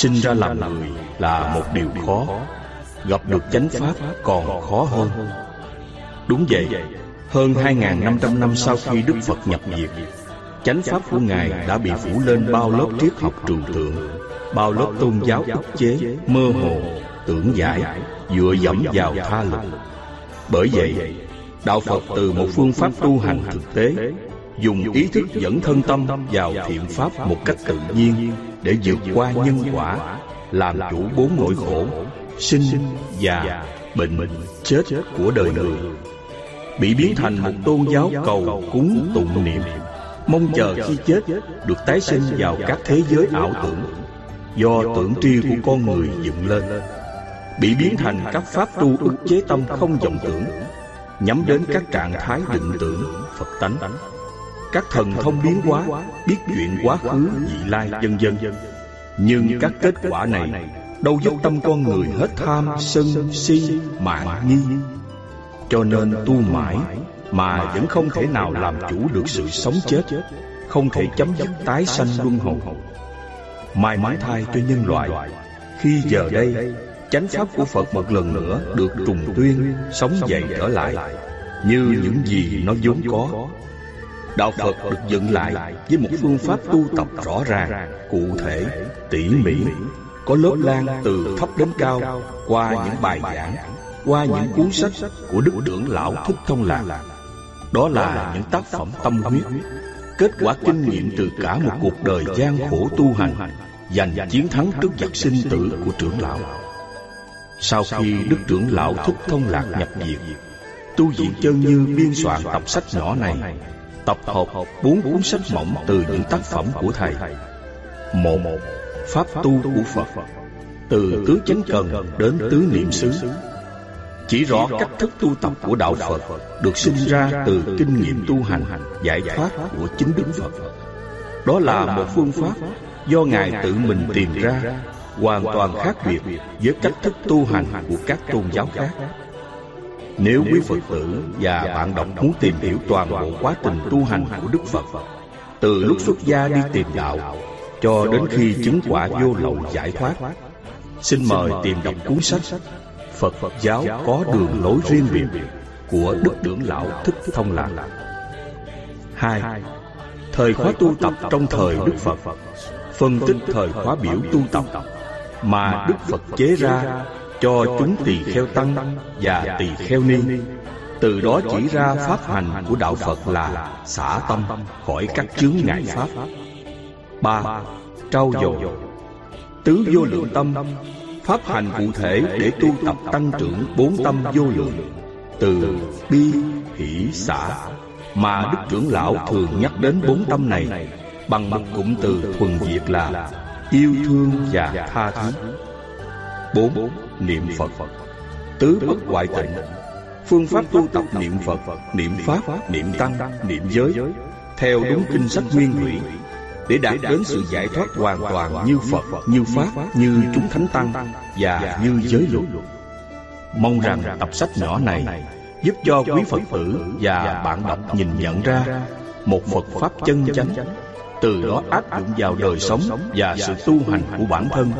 Sinh ra làm người là một điều khó. Gặp được chánh pháp còn khó hơn. Đúng vậy Hơn 2.500 năm sau khi Đức Phật nhập diệt Chánh pháp của Ngài đã bị phủ lên bao lớp triết học trừu tượng Bao lớp tôn giáo ức chế, mơ hồ, tưởng giải Dựa dẫm vào tha lực Bởi vậy, Đạo Phật từ một phương pháp tu hành thực tế Dùng ý thức dẫn thân tâm vào thiện pháp một cách tự nhiên để vượt qua nhân quả Làm chủ bốn nỗi khổ Sinh, già, bệnh, chết của đời người. Bị biến thành một tôn giáo cầu cúng tụng niệm. Mong chờ khi chết Được tái sinh vào các thế giới ảo tưởng. Do tưởng tri của con người dựng lên. Bị biến thành các pháp tu ức chế tâm không vọng tưởng Nhắm đến các trạng thái định tưởng Phật tánh Các thần thông biến hóa Biết chuyện quá khứ, vị lai, dân dân. Nhưng các kết quả này Đâu giúp tâm con người hết tham, sân, si, mạng, nghi. Cho nên tu mãi Mà vẫn không thể nào làm chủ được sự sống chết Không thể chấm dứt tái sanh luân hồi. Mai mái thai cho nhân loại. Khi giờ đây Chánh pháp của Phật một lần nữa Được trùng tuyên Sống dậy trở lại. Như những gì nó vốn có Đạo Phật được dựng lại Với một phương pháp tu tập rõ ràng Cụ thể, tỉ mỉ Có lớp lan từ thấp đến cao Qua những bài giảng Qua những cuốn sách Của Đức Trưởng Lão Thích Thông Lạc. Đó là những tác phẩm tâm huyết Kết quả kinh nghiệm từ cả một cuộc đời gian khổ tu hành Giành chiến thắng trước giặc sinh tử của trưởng lão. Sau khi Đức trưởng lão Thích Thông Lạc nhập diệt Tu viện chân như biên soạn tập sách nhỏ này Tập hợp bốn cuốn sách mỏng từ những tác phẩm của Thầy. Một, Pháp tu của Phật, Từ tứ chánh cần đến tứ niệm xứ. Chỉ rõ cách thức tu tập của Đạo Phật Được sinh ra từ kinh nghiệm tu hành, Giải thoát của chính Đức Phật. Đó là một phương pháp do Ngài tự mình tìm ra, hoàn toàn khác biệt với cách thức tu hành của các tôn giáo khác. Nếu quý Phật tử và bạn đọc muốn tìm hiểu toàn bộ quá trình tu hành của Đức Phật, từ lúc xuất gia đi tìm đạo cho đến khi chứng quả vô lậu giải thoát, xin mời tìm đọc cuốn sách Phật giáo có đường lối riêng biệt của Đức Trưởng Lão Thích Thông Lạc. 2. Thời khóa tu tập trong thời Đức Phật. Phân tích thời khóa biểu tu tập mà Đức Phật chế ra cho chúng tỳ kheo tăng và tỳ kheo ni. Từ đó chỉ ra pháp hành của đạo Phật là xả tâm khỏi các chướng ngại pháp. ba Trau dồi Tứ vô lượng tâm Pháp hành cụ thể để tu tập tăng trưởng bốn tâm vô lượng Từ bi, hỷ, xả Mà Đức trưởng lão thường nhắc đến bốn tâm này bằng một cụm từ thuần việt là yêu thương và tha thứ. Bốn niệm Phật. Tứ bất ngoại tịnh. Phương pháp tu tập niệm Phật, niệm pháp, niệm tăng, niệm giới theo đúng kinh sách nguyên thủy để đạt đến sự giải thoát hoàn toàn như Phật, như Pháp, như chúng thánh tăng và như giới luật. Mong rằng tập sách nhỏ này giúp cho quý Phật tử và bạn đọc nhìn nhận ra một Phật Pháp chân chánh từ đó áp dụng vào đời sống và sự tu hành của bản thân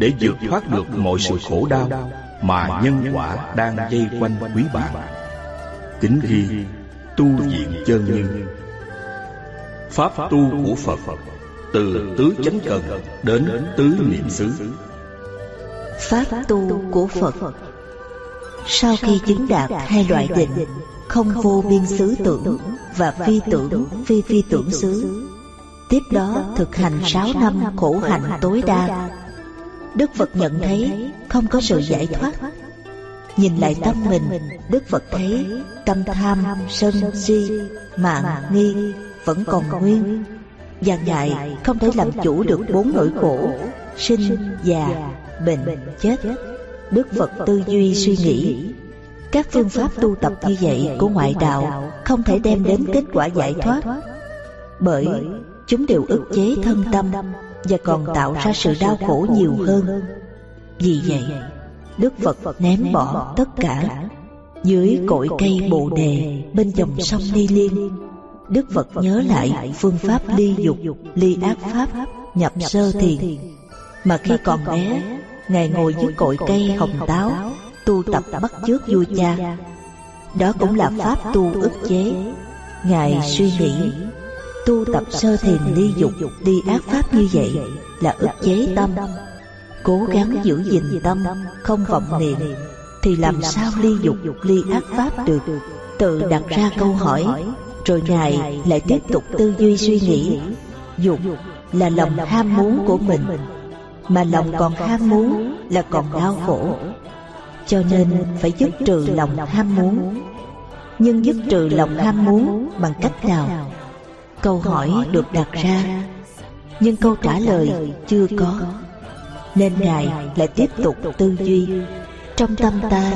để vượt thoát được mọi sự khổ đau mà nhân quả đang dây quanh quý bạn. Kính ghi, tu viện chân nhân Pháp tu của Phật, từ tứ chánh cần đến tứ niệm xứ. Pháp tu của Phật Sau khi chứng đạt hai loại định, Không vô biên xứ tưởng Và phi tưởng, phi phi tưởng xứ, Tiếp đó thực hành sáu năm khổ hạnh tối đa Đức Phật nhận thấy không có sự giải thoát. Nhìn lại tâm mình Đức Phật thấy tâm tham, sân, si, mạng, nghi Vẫn còn nguyên. Và Ngài không thể làm chủ được bốn nỗi khổ Sinh, già, bệnh, chết. Đức Phật tư duy suy nghĩ Các phương pháp tu tập như vậy của ngoại đạo Không thể đem đến kết quả giải thoát. Bởi chúng đều ức chế thân tâm và còn tạo ra sự đau khổ nhiều hơn. Vì vậy, Đức Phật ném bỏ tất cả dưới cội cây bồ đề bên dòng sông Ni Liên. Đức Phật nhớ lại phương pháp ly dục, ly ác pháp, nhập sơ thiền. Mà khi còn bé Ngài ngồi dưới cội cây hồng táo Tu tập bắt chước vua cha. Đó cũng là pháp tu ức chế. Ngài suy nghĩ Tu tập sơ thiền ly dục Ly ác pháp như vậy Là ức chế tâm Cố gắng giữ gìn tâm Không vọng niệm. Thì làm sao ly dục ly ác pháp được Tự đặt ra câu hỏi Rồi Ngài lại tiếp tục tư duy suy nghĩ. Dục là lòng ham muốn của mình Mà lòng còn ham muốn là còn đau khổ. Cho nên phải dứt trừ lòng ham muốn. Nhưng dứt trừ lòng ham muốn bằng cách nào Câu hỏi được đặt ra Nhưng câu trả lời chưa có. Nên Ngài lại tiếp tục tư duy. Trong tâm ta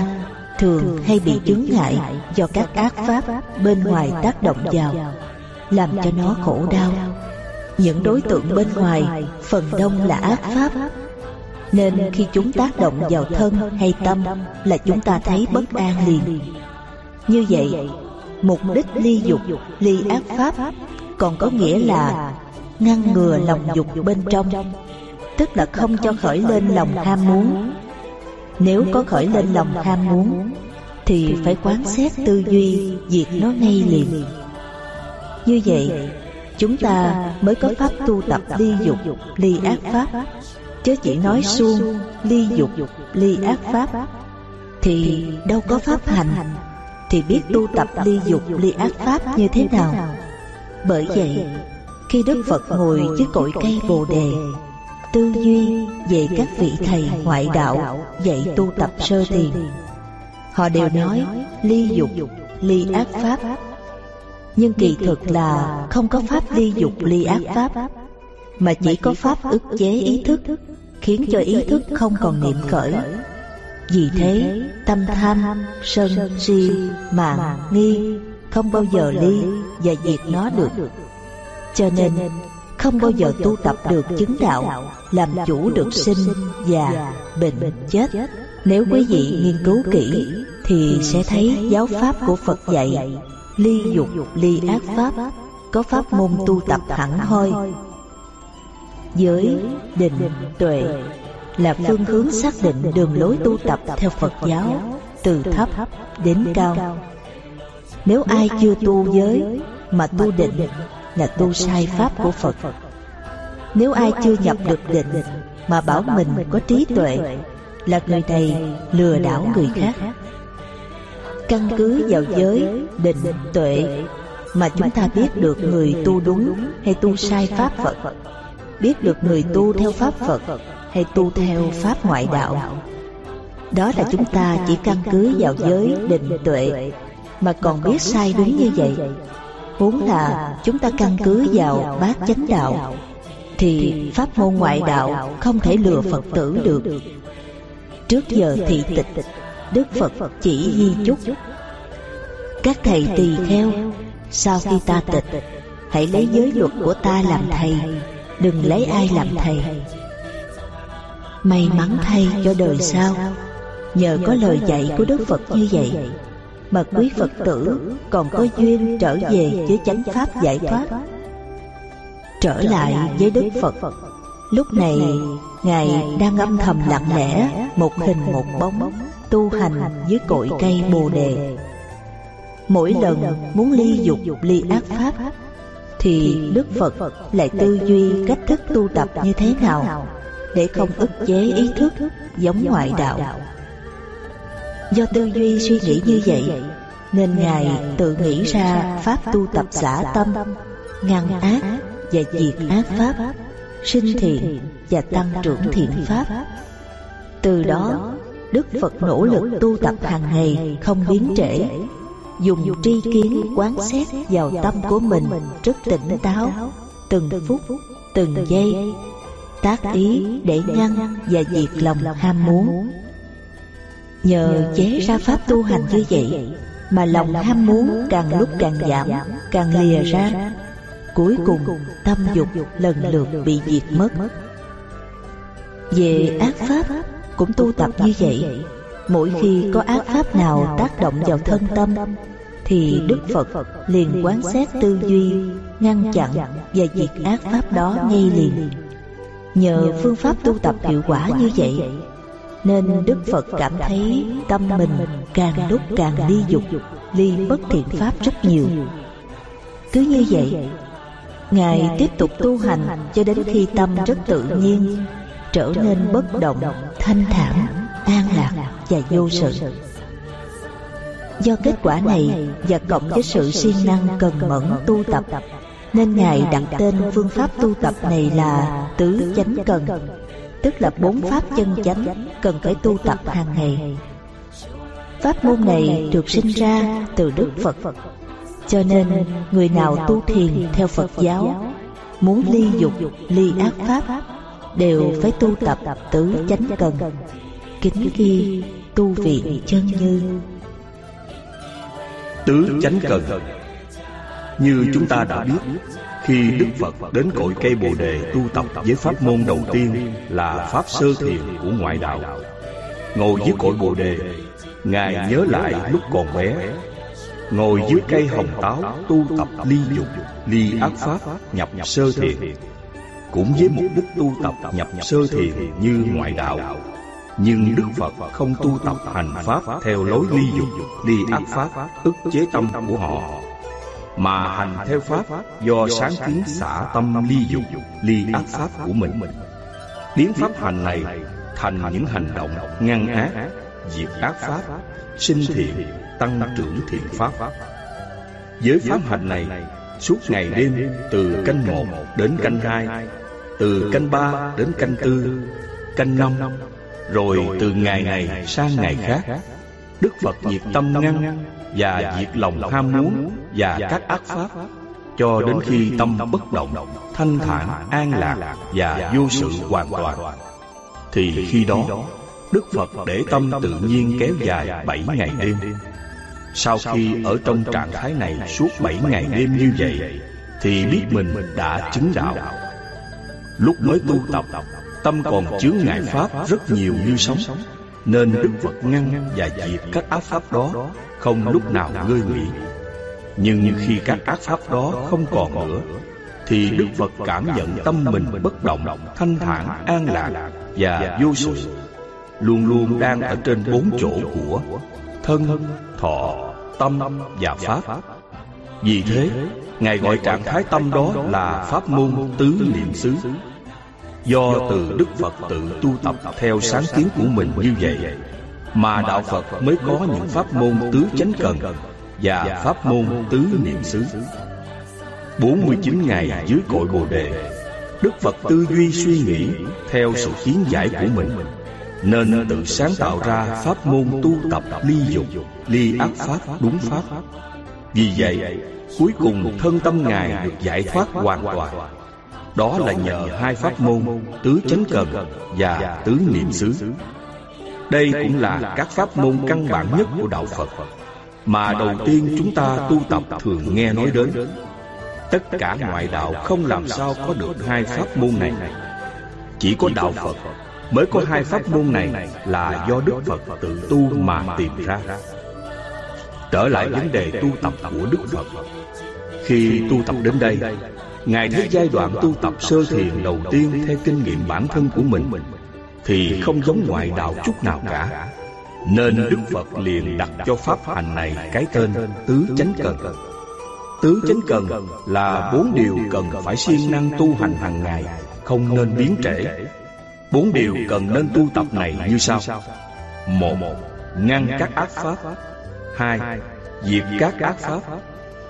thường hay bị chướng ngại do các ác pháp bên ngoài tác động vào làm cho nó khổ đau. những đối tượng bên ngoài phần đông là ác pháp. nên khi chúng tác động vào thân hay tâm là chúng ta thấy bất an liền. như vậy mục đích ly dục ly ác pháp còn có nghĩa là ngăn ngừa lòng dục bên trong, tức là không cho khởi lên lòng ham muốn. Nếu có khởi lên lòng ham muốn, Thì phải quán xét tư duy, Diệt nó ngay liền. Như vậy, Chúng ta mới có pháp tu tập ly dục, Ly ác pháp. Chứ chỉ nói suông, Ly dục, ly ác pháp, Thì đâu có pháp hành. Thì biết tu tập ly dục, ly ác pháp như thế nào? Bởi vậy Khi Đức Phật ngồi dưới cội cây Bồ Đề tư duy về các vị thầy ngoại đạo dạy tu tập sơ thiền. Họ đều nói ly dục, ly ác pháp. Nhưng kỳ thực là không có pháp ly dục ly ác pháp, mà chỉ có pháp ức chế ý thức, khiến cho ý thức không còn niệm khởi. Vì thế, tâm tham, sân, si, mạng, nghi không bao giờ ly và diệt nó được. Cho nên không bao giờ tu tập được chứng đạo, làm chủ được sinh, già, bệnh, chết. Nếu quý vị nghiên cứu kỹ, thì sẽ thấy giáo pháp của Phật dạy, ly dục, ly ác pháp, có pháp môn tu tập hẳn hoi. Giới, định, tuệ là phương hướng xác định đường lối tu tập theo Phật giáo, từ thấp đến cao. Nếu ai chưa tu giới mà tu định là tu sai pháp của Phật. Nếu ai chưa nhập được định mà bảo mình có trí tuệ là người này lừa đảo người khác. Căn cứ vào giới, định, tuệ mà chúng ta biết được người tu đúng hay tu sai pháp Phật, biết được người tu theo pháp Phật hay tu theo pháp ngoại đạo. Đó là chúng ta chỉ căn cứ vào giới, định, tuệ mà còn biết sai đúng như vậy Huống là chúng ta căn cứ vào bát chánh đạo Thì pháp môn ngoại đạo không thể lừa Phật tử được. Trước giờ thị tịch Đức Phật chỉ di chúc. Các thầy tỳ kheo Sau khi ta tịch Hãy lấy giới luật của ta làm thầy. Đừng lấy ai làm thầy. May mắn thay cho đời sau. Nhờ có lời dạy của Đức Phật như vậy mà quý Phật tử còn có duyên trở về với chánh pháp giải thoát. Trở lại với Đức Phật, lúc này Ngài đang âm thầm lặng lẽ một hình một bóng tu hành dưới cội cây Bồ Đề. Mỗi lần muốn ly dục ly ác pháp thì Đức Phật lại tư duy cách thức tu tập như thế nào để không ức chế ý thức giống ngoại đạo Do tư duy suy nghĩ như vậy Nên Ngài tự nghĩ ra Pháp tu tập xả tâm Ngăn ác và diệt ác Pháp Sinh thiện và tăng trưởng thiện Pháp. Từ đó Đức Phật nỗ lực tu tập hàng ngày Không biến trễ Dùng tri kiến quán xét vào tâm của mình Rất tỉnh táo Từng phút, từng giây Tác ý để ngăn và diệt lòng ham muốn. Nhờ chế ra pháp tu hành như vậy Mà lòng ham muốn càng lúc càng giảm Càng lìa ra. Cuối cùng tâm dục lần lượt bị diệt mất. Về ác pháp cũng tu tập như vậy. Mỗi khi có ác pháp nào tác động vào thân tâm Thì Đức Phật liền quán xét tư duy Ngăn chặn và diệt ác pháp đó ngay liền. Nhờ phương pháp tu tập hiệu quả như vậy nên Đức Phật cảm thấy tâm mình càng lúc càng ly dục Ly bất thiện pháp rất nhiều. Cứ như vậy Ngài tiếp tục tu hành cho đến khi tâm rất tự nhiên Trở nên bất động, thanh thản, an lạc và vô sự. Do kết quả này và cộng với sự siêng năng cần mẫn tu tập Nên Ngài đặt tên phương pháp tu tập này là Tứ Chánh Cần. Tức là bốn pháp chân chánh cần phải tu tập hàng ngày. Pháp môn này được sinh ra từ Đức Phật. Cho nên người nào tu thiền theo Phật giáo Muốn ly dục, ly ác pháp Đều phải tu tập tứ chánh cần. Kính ghi tu viện chân như Tứ chánh cần. Như chúng ta đã biết khi Đức Phật đến cội cây Bồ Đề tu tập với pháp môn đầu tiên là Pháp Sơ Thiền của ngoại đạo. Ngồi dưới cội Bồ Đề Ngài nhớ lại lúc còn bé Ngồi dưới cây hồng táo tu tập ly dục, ly ác pháp, nhập sơ thiền Cũng với mục đích tu tập nhập sơ thiền như ngoại đạo. Nhưng Đức Phật không tu tập hành pháp theo lối ly dục, ly ác pháp, ức chế tâm của họ, mà hành theo pháp do sáng kiến xả tâm ly dục, ly ác pháp của mình. Biến pháp hành này thành những hành động ngăn ác, diệt ác pháp, sinh thiện, tăng trưởng thiện pháp. Với pháp hành này, suốt ngày đêm từ canh một đến canh hai, từ canh ba đến canh tư, canh năm rồi từ ngày này sang ngày khác Đức Phật diệt tâm ngăn Và diệt lòng ham muốn Và các ác pháp Cho đến khi tâm bất động Thanh thản, an lạc Và vô sự hoàn toàn. Thì khi đó Đức Phật để tâm tự nhiên kéo dài bảy ngày đêm. Sau khi ở trong trạng thái này Suốt bảy ngày đêm như vậy Thì biết mình đã chứng đạo. Lúc mới tu tập Tâm còn chứa ngại pháp rất nhiều như sóng Nên Đức Phật ngăn và diệt các ác pháp đó Không lúc nào ngơi nghỉ. Nhưng khi các ác pháp đó không còn nữa Thì Đức Phật cảm nhận tâm mình bất động Thanh thản, an lạc và vô sự. Luôn luôn đang ở trên bốn chỗ của Thân, thọ, tâm và pháp. Vì thế Ngài gọi trạng thái tâm đó là pháp môn tứ niệm xứ. Do từ Đức Phật tự tu tập theo sáng kiến của mình như vậy mà Đạo Phật mới có những pháp môn tứ chánh cần Và pháp môn tứ niệm xứ. 49 ngày dưới cội Bồ Đề Đức Phật tư duy suy nghĩ theo sự kiến giải của mình Nên tự sáng tạo ra pháp môn tu tập ly dục, ly ác pháp đúng pháp. Vì vậy, cuối cùng thân tâm Ngài được giải thoát hoàn toàn. Đó là nhờ hai pháp môn Tứ chánh cần và tứ niệm xứ. Đây cũng là các pháp môn căn bản nhất của Đạo Phật. Mà đầu tiên chúng ta tu tập thường nghe nói đến. Tất cả ngoại đạo không làm sao có được hai pháp môn này. Chỉ có Đạo Phật mới có hai pháp môn này là do Đức Phật tự tu mà tìm ra. Trở lại vấn đề tu tập của Đức Phật. Khi tu tập đến đây Ngài thấy giai đoạn tu tập sơ thiền đầu tiên theo kinh nghiệm bản thân của mình thì không giống ngoại đạo chút nào cả. Nên Đức Phật liền đặt cho pháp hành này cái tên Tứ Chánh Cần. Tứ Chánh Cần là bốn điều cần phải siêng năng tu hành hàng ngày Không nên biến trễ. Bốn điều cần nên tu tập này như sau. Một, ngăn các ác pháp. Hai, diệt các ác pháp.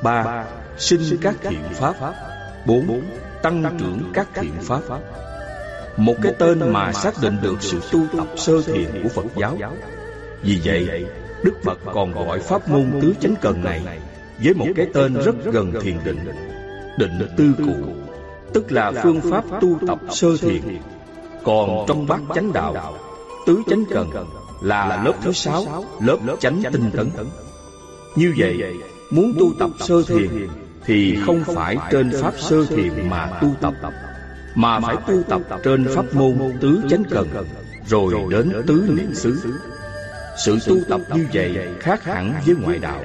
Ba, sinh các thiện pháp. Bốn, Tăng trưởng các thiện pháp. Một cái tên mà xác định được sự tu tập sơ thiền của Phật giáo. Vì vậy, Đức Phật còn gọi pháp môn tứ chánh cần này. Với một cái tên rất gần thiền định Định. tư cụ Tức là phương pháp tu tập sơ thiền. Còn trong bát chánh đạo Tứ chánh cần là lớp thứ sáu Lớp chánh tinh tấn. Như vậy, muốn tu tập sơ thiền thì không phải trên pháp sơ thiền mà tu tập mà phải tu tập trên pháp môn tứ chánh cần, rồi đến tứ niệm xứ. Sự tu tập như vậy khác hẳn với ngoại đạo,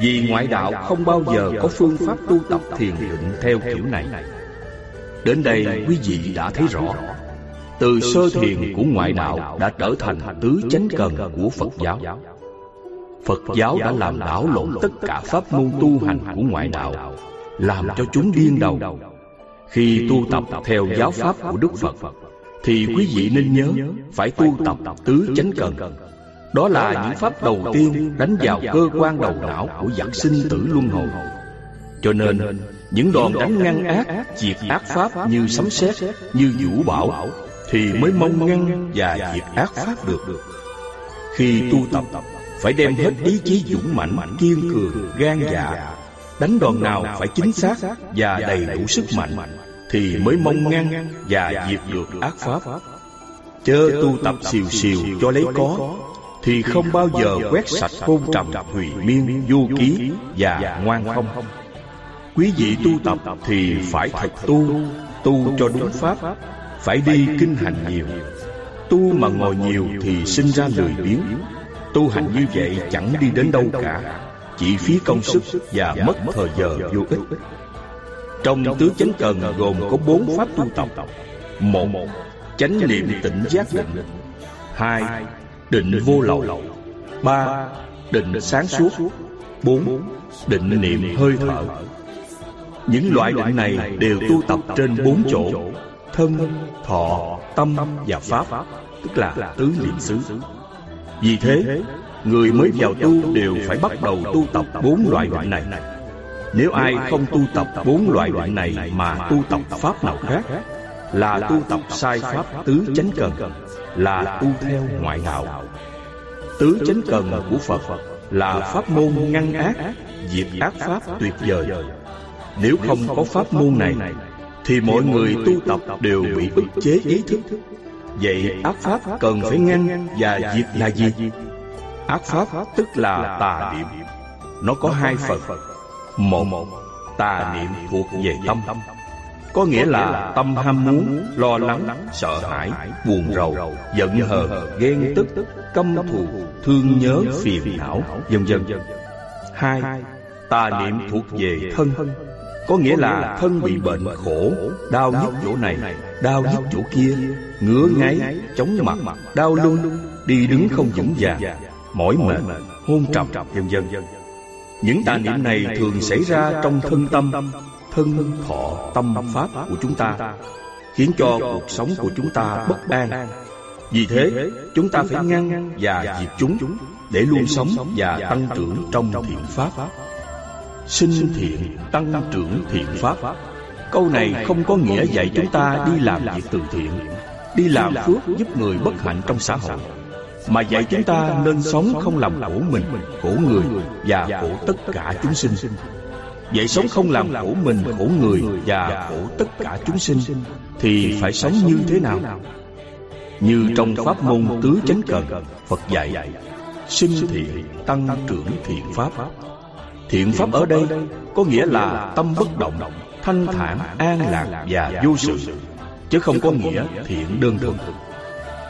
vì ngoại đạo không bao giờ có phương pháp tu tập thiền định theo kiểu này. Đến đây quý vị đã thấy rõ, Từ sơ thiền của ngoại đạo đã trở thành tứ chánh cần của Phật giáo. Phật giáo đã làm đảo lộn tất cả pháp môn tu hành của ngoại đạo, Làm cho chúng điên đầu khi tu tập theo giáo pháp của Đức Phật, Thì quý vị nên nhớ Phải tu tập tứ chánh cần. Đó là những pháp đầu tiên đánh vào cơ quan đầu não của dạng sinh tử luân hồi. Cho nên, những đòn đánh ngăn ác, Diệt ác pháp như sấm sét, Như vũ bão, Thì mới mong ngăn và diệt ác pháp được. Khi tu tập, phải đem hết ý chí dũng mạnh kiên cường, gan dạ đánh đòn nào phải chính xác và đầy đủ sức mạnh thì mới mong ngăn và diệt được ác pháp. Chớ tu tập xìu xìu cho lấy có thì không bao giờ quét sạch hôn trầm hủy miên vô ký và ngoan không. quý vị tu tập thì phải thật tu tu cho đúng pháp phải đi kinh hành nhiều. tu mà ngồi nhiều thì sinh ra lười biếng. Tu hành như vậy chẳng đi đến đâu cả. Chỉ phí công sức và mất thời giờ vô ích Trong tứ chánh cần gồm có bốn pháp tu tập. Một, chánh niệm tỉnh giác định. Hai, định vô lậu. Ba, định sáng suốt. Bốn, định niệm hơi thở. Những loại định này đều tu tập trên bốn chỗ. Thân, thọ, tâm và pháp Tức là tứ niệm xứ. vì thế, người mới vào tu đều phải bắt đầu tu tập bốn loại định này. Nếu ai không tu tập bốn loại định này mà tu tập pháp nào khác, là tu tập sai pháp tứ chánh cần, là tu theo ngoại đạo. Tứ chánh cần của Phật là pháp môn ngăn ác, diệt ác pháp tuyệt vời. Nếu không có pháp môn này, thì mọi người tu tập đều bị ức chế ý thức. Vậy ác pháp cần phải ngăn và diệt là gì? Ác pháp tức là tà niệm Nó có hai phần một, tà niệm thuộc về tâm. Có nghĩa là tâm ham muốn, lo lắng, sợ hãi, buồn rầu, giận hờn, ghen tức, căm thù, thương nhớ, phiền não, vân vân. Hai, tà niệm thuộc về thân. Có nghĩa là thân bị bệnh khổ Đau nhức chỗ này Đau nhức chỗ kia Ngứa ngáy Chóng mặt Đau lưng Đi đứng không vững vàng Mỏi mệt Hôn trầm Vân vân. Những tà niệm này thường xảy ra trong thân tâm Thân thọ tâm pháp của chúng ta Khiến cho cuộc sống của chúng ta bất an. Vì thế chúng ta phải ngăn và diệt chúng Để luôn sống và tăng trưởng trong thiện pháp. sinh thiện tăng trưởng thiện pháp. câu này không có nghĩa dạy chúng ta đi làm việc từ thiện đi làm phước giúp người bất hạnh trong xã hội mà dạy chúng ta nên sống không làm khổ mình khổ người và khổ tất cả chúng sinh. Vậy sống không làm khổ mình khổ người và khổ tất cả chúng sinh thì phải sống như thế nào? Như trong pháp môn tứ chánh cần phật dạy sinh thiện tăng trưởng thiện pháp. Thiện pháp ở đây có nghĩa là tâm bất động, thanh thản, an lạc và vô sự, chứ không có nghĩa thiện đơn thuần.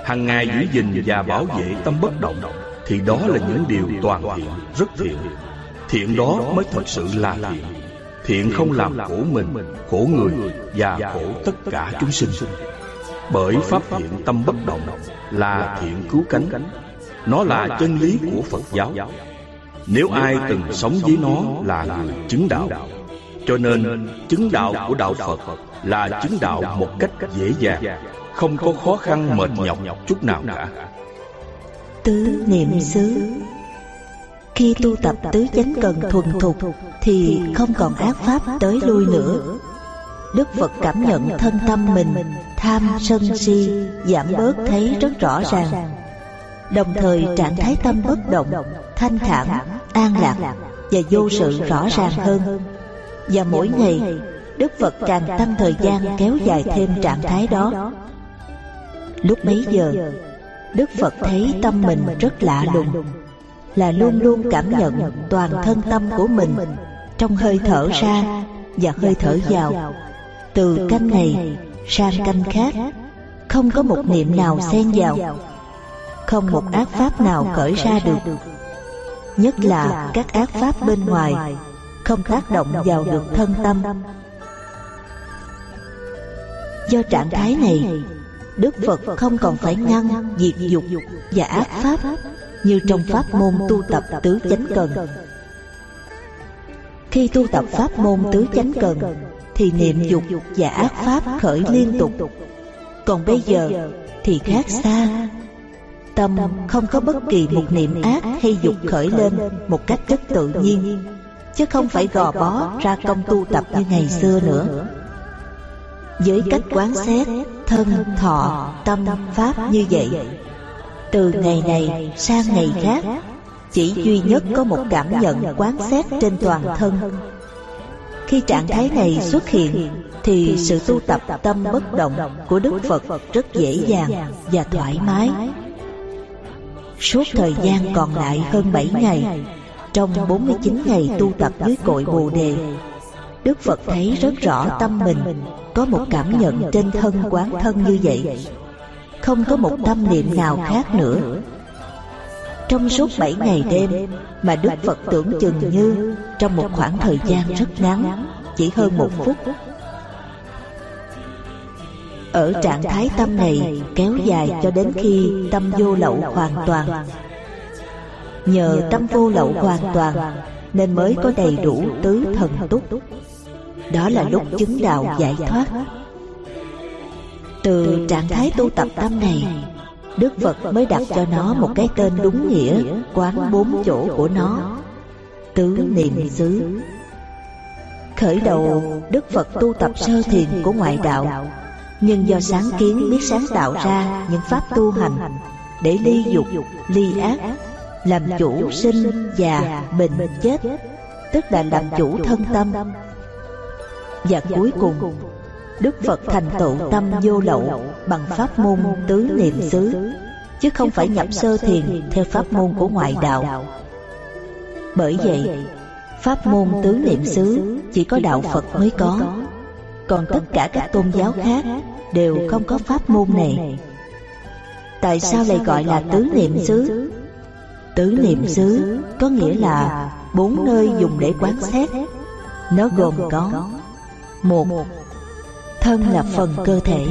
Hằng ngày giữ gìn và bảo vệ tâm bất động thì đó là những điều toàn thiện, rất thiện. Thiện đó mới thật sự là thiện. Thiện không làm khổ mình, khổ người và khổ tất cả chúng sinh. Bởi pháp thiện tâm bất động là thiện cứu cánh. Nó là chân lý của Phật giáo nếu ai từng sống với nó là người chứng đạo Cho nên chứng đạo của đạo Phật Là chứng đạo một cách dễ dàng không có khó khăn mệt nhọc chút nào cả. Tứ niệm xứ. Khi tu tập tứ chánh cần thuần thục Thì không còn ác pháp tới lui nữa. Đức Phật cảm nhận thân tâm mình, Tham sân si, Giảm bớt thấy rất rõ ràng. Đồng thời trạng thái tâm bất động, Thanh thản, an lạc và vô sự rõ ràng hơn. Và mỗi ngày, đức phật càng tăng thời gian kéo dài thêm trạng thái đó lúc bấy giờ, đức phật thấy tâm mình rất lạ lùng, là luôn luôn cảm nhận toàn thân tâm của mình trong hơi thở ra và hơi thở vào. Từ canh này sang canh khác, không có một niệm nào xen vào, không một ác pháp nào khởi ra được. Nhất là các ác pháp bên ngoài không tác động vào được thân tâm. Do trạng thái này Đức Phật không còn phải ngăn diệt dục và ác pháp như trong pháp môn tu tập tứ chánh cần. Khi tu tập pháp môn tứ chánh cần thì niệm dục và ác pháp khởi liên tục. Còn bây giờ thì khác xa. Tâm không có bất kỳ một niệm ác hay dục khởi lên một cách rất tự nhiên, chứ không phải gò bó ra công tu tập như ngày xưa nữa với cách quán xét thân thọ tâm pháp như vậy. từ ngày này sang ngày khác chỉ duy nhất có một cảm nhận quán xét trên toàn thân. khi trạng thái này xuất hiện thì sự tu tập tâm bất động của đức phật rất dễ dàng và thoải mái. suốt thời gian còn lại hơn 7 ngày trong 49 ngày tu tập dưới cội bồ đề Đức Phật thấy rất rõ tâm mình, có một cảm nhận trên thân quán thân như vậy. Không có một tâm niệm nào khác nữa. Trong suốt bảy ngày đêm Mà Đức Phật tưởng chừng như Trong một khoảng thời gian rất ngắn, Chỉ hơn một phút. Ở trạng thái tâm này kéo dài cho đến khi tâm vô lậu hoàn toàn. Nhờ tâm vô lậu hoàn toàn, Nên mới có đầy đủ tứ thần túc đó là lúc chứng đạo giải thoát. từ trạng thái tu tập tâm này đức phật mới đặt cho nó một cái tên đúng nghĩa quán bốn chỗ của nó. tứ niệm xứ. khởi đầu đức phật tu tập sơ thiền của ngoại đạo. nhưng do sáng kiến biết sáng tạo ra những pháp tu hành để ly dục ly ác làm chủ sinh già bệnh chết. tức là làm chủ thân tâm và cuối cùng Đức Phật thành tựu tâm vô lậu bằng pháp môn tứ niệm xứ chứ không phải nhập sơ thiền theo pháp môn của ngoại đạo. Bởi vậy, pháp môn tứ niệm xứ chỉ có đạo Phật mới có, còn tất cả các tôn giáo khác đều không có pháp môn này. Tại sao lại gọi là tứ niệm xứ? Tứ niệm xứ có nghĩa là bốn nơi dùng để quán xét. Nó gồm có một Thân là phần cơ thể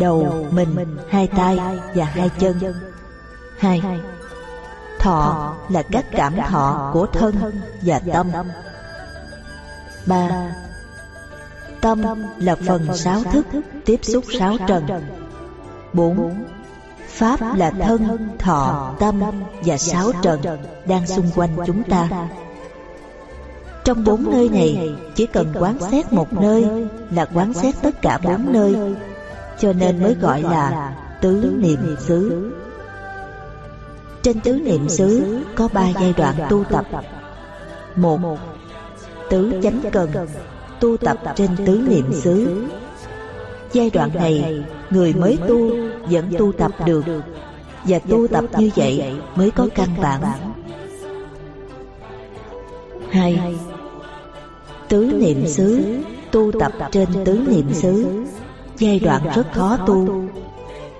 Đầu, mình, hai tay và hai chân. Hai Thọ là các cảm thọ của thân và tâm. Ba Tâm là phần sáu thức tiếp xúc sáu trần. Bốn Pháp là thân, thọ, tâm và sáu trần đang xung quanh chúng ta trong bốn nơi này Chỉ cần quán xét một nơi Là quán xét tất cả bốn nơi. Cho nên mới gọi là Tứ niệm xứ. Trên tứ niệm xứ Có ba giai đoạn tu tập. Một Tứ chánh cần Tu tập trên tứ niệm xứ. Giai đoạn này Người mới tu Vẫn tu tập được. Và tu tập như vậy Mới có căn bản. Hai Tứ niệm xứ Tu tập trên tứ niệm xứ. Giai đoạn rất khó tu.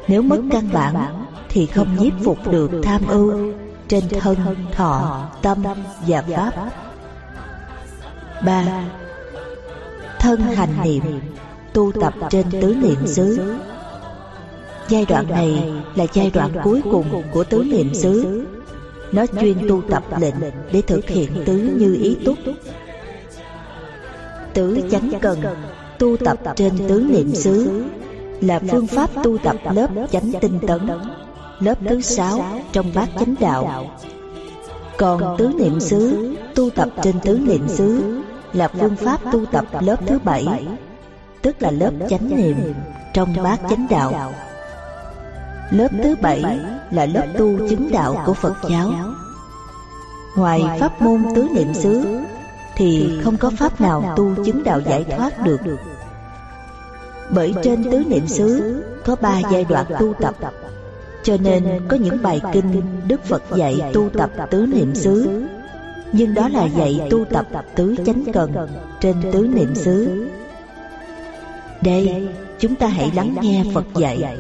Nếu mất căn bản Thì không nhiếp phục được tham ưu Trên thân, thọ, tâm và pháp. Ba Thân hành niệm Tu tập trên tứ niệm xứ. Giai đoạn này là giai đoạn cuối cùng của tứ niệm xứ. Nó chuyên tu tập lệnh để thực hiện tứ như ý túc tứ chánh cần, tu tập trên tứ niệm xứ, là phương pháp tu tập lớp chánh tinh tấn, lớp thứ sáu trong bát chánh đạo. Còn tứ niệm xứ, tu tập trên tứ niệm xứ, là phương pháp tu tập lớp thứ bảy, tức là lớp chánh niệm trong bát chánh đạo. Lớp thứ bảy là lớp tu chứng đạo của phật giáo. Ngoài pháp môn tứ niệm xứ thì không có pháp nào tu chứng đạo giải thoát được. bởi trên tứ niệm xứ có ba giai đoạn tu tập. cho nên có những bài kinh đức phật dạy tu tập tứ niệm xứ. nhưng đó là dạy tu tập tứ chánh cần trên tứ niệm xứ. đây chúng ta hãy lắng nghe phật dạy.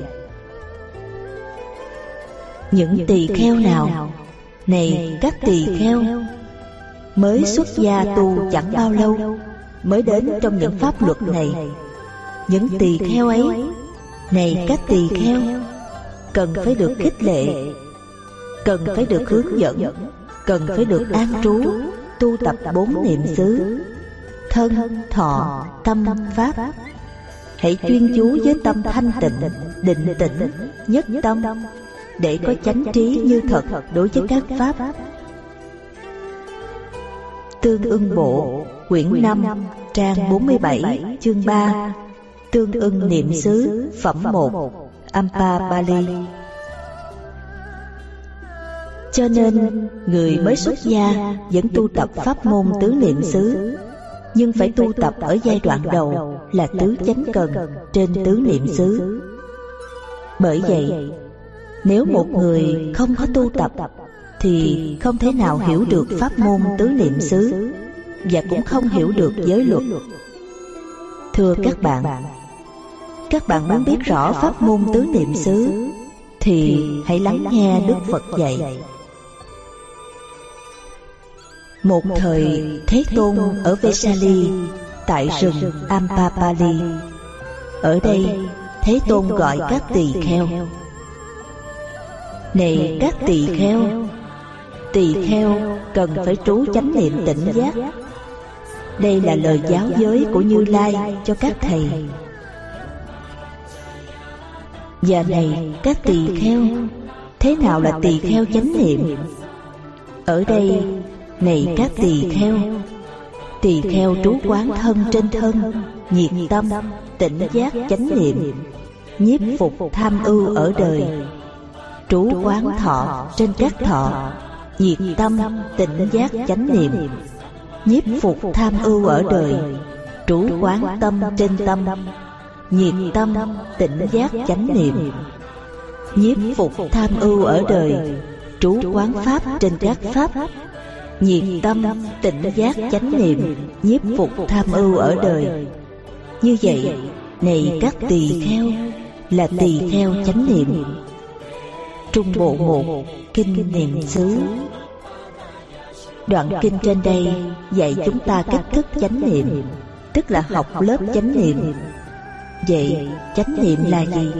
những tỳ kheo nào? này các tỳ kheo mới xuất gia tu chẳng bao lâu mới đến trong những pháp luật này. những tỳ kheo ấy này các tỳ kheo cần phải được khích lệ cần phải được hướng dẫn cần phải được an trú tu tập bốn niệm xứ thân thọ tâm pháp. hãy chuyên chú với tâm thanh tịnh định tĩnh nhất tâm để có chánh trí như thật đối với các pháp tương ưng bộ, quyển 5 trang 47 chương 3 tương ưng niệm xứ, phẩm 1 Ampa, Bali. Cho nên, người mới xuất gia vẫn tu tập pháp môn tứ niệm xứ, nhưng phải tu tập ở giai đoạn đầu là tứ chánh cần trên tứ niệm xứ. Bởi vậy, nếu một người không có tu tập thì không thể nào hiểu được pháp môn tứ niệm xứ và cũng không hiểu được giới luật. Thưa các bạn các bạn muốn biết rõ pháp môn tứ niệm xứ thì hãy lắng nghe đức phật dạy. Một thời thế tôn ở vesali, tại rừng ampapali. Ở đây, thế tôn gọi các tỳ kheo. Này các tỳ kheo tỳ kheo cần phải trú chánh niệm tỉnh giác. Đây là lời giáo giới của như lai cho các thầy. Giờ này, các tỳ kheo, thế nào là tỳ kheo chánh niệm? Ở đây, này các tỳ kheo tỳ kheo trú quán thân trên thân, nhiệt tâm, tỉnh giác chánh niệm, nhiếp phục tham ưu ở đời, trú quán thọ trên các thọ nhiệt tâm, tỉnh giác chánh niệm. Nhiếp phục tham ưu ở đời, trú quán tâm trên tâm. Nhiệt tâm, tỉnh giác chánh niệm. Nhiếp phục tham ưu ở đời, trú quán pháp trên các pháp. Nhiệt tâm, tỉnh giác chánh niệm, nhiếp phục tham ưu ở đời. Như vậy, này các tỳ kheo là tỳ kheo chánh niệm trung bộ một kinh niệm xứ. Đoạn kinh trên đây dạy chúng ta cách thức chánh niệm tức là học lớp chánh niệm. vậy chánh niệm là gì?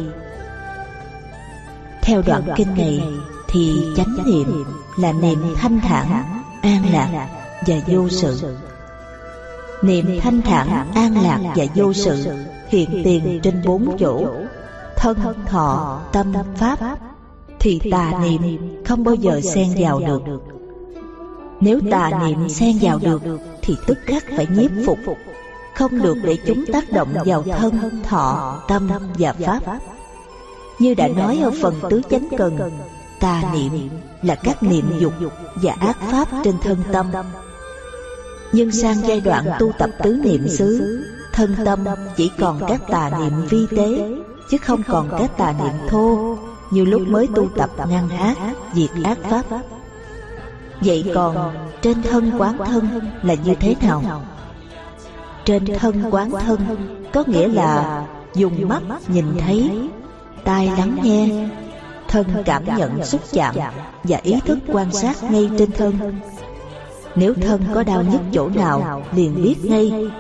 theo đoạn kinh này thì chánh niệm là niệm thanh thản an lạc và vô sự. niệm thanh thản an lạc và vô sự hiện tiền trên bốn chỗ. thân thọ tâm pháp thì tà niệm không bao giờ xen vào được. nếu tà niệm xen vào được thì tức khắc phải nhiếp phục. không được để chúng tác động vào thân thọ tâm và pháp. như đã nói ở phần tứ chánh cần tà niệm là các niệm dục và ác pháp trên thân tâm. nhưng sang giai đoạn tu tập tứ niệm xứ thân tâm chỉ còn các tà niệm vi tế chứ không còn các tà niệm thô như lúc mới tu tập ngăn ác diệt ác pháp. vậy còn trên thân quán thân là như thế nào? trên thân quán thân có nghĩa là dùng mắt nhìn thấy tai lắng nghe thân cảm nhận xúc chạm và ý thức quan sát ngay trên thân. nếu thân có đau nhức chỗ nào liền biết ngay.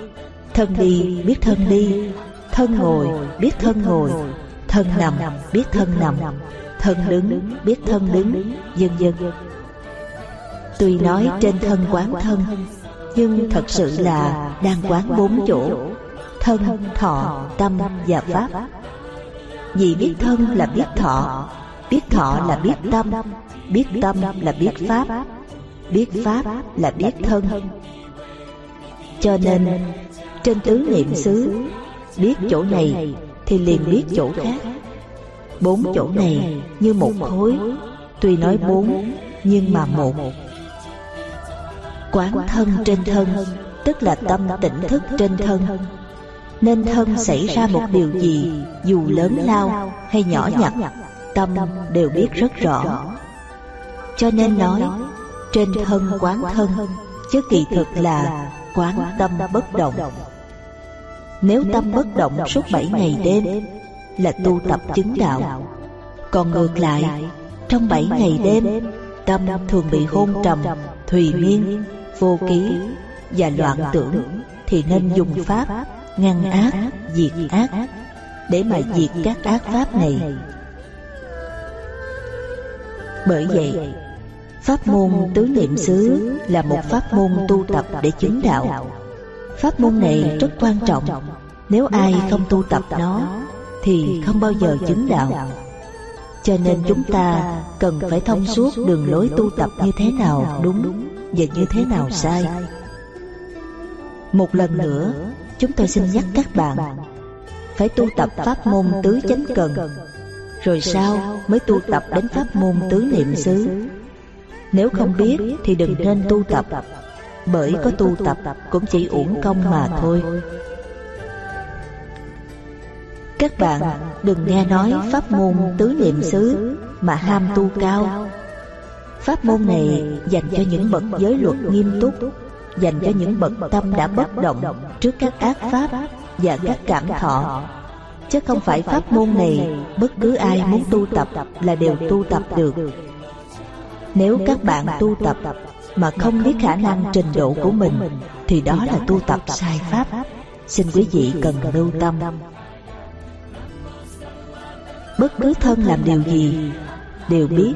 thân đi biết thân đi. thân ngồi biết thân ngồi thân nằm biết thân nằm, thân đứng biết thân đứng vân vân tuy nói trên thân quán thân, nhưng thật sự là đang quán bốn chỗ, thân, thọ, tâm và pháp. Vì biết thân là biết thọ biết thọ là biết tâm biết tâm là biết pháp biết pháp là biết thân. Cho nên, trên tứ niệm xứ, biết chỗ này thì liền biết chỗ khác. Bốn chỗ này như một khối, tuy nói bốn, nhưng mà một. Quán thân trên thân, tức là tâm tỉnh thức trên thân. Nên thân xảy ra một điều gì, dù lớn lao hay nhỏ nhặt, tâm đều biết rất rõ. Cho nên nói, trên thân quán thân, chứ kỳ thực là quán tâm bất động nếu tâm bất động suốt bảy ngày đêm là tu tập chứng đạo. còn ngược lại trong bảy ngày đêm tâm thường bị hôn trầm thùy miên vô ký và loạn tưởng thì nên dùng pháp ngăn ác diệt ác để mà diệt các ác pháp này. bởi vậy pháp môn tứ niệm xứ là một pháp môn tu tập để chứng đạo pháp môn này rất quan trọng. Nếu ai không tu tập nó thì không bao giờ chứng đạo. cho nên chúng ta cần phải thông suốt đường lối tu tập như thế nào đúng và như thế nào sai. một lần nữa chúng tôi xin nhắc các bạn phải tu tập pháp môn tứ chánh cần. rồi sau mới tu tập đến pháp môn tứ niệm xứ. nếu không biết thì đừng nên tu tập bởi có tu tập cũng chỉ uổng công mà thôi. các bạn đừng nghe nói pháp môn tứ niệm xứ mà ham tu cao. pháp môn này dành cho những bậc giới luật nghiêm túc dành cho những bậc tâm đã bất động trước các ác pháp và các cảm thọ. chứ không phải pháp môn này bất cứ ai muốn tu tập là đều tu tập được. nếu các bạn tu tập mà không biết khả năng trình độ của mình thì đó là tu tập sai pháp. xin quý vị cần lưu tâm. bất cứ thân làm điều gì đều biết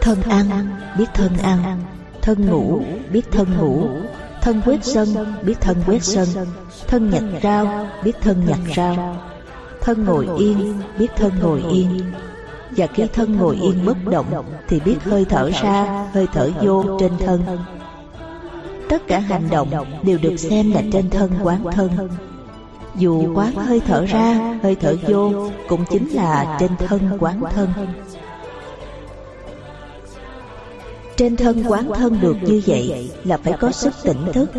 thân ăn biết thân ăn thân ngủ biết thân ngủ thân quét sân biết thân quét sân thân nhặt rau biết thân nhặt rau thân ngồi yên biết thân ngồi yên và khi thân ngồi yên bất động, thì biết hơi thở ra, hơi thở vô trên thân. Tất cả hành động đều được xem là trên thân quán thân. Dù quán hơi thở ra, hơi thở vô, cũng chính là trên thân quán thân. Trên thân quán thân được như vậy là phải có sức tỉnh thức.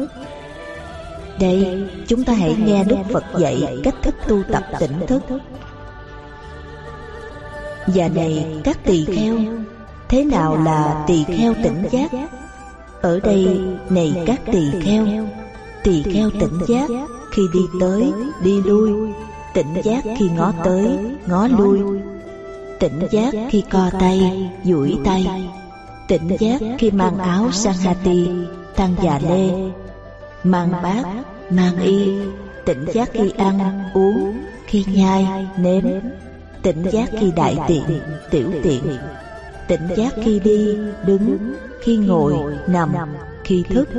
Đây, chúng ta hãy nghe đức phật dạy cách thức tu tập tỉnh thức và này, các tỳ kheo, thế nào là tỳ kheo tỉnh giác? Ở đây, này các tỳ kheo tỳ kheo tỉnh giác khi đi tới, đi lui. Tỉnh giác khi ngó tới, ngó lui. Tỉnh giác khi co tay, duỗi tay. Tỉnh giác khi mang áo sang sanghati tăng già lê. Mang bát, mang y. Tỉnh giác khi ăn, uống, khi nhai, nếm tỉnh giác khi đại tiện tiểu tiện. tỉnh giác khi đi đứng khi ngồi nằm khi thức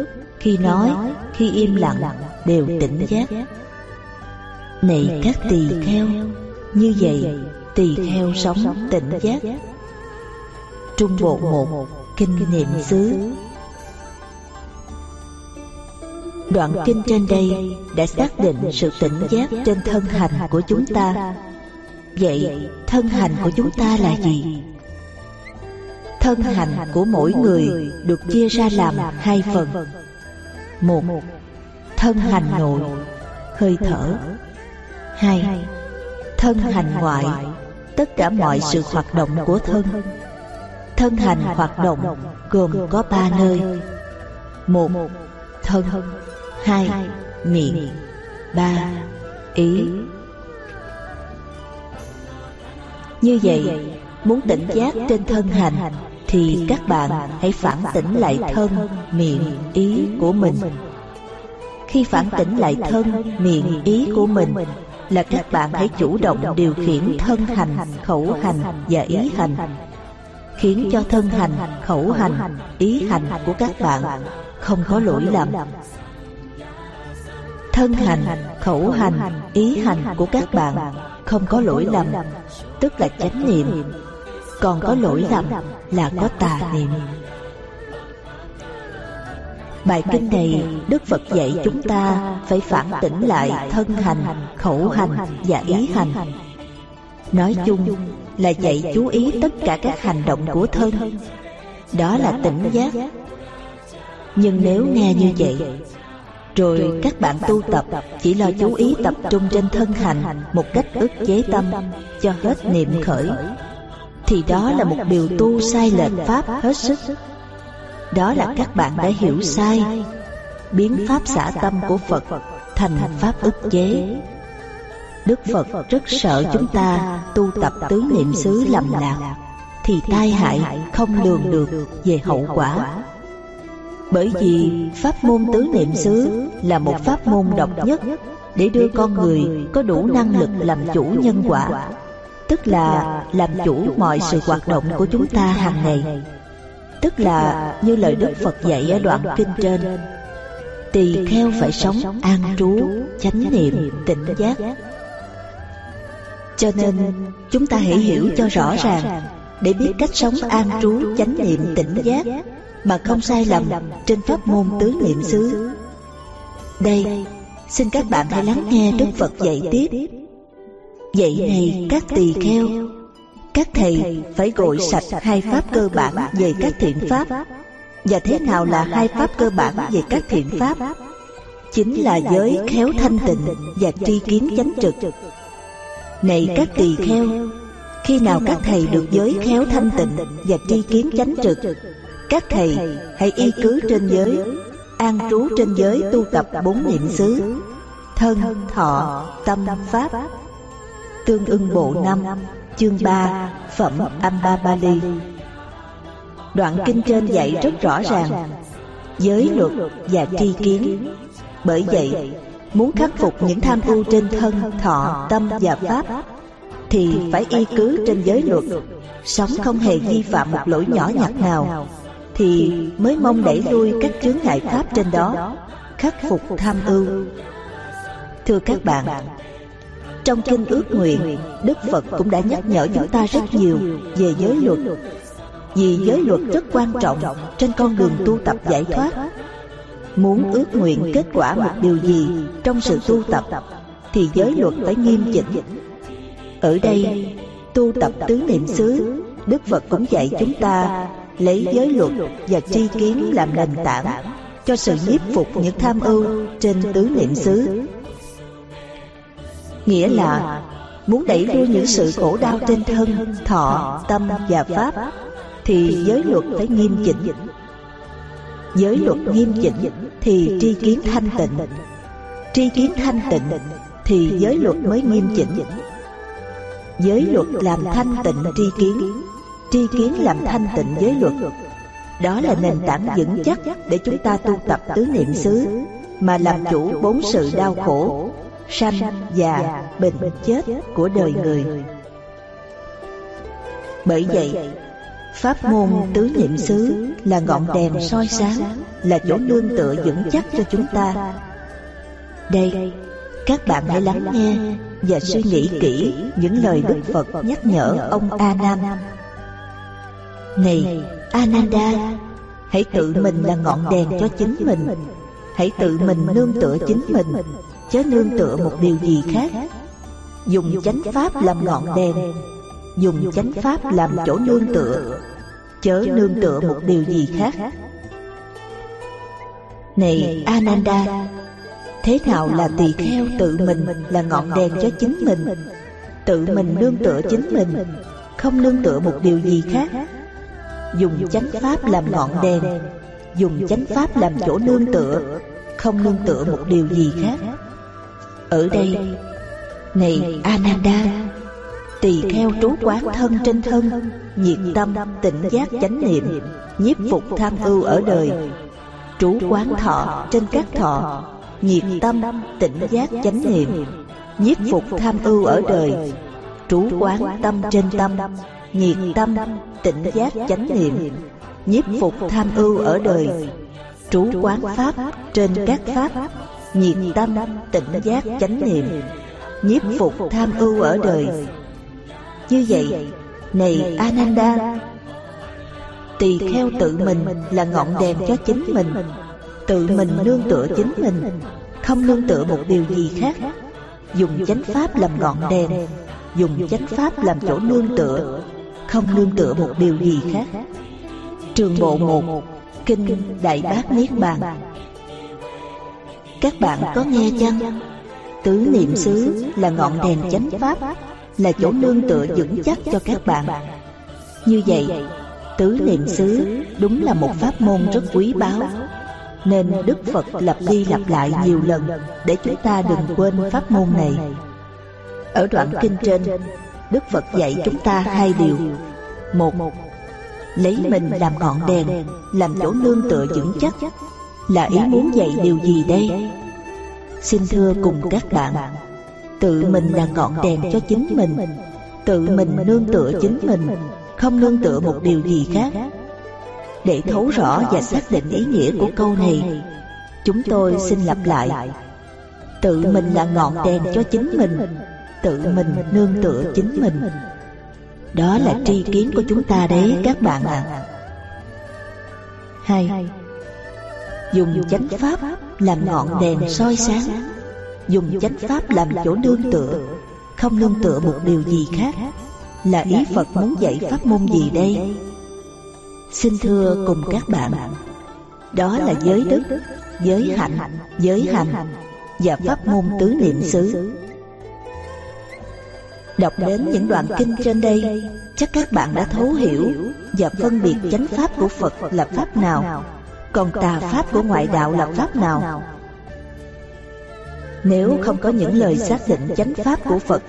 khi nói khi im lặng đều tỉnh giác. này các tỳ kheo như vậy tỳ kheo sống tỉnh giác. trung bộ một kinh niệm xứ. đoạn kinh trên đây đã xác định sự tỉnh giác trên thân hành của chúng ta vậy, thân hành của chúng ta là gì? Thân hành của mỗi người được chia ra làm hai phần. Một, thân hành nội, hơi thở. Hai, thân hành ngoại, tất cả mọi sự hoạt động của thân. Thân hành hoạt động gồm có ba nơi. Một, thân. Hai, miệng. Ba, ý như vậy, muốn tỉnh giác trên thân hành, thì các bạn hãy phản tỉnh lại thân, miệng ý của mình. Khi phản tỉnh lại thân, miệng ý của mình, là các bạn hãy chủ động điều khiển thân hành, khẩu hành và ý hành. Khiến cho thân hành, khẩu hành, ý hành của các bạn không có lỗi lầm thân hành khẩu hành ý hành của các bạn không có lỗi lầm tức là chánh niệm. còn có lỗi lầm là có tà niệm. Bài kinh này Đức Phật dạy chúng ta phải phản tỉnh lại thân hành, khẩu hành và ý hành. Nói chung là dạy chú ý tất cả các hành động của thân. Đó là tỉnh giác. Nhưng nếu nghe như vậy, rồi các bạn tu tập chỉ lo chú ý tập trung trên thân hành một cách ức chế tâm cho hết niệm khởi, thì đó là một điều tu sai lệch pháp hết sức. Đó là các bạn đã hiểu sai. Biến pháp xả tâm của phật thành pháp ức chế. Đức phật rất sợ chúng ta tu tập tứ niệm xứ lầm lạc thì tai hại không lường được về hậu quả bởi vì pháp môn tứ niệm xứ là một pháp môn độc nhất để đưa con người có đủ năng lực làm chủ nhân quả tức là làm chủ mọi sự hoạt động của chúng ta hàng ngày. tức là như lời đức phật dạy ở đoạn kinh trên. tỳ kheo phải sống an trú chánh niệm tỉnh giác. cho nên chúng ta hãy hiểu cho rõ ràng để biết cách sống an trú chánh niệm tỉnh giác mà không sai lầm trên pháp môn tứ niệm xứ. Đây, xin các bạn hãy lắng nghe đức phật dạy tiếp. Vậy này các tỳ kheo, các thầy phải gội sạch hai pháp cơ bản về các thiện pháp. Và thế nào là hai pháp cơ bản về các thiện pháp? Chính là giới khéo thanh tịnh và tri kiến chánh trực. Này các tỳ kheo, khi nào các thầy được giới khéo thanh tịnh và tri kiến chánh trực các thầy hãy y cứ trên giới, an trú trên giới tu tập bốn niệm xứ, thân, thọ, tâm, pháp. Tương ưng bộ năm, chương 3 phẩm Ambabali. Đoạn kinh trên dạy rất rõ ràng, giới luật và tri kiến. Bởi vậy, muốn khắc phục những tham ưu trên thân, thọ, tâm và pháp, thì phải y cứ trên giới luật, sống không hề vi phạm một lỗi nhỏ nhặt nào thì mới mong đẩy lui các chướng ngại pháp trên đó, khắc phục tham ưu. Thưa các bạn, trong kinh ước nguyện, đức phật cũng đã nhắc nhở chúng ta rất nhiều về giới luật. Vì giới luật rất quan trọng trên con đường tu tập giải thoát. Muốn ước nguyện kết quả một điều gì trong sự tu tập, thì giới luật phải nghiêm chỉnh. Ở đây, tu tập tứ niệm xứ, đức phật cũng dạy chúng ta lấy giới luật và tri kiến làm nền tảng cho sự nhiếp phục những tham ưu trên tứ niệm xứ. Nghĩa là muốn đẩy lui những sự khổ đau trên thân, thọ, tâm và pháp, thì giới luật phải nghiêm chỉnh. Giới luật nghiêm chỉnh thì tri kiến thanh tịnh. Tri kiến thanh tịnh thì giới luật mới nghiêm chỉnh. Giới luật làm thanh tịnh tri kiến tri kiến làm thanh tịnh giới luật. Đó là nền tảng vững chắc để chúng ta tu tập tứ niệm xứ mà làm chủ bốn sự đau khổ sanh già bệnh chết của đời người. bởi vậy pháp môn tứ niệm xứ là ngọn đèn soi sáng là chỗ nương tựa vững chắc cho chúng ta. đây các bạn hãy lắng nghe và suy nghĩ kỹ những lời đức phật nhắc nhở ông a nan này ananda hãy tự mình là ngọn đèn cho chính mình. hãy tự mình nương tựa chính mình. chớ nương tựa một điều gì khác. dùng chánh pháp làm ngọn đèn. dùng chánh pháp làm chỗ nương tựa. chớ nương tựa một điều gì khác. này ananda thế nào là tỳ kheo tự mình là ngọn đèn cho chính mình? tự mình nương tựa chính mình. không nương tựa một điều gì khác dùng chánh pháp làm ngọn đèn. dùng chánh pháp làm chỗ nương tựa không nương tựa một điều gì khác. ở đây này ananda tỳ kheo trú quán thân trên thân nhiệt tâm tỉnh giác chánh niệm nhiếp phục tham ưu ở đời. trú quán thọ trên các thọ nhiệt tâm tỉnh giác chánh niệm nhiếp phục tham ưu ở đời. trú quán tâm trên tâm nhiệt tâm, tỉnh giác chánh niệm, nhiếp phục tham ưu ở đời, trú quán pháp trên các pháp, nhiệt tâm, tỉnh giác chánh niệm, nhiếp phục tham ưu ở đời. Như vậy, này ananda, tỳ kheo tự mình là ngọn đèn cho chính mình, tự mình nương tựa chính mình, không nương tựa một điều gì khác. Dùng chánh pháp làm ngọn đèn, dùng chánh pháp làm chỗ nương tựa không nương tựa một điều gì khác. Trường bộ một kinh đại bác niết bàn. Các bạn có nghe chăng? tứ niệm xứ là ngọn đèn chánh pháp là chỗ nương tựa vững chắc cho các bạn. như vậy tứ niệm xứ đúng là một pháp môn rất quý báu. nên đức phật lặp đi lặp lại nhiều lần để chúng ta đừng quên pháp môn này. ở đoạn kinh trên đức phật dạy chúng ta hai điều. Một lấy mình làm ngọn đèn làm chỗ nương tựa vững chắc. Là ý muốn dạy điều gì đây? Xin thưa cùng các bạn Tự mình là ngọn đèn cho chính mình. Tự mình nương tựa chính mình Không nương tựa một điều gì khác. Để thấu rõ và xác định ý nghĩa của câu này. Chúng tôi xin lặp lại. Tự mình là ngọn đèn cho chính mình Tự mình nương tựa chính mình. Đó là tri kiến của chúng ta đấy các bạn ạ. À. Hai Dùng chánh pháp làm ngọn đèn soi sáng. Dùng chánh pháp làm chỗ nương tựa. Không nương tựa một điều gì khác. Là ý Phật muốn dạy pháp môn gì đây? Xin thưa cùng các bạn Đó là giới đức, giới hạnh, giới hành Và pháp môn tứ niệm xứ. Đọc đến những đoạn kinh trên đây Chắc các bạn đã thấu hiểu Và phân biệt chánh pháp của Phật là pháp nào Còn tà pháp của ngoại đạo là pháp nào? Nếu không có những lời xác định chánh pháp của Phật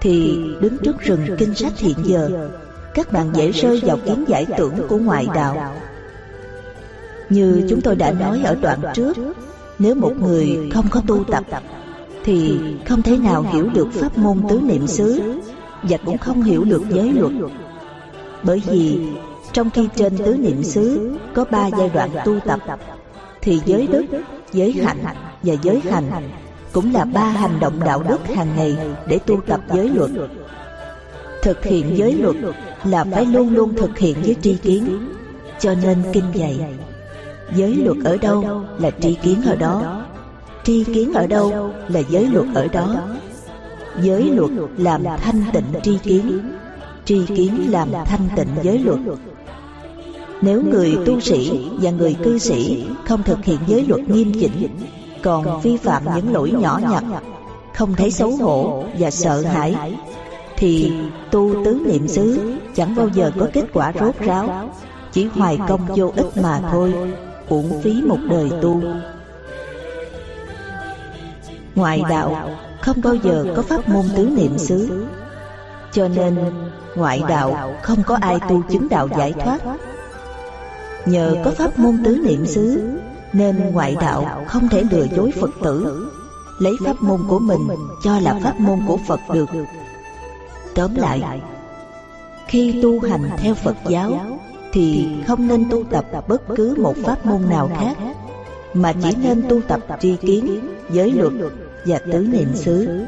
Thì đứng trước rừng kinh sách hiện giờ. Các bạn dễ rơi vào kiến giải tưởng của ngoại đạo. Như chúng tôi đã nói ở đoạn trước Nếu một người không có tu tập thì không thể nào hiểu được pháp môn tứ niệm xứ và cũng không hiểu được giới luật. Bởi vì trong khi trên tứ niệm xứ có ba giai đoạn tu tập, thì giới đức, giới hạnh và giới hành cũng là ba hành động đạo đức hàng ngày để tu tập giới luật. Thực hiện giới luật là phải luôn luôn thực hiện với tri kiến, cho nên kinh dạy. Giới luật ở đâu là tri kiến ở đó tri kiến ở đâu là giới luật ở đó. Giới luật làm thanh tịnh tri kiến. Tri kiến làm thanh tịnh giới luật. Nếu người tu sĩ và người cư sĩ không thực hiện giới luật nghiêm chỉnh, còn vi phạm những lỗi nhỏ nhặt, không thấy xấu hổ và sợ hãi, thì tu tứ niệm xứ chẳng bao giờ có kết quả rốt ráo. Chỉ hoài công vô ích mà thôi, uổng phí một đời tu. Ngoại đạo không bao giờ có pháp môn tứ niệm xứ. Cho nên ngoại đạo không có ai tu chứng đạo giải thoát. Nhờ có pháp môn tứ niệm xứ Nên ngoại đạo không thể lừa dối Phật tử. Lấy pháp môn của mình cho là pháp môn của Phật được. Tóm lại Khi tu hành theo Phật giáo Thì không nên tu tập bất cứ một pháp môn nào khác Mà chỉ nên tu tập tri kiến, giới luật và tứ niệm xứ.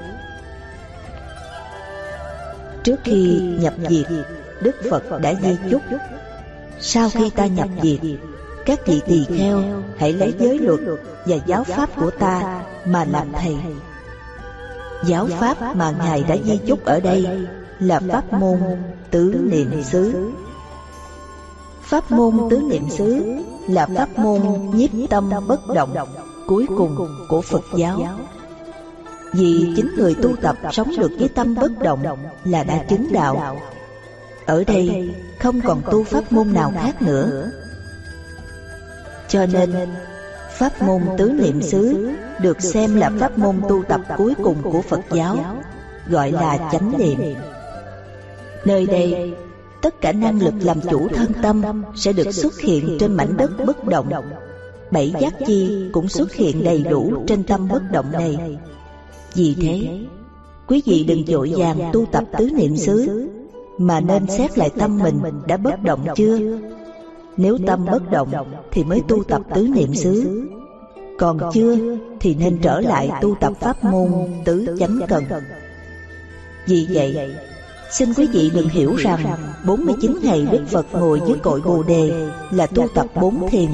Trước khi nhập diệt, Đức Phật đã di chúc. Sau khi ta nhập diệt, các vị tỳ kheo hãy lấy giới luật và giáo pháp của ta mà làm thầy. Giáo pháp mà Ngài đã di chúc ở đây là pháp môn tứ niệm xứ. Pháp môn tứ niệm xứ là pháp môn nhiếp tâm bất động cuối cùng của Phật giáo. Vì chính người tu tập sống được với tâm bất động là đã chứng đạo. Ở đây không còn tu pháp môn nào khác nữa. Cho nên, Pháp môn tứ niệm xứ Được xem là pháp môn tu tập cuối cùng của Phật giáo, Gọi là chánh niệm. Nơi đây, Tất cả năng lực làm chủ thân tâm Sẽ được xuất hiện trên mảnh đất bất động. Bảy giác chi cũng xuất hiện đầy đủ trên tâm bất động này vì thế, quý vị đừng dội vàng tu tập tứ niệm xứ, mà nên xét lại tâm mình đã bất động chưa. Nếu tâm bất động thì mới tu tập tứ niệm xứ, còn chưa thì nên trở lại tu tập pháp môn tứ chánh cần. Vì vậy, xin quý vị đừng hiểu rằng 49 ngày Đức Phật ngồi dưới cội Bồ Đề là tu tập bốn thiền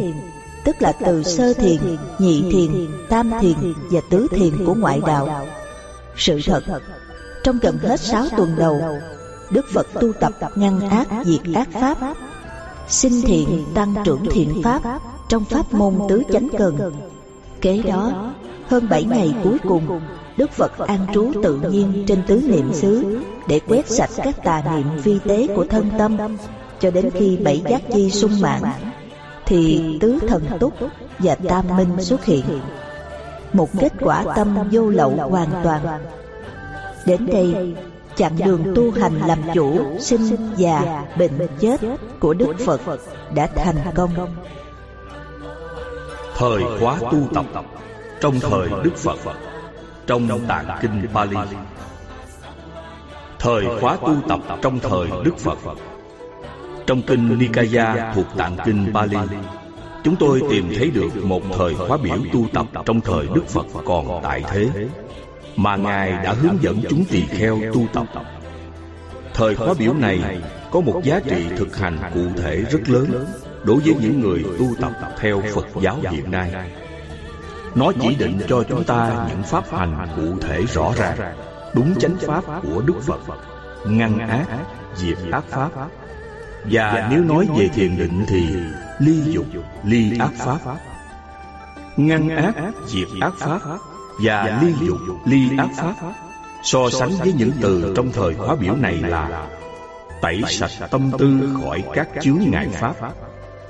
tức là từ sơ thiền, nhị thiền, tam thiền và tứ thiền của ngoại đạo. Sự thật, trong gần hết sáu tuần đầu, Đức Phật tu tập ngăn ác diệt ác pháp, sinh thiện tăng trưởng thiện pháp trong pháp môn tứ chánh cần. Kế đó, hơn bảy ngày cuối cùng, Đức Phật an trú tự nhiên trên tứ niệm xứ để quét sạch các tà niệm vi tế của thân tâm cho đến khi bảy giác chi sung mãn thì tứ thần túc và tam minh xuất hiện. Một kết quả tâm vô lậu hoàn toàn. Đến đây chặng đường tu hành làm chủ sinh già bệnh chết của đức phật đã thành công. Thời khóa tu tập. Trong thời Đức Phật. Trong tạng kinh Pali. Thời khóa tu tập trong thời Đức Phật trong kinh Nikaya thuộc tạng kinh Pali chúng tôi tìm thấy được một thời khóa biểu tu tập trong thời Đức Phật còn tại thế mà Ngài đã hướng dẫn chúng tỳ kheo tu tập. Thời khóa biểu này có một giá trị thực hành cụ thể rất lớn đối với những người tu tập theo Phật giáo hiện nay. Nó chỉ định cho chúng ta những pháp hành cụ thể rõ ràng, đúng chánh pháp của Đức Phật, ngăn ác, diệt ác pháp. Và nếu nói về thiền định thì ly dục, ly ác pháp. Ngăn ác, diệt ác pháp và ly dục, ly ác pháp. So sánh với những từ trong thời khóa biểu này là tẩy sạch tâm tư khỏi các chướng ngại pháp.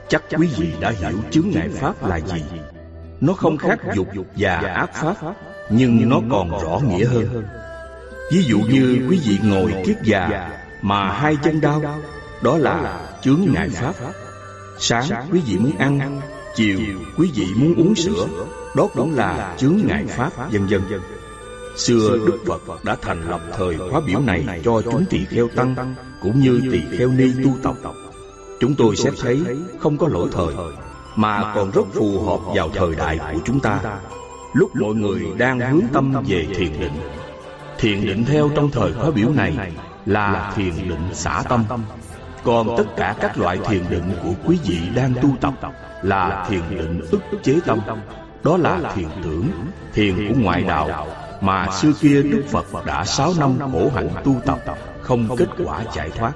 Chắc quý vị đã hiểu chướng ngại pháp là gì. Nó không khác dục và ác pháp, nhưng nó còn rõ nghĩa hơn. Ví dụ như quý vị ngồi kiết già mà hai chân đau, đó là chướng ngại pháp. Sáng quý vị muốn ăn, chiều quý vị muốn uống sữa, đó cũng là chướng ngại pháp vân vân. Xưa Đức Phật đã thành lập thời khóa biểu này cho chúng tỳ kheo tăng cũng như tỳ kheo ni tu tập. Chúng tôi sẽ thấy không có lỗi thời mà còn rất phù hợp vào thời đại của chúng ta. Lúc mọi người đang hướng tâm về thiền định. Thiền định theo trong thời khóa biểu này là thiền định xả tâm. Còn tất cả các loại thiền định của quý vị đang tu tập là thiền định ức chế tâm. Đó là thiền tưởng, thiền của ngoại đạo mà xưa kia Đức Phật đã sáu năm khổ hạnh tu tập không kết quả giải thoát.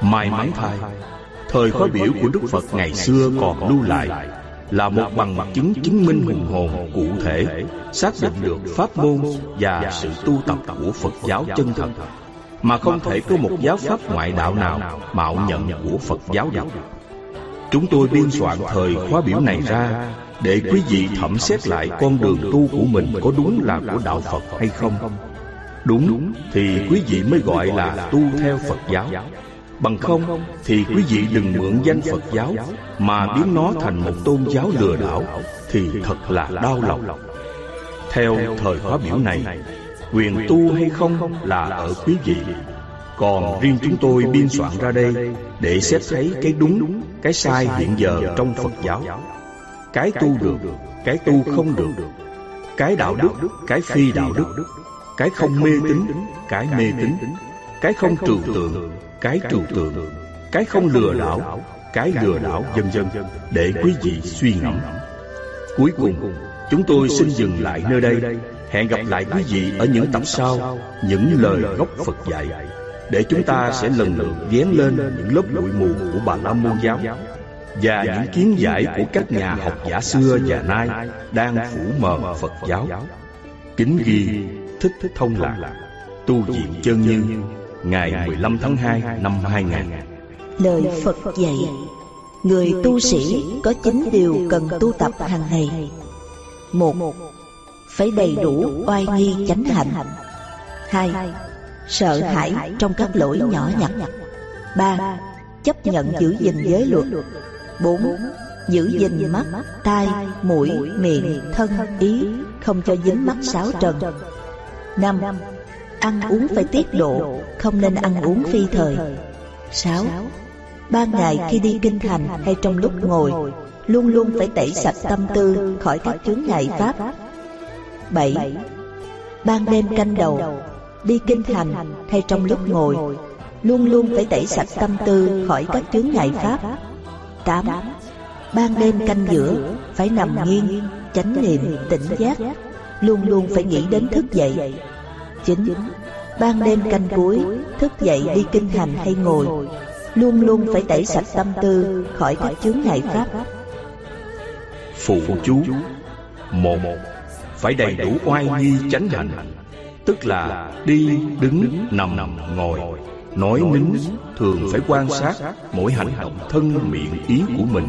May mắn thay, thời khóa biểu của Đức Phật ngày xưa còn lưu lại là một bằng chứng chứng minh hùng hồn cụ thể xác định được pháp môn và sự tu tập của Phật giáo chân thật mà không thể có một giáo pháp ngoại đạo nào mạo nhận của Phật giáo được. Chúng tôi biên soạn thời khóa biểu này ra để quý vị thẩm xét lại con đường tu của mình có đúng là của đạo Phật hay không. Đúng thì quý vị mới gọi là tu theo Phật giáo. Bằng không thì quý vị đừng mượn danh Phật giáo mà biến nó thành một tôn giáo lừa đảo thì thật là đau lòng. Theo thời khóa biểu này, quyền tu hay không là ở quý vị. Còn riêng chúng tôi biên soạn ra đây để xét thấy cái đúng, cái sai hiện giờ trong Phật giáo. Cái tu được, cái tu không được, cái đạo đức, cái phi đạo đức, cái không mê tín, cái mê tín, cái không trừu tượng, cái trừu tượng, cái không lừa đảo, cái lừa đảo vân vân để quý vị suy ngẫm. Cuối cùng, chúng tôi xin dừng lại nơi đây. Hẹn gặp lại quý vị ở những tập sau, những lời gốc Phật dạy, để chúng ta sẽ lần lượt vén lên những lớp bụi mù của Bà La Môn giáo và những kiến giải của các nhà học giả xưa và nay đang phủ mờ Phật giáo. Kính ghi Thích Thích Thông Lạc, tu viện chân như, ngày 15 tháng 2 năm 2000. Lời Phật dạy Người tu sĩ có chín điều cần tu tập hàng ngày một phải đầy đủ oai nghi chánh hạnh. Hai Sợ hãi trong các lỗi nhỏ nhặt. Ba Chấp nhận giữ gìn giới luật. Bốn Giữ gìn mắt, tai, mũi, miệng, thân, ý Không cho dính mắt sáu trần. Năm Ăn uống phải tiết độ Không nên ăn uống phi thời. Sáu Ban ngày khi đi kinh thành hay trong lúc ngồi Luôn luôn phải tẩy sạch tâm tư khỏi các chướng ngại pháp. 7. Ban đêm canh đầu Đi kinh thành hay trong lúc ngồi Luôn luôn phải tẩy sạch tâm tư khỏi các chướng ngại pháp. 8. Ban đêm canh giữa Phải nằm nghiêng, chánh niệm, tỉnh giác. Luôn luôn phải nghĩ đến thức dậy. 9. Ban đêm canh cuối Thức dậy đi kinh hành hay ngồi. Luôn luôn phải tẩy sạch tâm tư Khỏi các chướng ngại pháp. Phụ chú. Một phải đầy đủ oai nghi chánh hạnh Tức là đi, đứng, nằm, nằm, ngồi. Nói nín Thường phải quan sát Mỗi hành động thân, miệng, ý của mình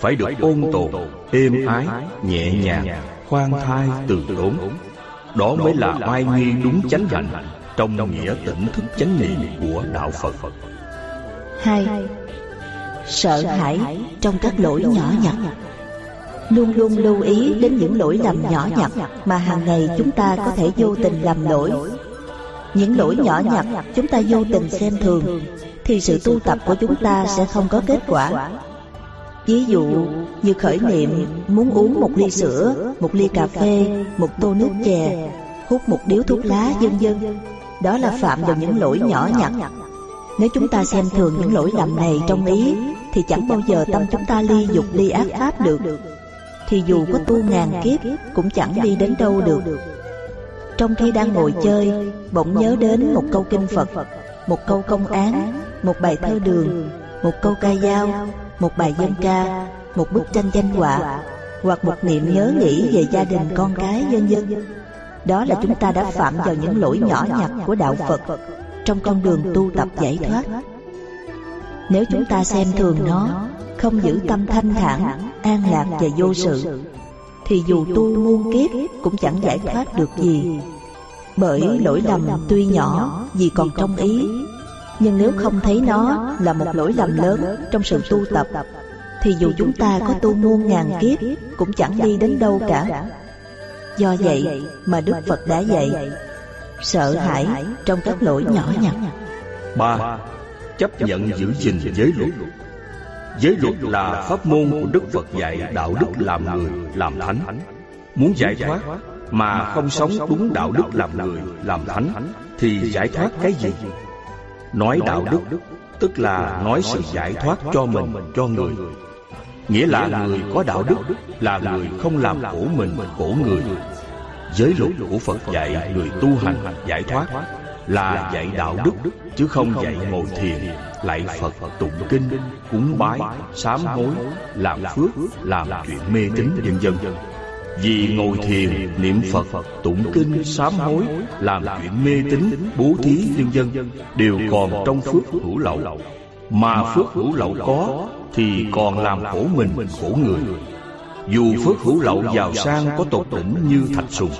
Phải được ôn tồn, êm ái, nhẹ nhàng Khoan thai, từ tốn. Đó mới là oai nghi đúng chánh hạnh Trong nghĩa tỉnh thức chánh niệm của Đạo Phật. Hai Sợ hãi trong các lỗi nhỏ nhặt. Luôn luôn lưu ý đến những lỗi lầm nhỏ nhặt Mà hàng ngày chúng ta có thể vô tình làm lỗi Những lỗi nhỏ nhặt chúng ta vô tình xem thường Thì sự tu tập của chúng ta sẽ không có kết quả Ví dụ như khởi niệm muốn uống một ly sữa, một ly cà phê, một tô nước chè, hút một điếu thuốc lá vân vân. Đó là phạm vào những lỗi nhỏ nhặt. Nếu chúng ta xem thường những lỗi lầm này trong ý, thì chẳng bao giờ tâm chúng ta ly dục ly ác pháp được. Thì dù có tu ngàn kiếp cũng chẳng đi đến đâu được. Trong khi đang ngồi chơi, bỗng nhớ đến một câu kinh Phật, một câu công án, một bài thơ đường, một câu ca dao, một bài dân ca, một bức tranh danh họa, hoặc một niệm nhớ nghĩ về gia đình con cái vân vân. Đó là chúng ta đã phạm vào những lỗi nhỏ nhặt của đạo Phật trong con đường tu tập giải thoát. Nếu chúng ta xem thường nó, không giữ tâm thanh thản, an lạc và vô sự, thì dù tu muôn kiếp cũng chẳng giải thoát được gì. Bởi lỗi lầm tuy nhỏ vì còn trong ý, nhưng nếu không thấy nó là một lỗi lầm lớn trong sự tu tập, thì dù chúng ta có tu muôn ngàn kiếp cũng chẳng đi đến đâu cả. Do vậy mà Đức Phật đã dạy Sợ hãi trong các lỗi nhỏ nhặt. Ba Chấp nhận giữ gìn giới luật Giới luật là pháp môn của Đức Phật dạy đạo đức làm người, làm thánh. Muốn giải thoát mà không sống đúng đạo đức làm người, làm thánh Thì giải thoát cái gì? Nói đạo đức tức là nói sự giải thoát cho mình, cho người. Nghĩa là người có đạo đức là người không làm khổ mình, khổ người. Giới luật của Phật dạy người tu hành giải thoát. Là dạy đạo đức chứ không dạy ngồi thiền Lại Phật tụng kinh, cúng bái, sám hối, làm phước, làm chuyện mê tín vân vân vì ngồi thiền, niệm Phật, tụng kinh, sám hối, làm chuyện mê tín, bố thí, nhân dân đều còn trong phước hữu lậu. Mà phước hữu lậu có thì còn làm khổ mình, khổ người. Dù phước hữu lậu giàu sang có tột đỉnh như thạch sùng,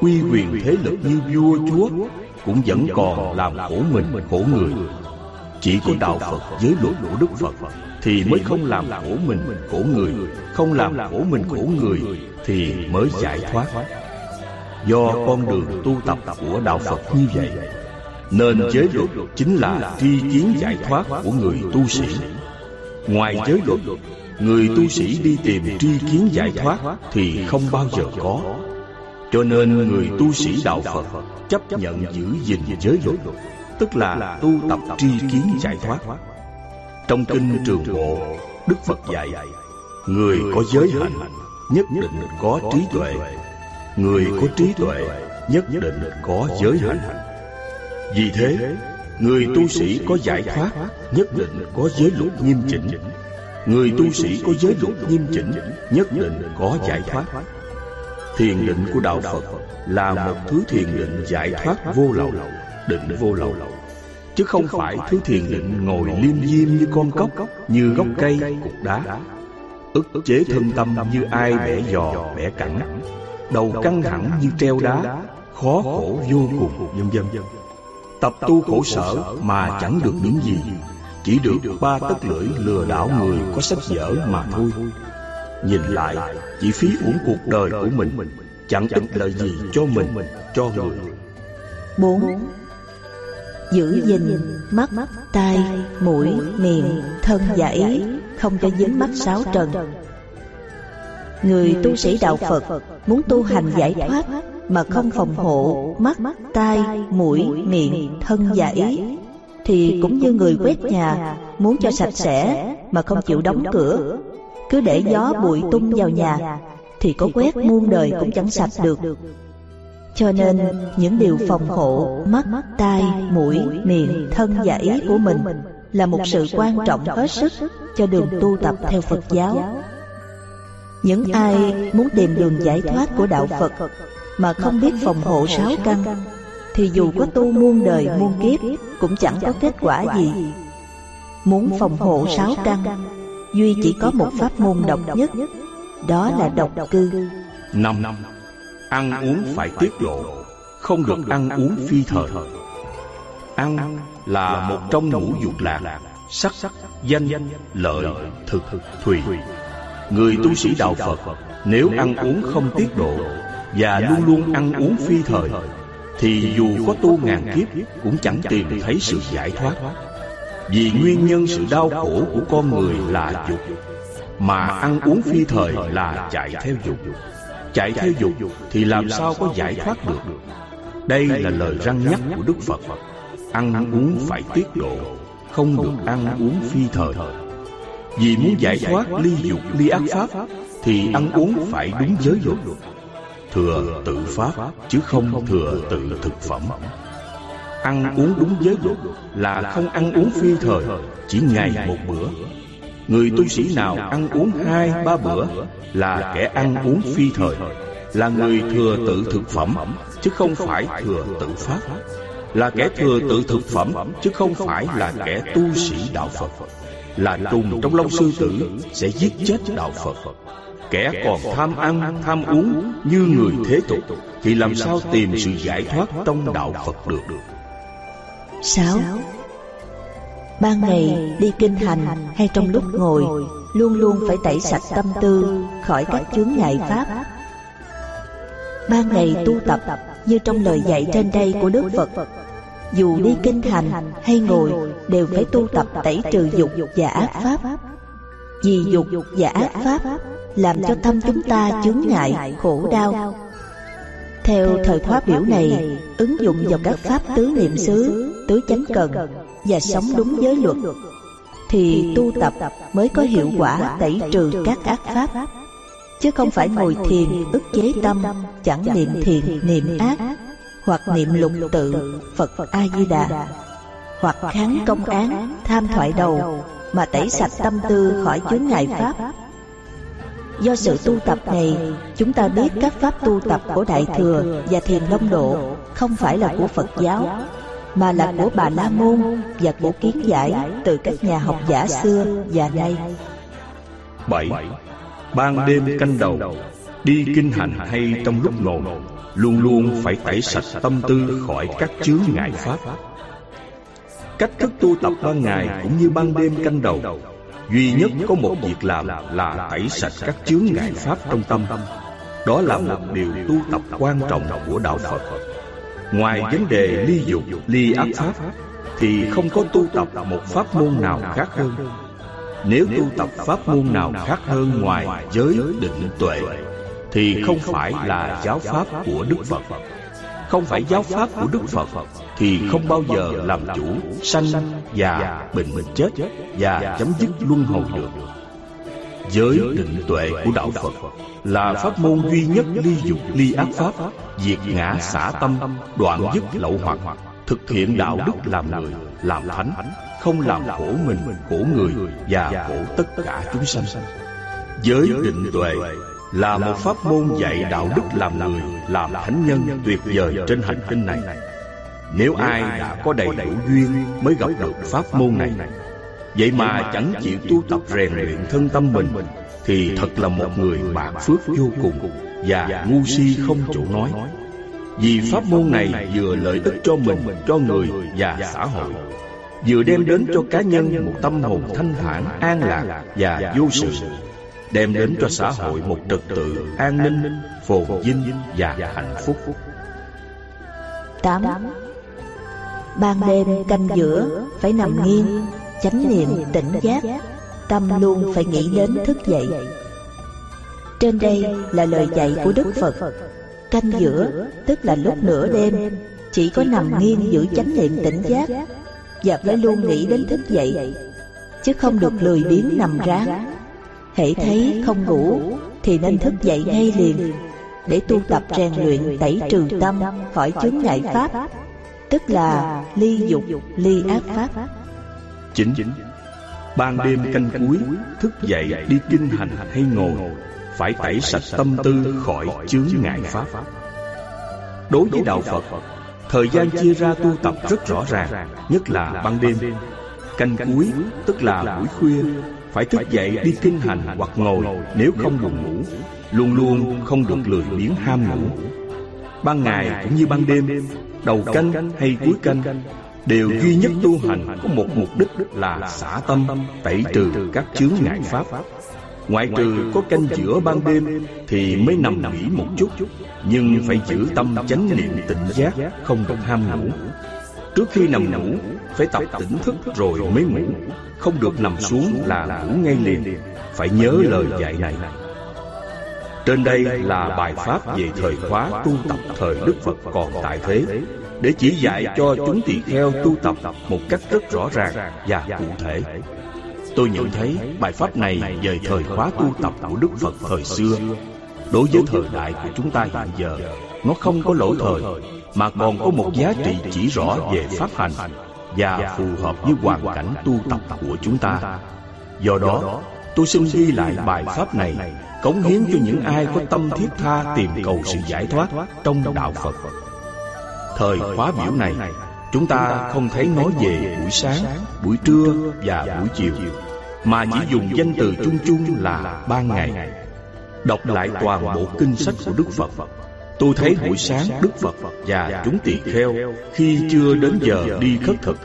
uy quyền thế lực như vua chúa, cũng vẫn còn làm khổ mình, khổ người. Chỉ có đạo Phật giới luật của Đức Phật thì mới không làm khổ mình, khổ người, không làm khổ mình, khổ người thì mới giải thoát. Do con đường tu tập của đạo Phật như vậy, nên giới luật chính là tri kiến giải thoát của người tu sĩ. Ngoài giới luật, người tu sĩ đi tìm tri kiến giải thoát thì không bao giờ có. Cho nên người tu sĩ đạo Phật chấp nhận giữ gìn giới luật, tức là tu tập tri kiến giải thoát. Trong kinh Trường Bộ, Đức Phật dạy, người có giới hạnh nhất định có trí tuệ, người có trí tuệ nhất định có giới hạnh. Vì thế, người tu sĩ có giải thoát nhất định có giới luật nghiêm chỉnh. Người tu sĩ có giới luật nghiêm chỉnh nhất định có giải thoát. Thiền định của đạo Phật là một thứ thiền định giải thoát vô lậu, định vô lậu. Chứ không phải thứ thiền định ngồi liêm diêm như con cốc, như gốc cây, cục đá. ức chế thân tâm như ai bẻ giò, bẻ cẳng, đầu căng thẳng như treo đá, khó khổ vô cùng, vân vân. Tập tu khổ sở mà chẳng được những gì, chỉ được ba tấc lưỡi lừa đảo người có sách vở mà thôi. Nhìn lại, chỉ phí uổng cuộc đời của mình, chẳng ích lợi gì cho mình, cho người. Bốn. Giữ gìn mắt, tai, mũi, miệng, thân và ý Không cho dính mắt sáu trần. Người tu sĩ đạo Phật muốn tu hành giải thoát Mà không phòng hộ mắt, tai, mũi, miệng, thân và ý Thì cũng như người quét nhà Muốn cho sạch sẽ mà không chịu đóng cửa Cứ để gió bụi tung vào nhà Thì có quét muôn đời cũng chẳng sạch được cho nên những điều phòng hộ mắt, tai, mũi, miệng, thân và ý của mình là một sự quan trọng hết sức cho đường tu tập theo Phật giáo. Những ai muốn tìm đường giải thoát của đạo Phật mà không biết phòng hộ sáu căn thì dù có tu muôn đời muôn kiếp cũng chẳng có kết quả gì. Muốn phòng hộ sáu căn, duy chỉ có một pháp môn độc nhất, đó là độc cư. Năm Ăn uống phải tiết lộ Không được ăn uống phi thời. Ăn là một trong ngũ dục lạc Sắc, danh, lợi, thực, thùy. Người tu sĩ đạo Phật Nếu ăn uống không tiết độ Và luôn luôn ăn uống phi thời Thì dù có tu ngàn kiếp Cũng chẳng tìm thấy sự giải thoát vì nguyên nhân sự đau khổ của con người là dục. Mà ăn uống phi thời là chạy theo dục. Chạy theo dục thì làm sao có giải thoát được? Đây là lời răng nhắc của Đức Phật. Ăn uống phải tiết độ, Không được ăn uống phi thời. Vì muốn giải thoát ly dục, ly ác pháp, Thì ăn uống phải đúng giới luật. Thừa tự pháp, chứ không thừa tự thực phẩm. Ăn uống đúng giới luật là không ăn uống phi thời Chỉ ngày một bữa Người tu sĩ nào ăn uống hai ba bữa Là kẻ ăn uống phi thời Là người thừa tự thực phẩm Chứ không phải thừa tự pháp Là kẻ thừa tự thực phẩm Chứ không phải là kẻ tu sĩ đạo Phật là trùng trong lông sư tử sẽ giết chết đạo Phật. Kẻ còn tham ăn, tham uống như người thế tục thì làm sao tìm sự giải thoát trong đạo Phật được? 6. Ban ngày đi kinh hành hay trong lúc ngồi, Luôn luôn phải tẩy sạch tâm tư khỏi các chướng ngại pháp. Ban ngày tu tập như trong lời dạy trên đây của Đức Phật. Dù đi kinh hành hay ngồi đều phải tu tập tẩy trừ dục và ác pháp. Vì dục và ác pháp làm cho tâm chúng ta chướng ngại, khổ đau theo thời khóa biểu này ứng dụng vào các pháp tứ niệm xứ tứ chánh cần và sống đúng giới luật thì tu tập mới có hiệu quả tẩy trừ các ác pháp. chứ không phải ngồi thiền ức chế tâm chẳng niệm thiền niệm ác hoặc niệm lục tự Phật A Di Đà, hoặc kháng công án tham thoại đầu mà tẩy sạch tâm tư khỏi chướng ngại pháp. Do sự tu tập này, chúng ta biết các pháp tu tập của Đại Thừa và Thiền Long Độ không phải là của Phật giáo, mà là của Bà La Môn và của kiến giải từ các nhà học giả xưa và nay. 7. Ban đêm canh đầu, đi kinh hành hay trong lúc ngồi luôn luôn phải tẩy sạch tâm tư khỏi các chướng ngại pháp cách thức tu tập ban ngày cũng như ban đêm canh đầu duy nhất có một việc làm là tẩy sạch các chướng ngại pháp trong tâm. đó là một điều tu tập quan trọng của đạo phật. ngoài vấn đề ly dục ly ác pháp thì không có tu tập một pháp môn nào khác hơn. nếu tu tập pháp môn nào khác hơn ngoài giới định tuệ thì không phải là giáo pháp của Đức Phật. Không phải giáo pháp của Đức Phật thì không bao giờ làm chủ sanh, già, bệnh, chết và chấm dứt luân hồi được. Giới định tuệ của đạo Phật là pháp môn duy nhất ly dục ly ác pháp, diệt ngã xả tâm, đoạn dứt lậu hoặc, thực hiện đạo đức làm người, làm thánh, không làm khổ mình, khổ người và khổ tất cả chúng sanh. Giới định tuệ là một pháp môn dạy đạo đức làm người, làm thánh nhân tuyệt vời trên hành tinh này. Nếu ai đã có đầy đủ duyên mới gặp được pháp môn này, vậy mà chẳng chịu tu tập rèn luyện thân tâm mình, thì thật là một người bạc phước vô cùng và ngu si không chỗ nói. Vì pháp môn này vừa lợi ích cho mình, cho người và xã hội, vừa đem đến cho cá nhân một tâm hồn thanh thản, an lạc và vô sự đem đến cho xã hội một trật tự an ninh, phồn vinh và hạnh phúc. 8. Ban đêm canh giữa phải nằm nghiêng, chánh niệm tỉnh giác, tâm luôn phải nghĩ đến thức dậy. Trên đây là lời dạy của Đức Phật. Canh giữa tức là lúc nửa đêm, chỉ có nằm nghiêng giữ chánh niệm tỉnh giác và phải luôn nghĩ đến thức dậy, chứ không được lười biếng nằm ráng. hễ thấy không ngủ thì nên thức dậy ngay liền để tu tập rèn luyện tẩy trừ tâm khỏi chướng ngại pháp tức là ly dục ly ác pháp. Chính ban đêm canh cuối thức dậy đi kinh hành hay ngồi phải tẩy sạch tâm tư khỏi chướng ngại pháp. đối với đạo phật thời gian chia ra tu tập rất rõ ràng nhất là ban đêm. canh cuối tức là buổi khuya phải thức dậy đi kinh hành hoặc ngồi nếu không buồn ngủ luôn luôn không được lười biếng ham ngủ. ban ngày cũng như ban đêm đầu canh hay cuối canh đều duy nhất tu hành có một mục đích là xả tâm tẩy trừ các chướng ngại pháp. Ngoại trừ có canh giữa ban đêm Thì mới nằm nghỉ một chút. Nhưng phải giữ tâm chánh niệm tỉnh giác Không được ham ngủ. Trước khi nằm ngủ Phải tập tỉnh thức rồi mới ngủ. Không được nằm xuống là ngủ ngay liền. Phải nhớ lời dạy này trên đây là bài pháp về thời khóa tu tập thời Đức Phật còn tại thế, Để chỉ dạy cho chúng tỳ kheo tu tập một cách rất rõ ràng và cụ thể. Tôi nhận thấy bài pháp này về thời khóa tu tập của Đức Phật thời xưa. Đối với thời đại của chúng ta hiện giờ, Nó không có lỗi thời, Mà còn có một giá trị chỉ rõ về pháp hành Và phù hợp với hoàn cảnh tu tập của chúng ta. Do đó tôi xin ghi lại bài pháp này Cống hiến cho những ai có tâm thiết tha tìm cầu sự giải thoát trong đạo Phật. Thời khóa biểu này Chúng ta không thấy nói về buổi sáng, buổi trưa và buổi chiều Mà chỉ dùng danh từ chung chung là ban ngày. Đọc lại toàn bộ kinh sách của Đức Phật Tôi thấy buổi sáng Đức Phật và chúng tỳ kheo Khi chưa đến giờ đi khất thực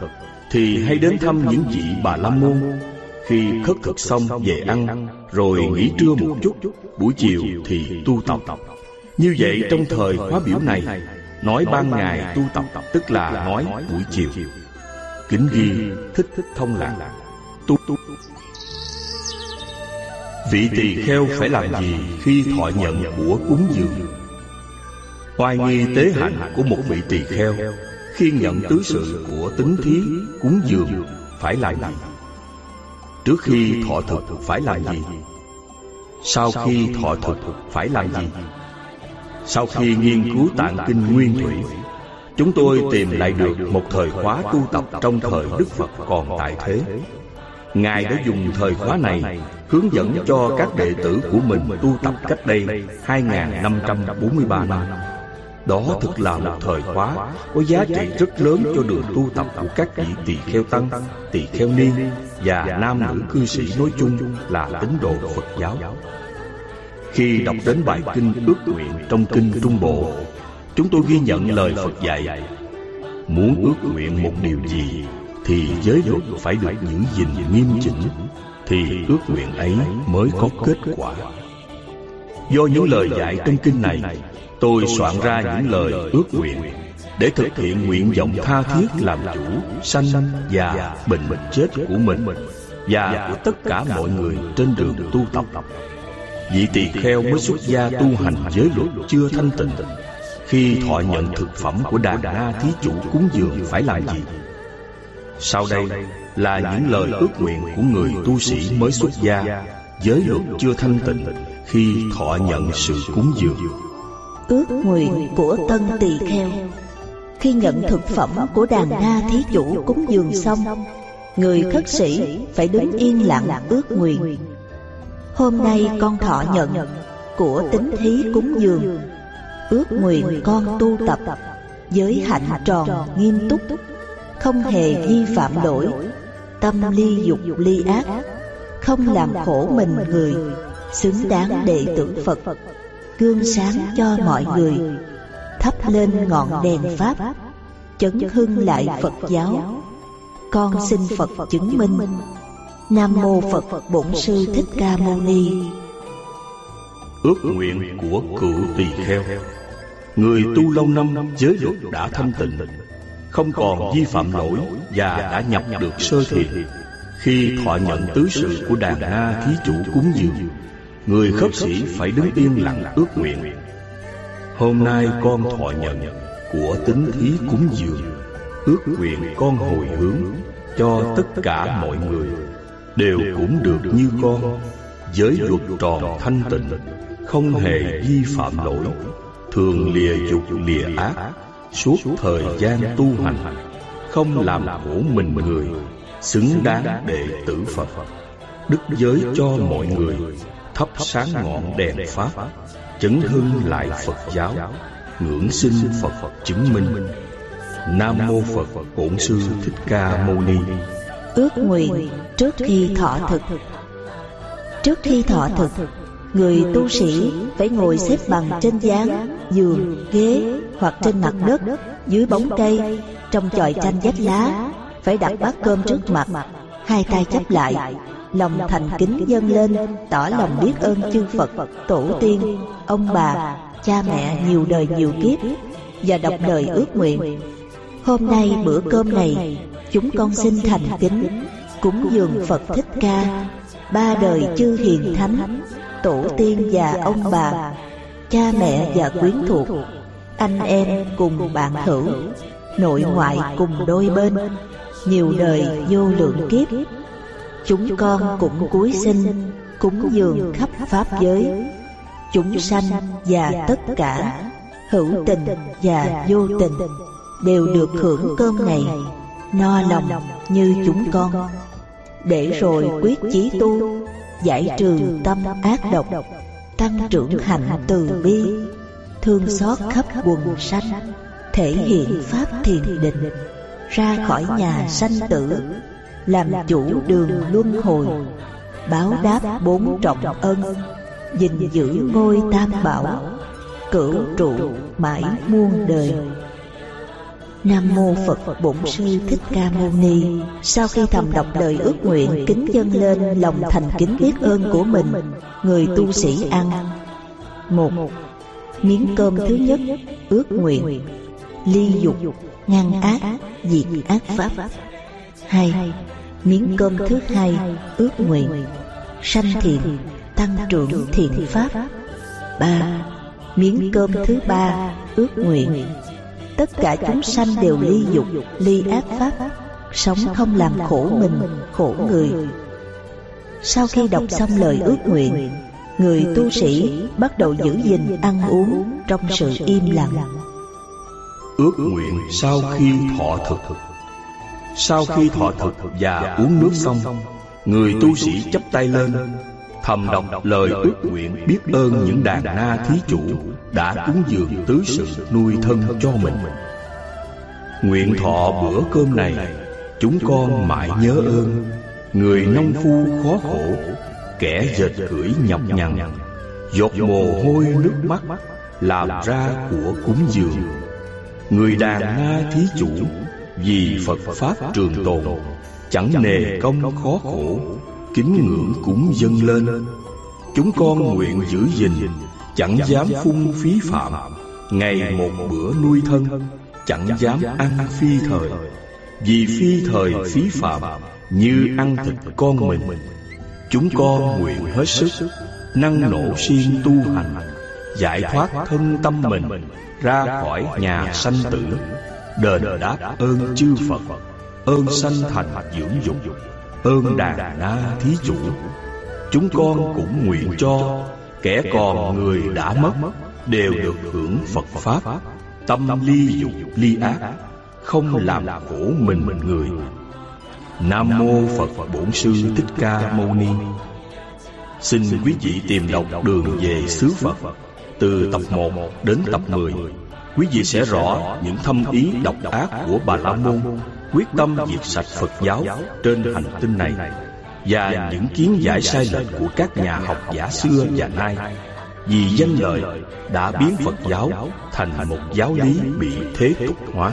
Thì hay đến thăm những vị bà la môn khi khất thực xong về ăn, Rồi nghỉ trưa một chút, Buổi chiều thì tu tập. Như vậy trong thời khóa biểu này, Nói ban ngày tu tập, Tức là nói buổi chiều. Kính ghi, thích thích thông lạc. Tu tu Vị tỳ kheo phải làm gì khi thọ nhận của cúng dường? Hoài nghi tế hạnh của một vị tỳ kheo, Khi nhận tứ sự của tính thí, cúng dường, phải làm gì? Trước khi thọ thực phải làm gì? Sau khi thọ thực phải làm gì? Sau khi nghiên cứu tạng kinh nguyên thủy Chúng tôi tìm lại được một thời khóa tu tập trong thời Đức Phật còn tại thế. Ngài đã dùng thời khóa này hướng dẫn cho các đệ tử của mình tu tập cách đây 2.543 năm. Đó thực là một thời khóa có giá trị rất lớn cho đường tu tập của các vị tỳ kheo tăng, tỳ kheo ni và nam nữ cư sĩ nói chung là tín đồ Phật giáo. Khi đọc đến bài kinh ước nguyện trong kinh Trung Bộ, chúng tôi ghi nhận lời Phật dạy: muốn ước nguyện một điều gì thì giới luật phải được giữ gìn nghiêm chỉnh thì ước nguyện ấy mới có kết quả do những lời dạy trong kinh này tôi soạn ra những lời ước nguyện để thực hiện nguyện vọng tha thiết làm chủ, sanh già bệnh chết của mình và của tất cả mọi người trên đường tu tập. Vị tỳ kheo mới xuất gia tu hành giới luật chưa thanh tịnh. Khi thọ nhận thực phẩm của đà na thí chủ cúng dường phải làm gì? Sau đây là những lời ước nguyện của người tu sĩ mới xuất gia, Giới luật chưa thanh tịnh Khi thọ nhận sự cúng dường. Ước nguyện của tân tỳ kheo. Khi nhận thực phẩm của đàn na thí chủ cúng dường xong, Người khất sĩ phải đứng yên lặng ước nguyện. Hôm nay con thọ nhận của tính thí cúng dường. Ước nguyện con tu tập Giới hạnh tròn nghiêm túc, không hề vi phạm lỗi, tâm ly dục ly ác, không làm khổ mình người, xứng đáng đệ tử phật gương sáng cho mọi người, thắp lên ngọn đèn pháp, chấn hưng lại phật giáo. Con xin phật chứng minh. Nam mô phật bổn sư thích ca mâu ni. Ước nguyện của cựu tỳ kheo, người tu lâu năm giới luật đã thanh tịnh, không còn vi phạm lỗi và đã nhập được sơ thiện khi thọ nhận tứ sự của đàn na thí chủ cúng dường người khất sĩ phải đứng yên lặng ước nguyện. hôm nay con thọ nhận của tính thí cúng dường. Ước nguyện con hồi hướng cho tất cả mọi người. Đều cũng được như con. Giới luật tròn thanh tịnh không hề vi phạm lỗi. Thường lìa dục lìa ác suốt thời gian tu hành. Không làm khổ mình người xứng đáng đệ tử phật. Đức giới cho mọi người thắp sáng ngọn đèn pháp chấn hưng lại phật giáo ngưỡng sinh phật chứng minh. nam mô phật bổn sư thích ca mâu ni. Ước nguyện trước khi thọ thực. trước khi thọ thực người tu sĩ phải ngồi xếp bằng trên gián giường ghế hoặc trên mặt đất dưới bóng cây trong chòi tranh vách lá phải đặt bát cơm trước mặt hai tay chắp lại Lòng thành kính dâng lên Tỏ lòng biết ơn chư Phật Tổ tiên, ông bà, cha mẹ nhiều đời nhiều kiếp Và đọc lời ước nguyện. Hôm nay bữa cơm này Chúng con xin thành kính Cúng dường Phật Thích Ca. Ba đời chư hiền thánh Tổ tiên và ông bà Cha mẹ và quyến thuộc Anh em cùng bạn hữu Nội ngoại cùng đôi bên. Nhiều đời vô lượng kiếp Chúng con cũng cúi xin Cúng dường khắp Pháp giới. Chúng sanh và tất cả Hữu tình và vô tình Đều được hưởng cơm này No lòng như chúng con. Để rồi quyết chí tu Giải trừ tâm ác độc Tăng trưởng hạnh từ bi Thương xót khắp quần sanh Thể hiện Pháp thiền định Ra khỏi nhà sanh tử Làm chủ đường luân hồi Báo đáp bốn trọng ân gìn giữ ngôi tam bảo Cửu trụ mãi muôn đời. Nam mô Phật Bổn Sư Thích Ca Mâu Ni. Sau khi thầm đọc lời ước nguyện kính dâng lên lòng thành kính biết ơn của mình, người tu sĩ ăn. Một miếng cơm thứ nhất ước nguyện. ly dục ngăn ác diệt ác pháp. Hai, miếng cơm thứ hai ước nguyện. Sanh thiện tăng trưởng thiện pháp. Ba, miếng cơm thứ ba ước nguyện. Tất cả chúng sanh đều ly dục, ly ác pháp, sống không làm khổ mình, khổ người. Sau khi đọc xong lời ước nguyện, người tu sĩ bắt đầu giữ gìn, ăn uống trong sự im lặng. Ước nguyện sau khi thọ thực sau khi thọ thực và uống nước xong, người tu sĩ chắp tay lên, thầm đọc lời ước nguyện biết ơn những đàn na thí chủ đã cúng dường tứ sự nuôi thân cho mình. Nguyện thọ bữa cơm này, chúng con mãi nhớ ơn, người nông phu khó khổ, kẻ dệt cưỡi nhọc nhằn giọt mồ hôi nước mắt, làm ra của cúng dường. Người đàn na thí chủ vì phật pháp trường tồn chẳng nề công khó khổ kính ngưỡng cúng dâng lên. chúng con nguyện giữ gìn chẳng dám phung phí phạm. ngày một bữa nuôi thân chẳng dám ăn phi thời. vì phi thời phí phạm như ăn thịt con mình. chúng con nguyện hết sức năng nổ siêng tu hành giải thoát thân tâm mình ra khỏi nhà sanh tử đền đáp ơn chư phật, ơn sanh thành dưỡng dục, ơn đàn na thí chủ. Chúng con cũng nguyện cho kẻ còn người đã mất đều được hưởng phật pháp. Tâm ly dục, ly ác, không làm khổ mình người. Nam mô phật bổn sư thích ca mâu ni. Xin quý vị tìm đọc đường về xứ phật từ tập 1 đến tập 10 quý vị sẽ rõ những thâm ý độc ác của bà la môn quyết tâm diệt sạch Phật giáo trên hành tinh này và những kiến giải sai lệch của các nhà học giả xưa và nay. Vì danh lợi đã biến Phật giáo thành một giáo lý bị thế tục hóa.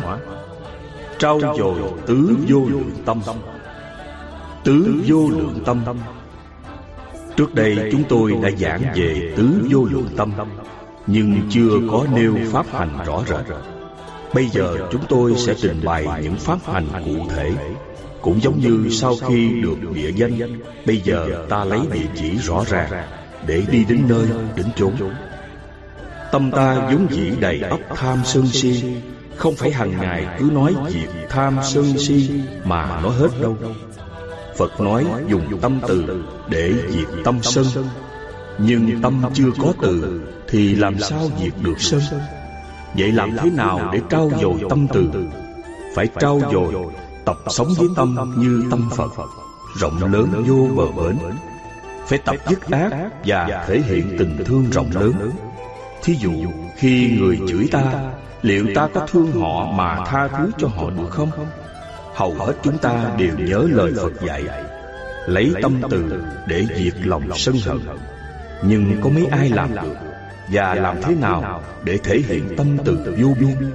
Trau dồi tứ vô lượng tâm. Tứ vô lượng tâm. Trước đây chúng tôi đã giảng về tứ vô lượng tâm nhưng chưa có nêu pháp hành rõ rệt. Bây giờ chúng tôi sẽ trình bày những pháp hành cụ thể. Cũng giống như sau khi được địa danh Bây giờ ta lấy địa chỉ rõ ràng Để đi đến nơi, đến chốn. Tâm ta vốn dĩ đầy ấp tham sân si Không phải hàng ngày cứ nói việc tham sân si Mà nói hết đâu. Phật nói dùng tâm từ để diệt tâm sân Nhưng tâm chưa có từ thì làm sao diệt được sân? Vậy làm thế nào để trao dồi tâm từ? Phải trao dồi Tập sống với tâm như tâm Phật. Rộng lớn vô bờ bến. Phải tập dứt ác Và thể hiện tình thương rộng lớn. Thí dụ, khi người chửi ta, Liệu ta có thương họ mà tha thứ cho họ được không? Hầu hết chúng ta đều nhớ lời Phật dạy, Lấy tâm từ để diệt lòng sân hận. Nhưng có mấy ai làm được? Và làm thế nào để thể hiện tâm từ vô biên?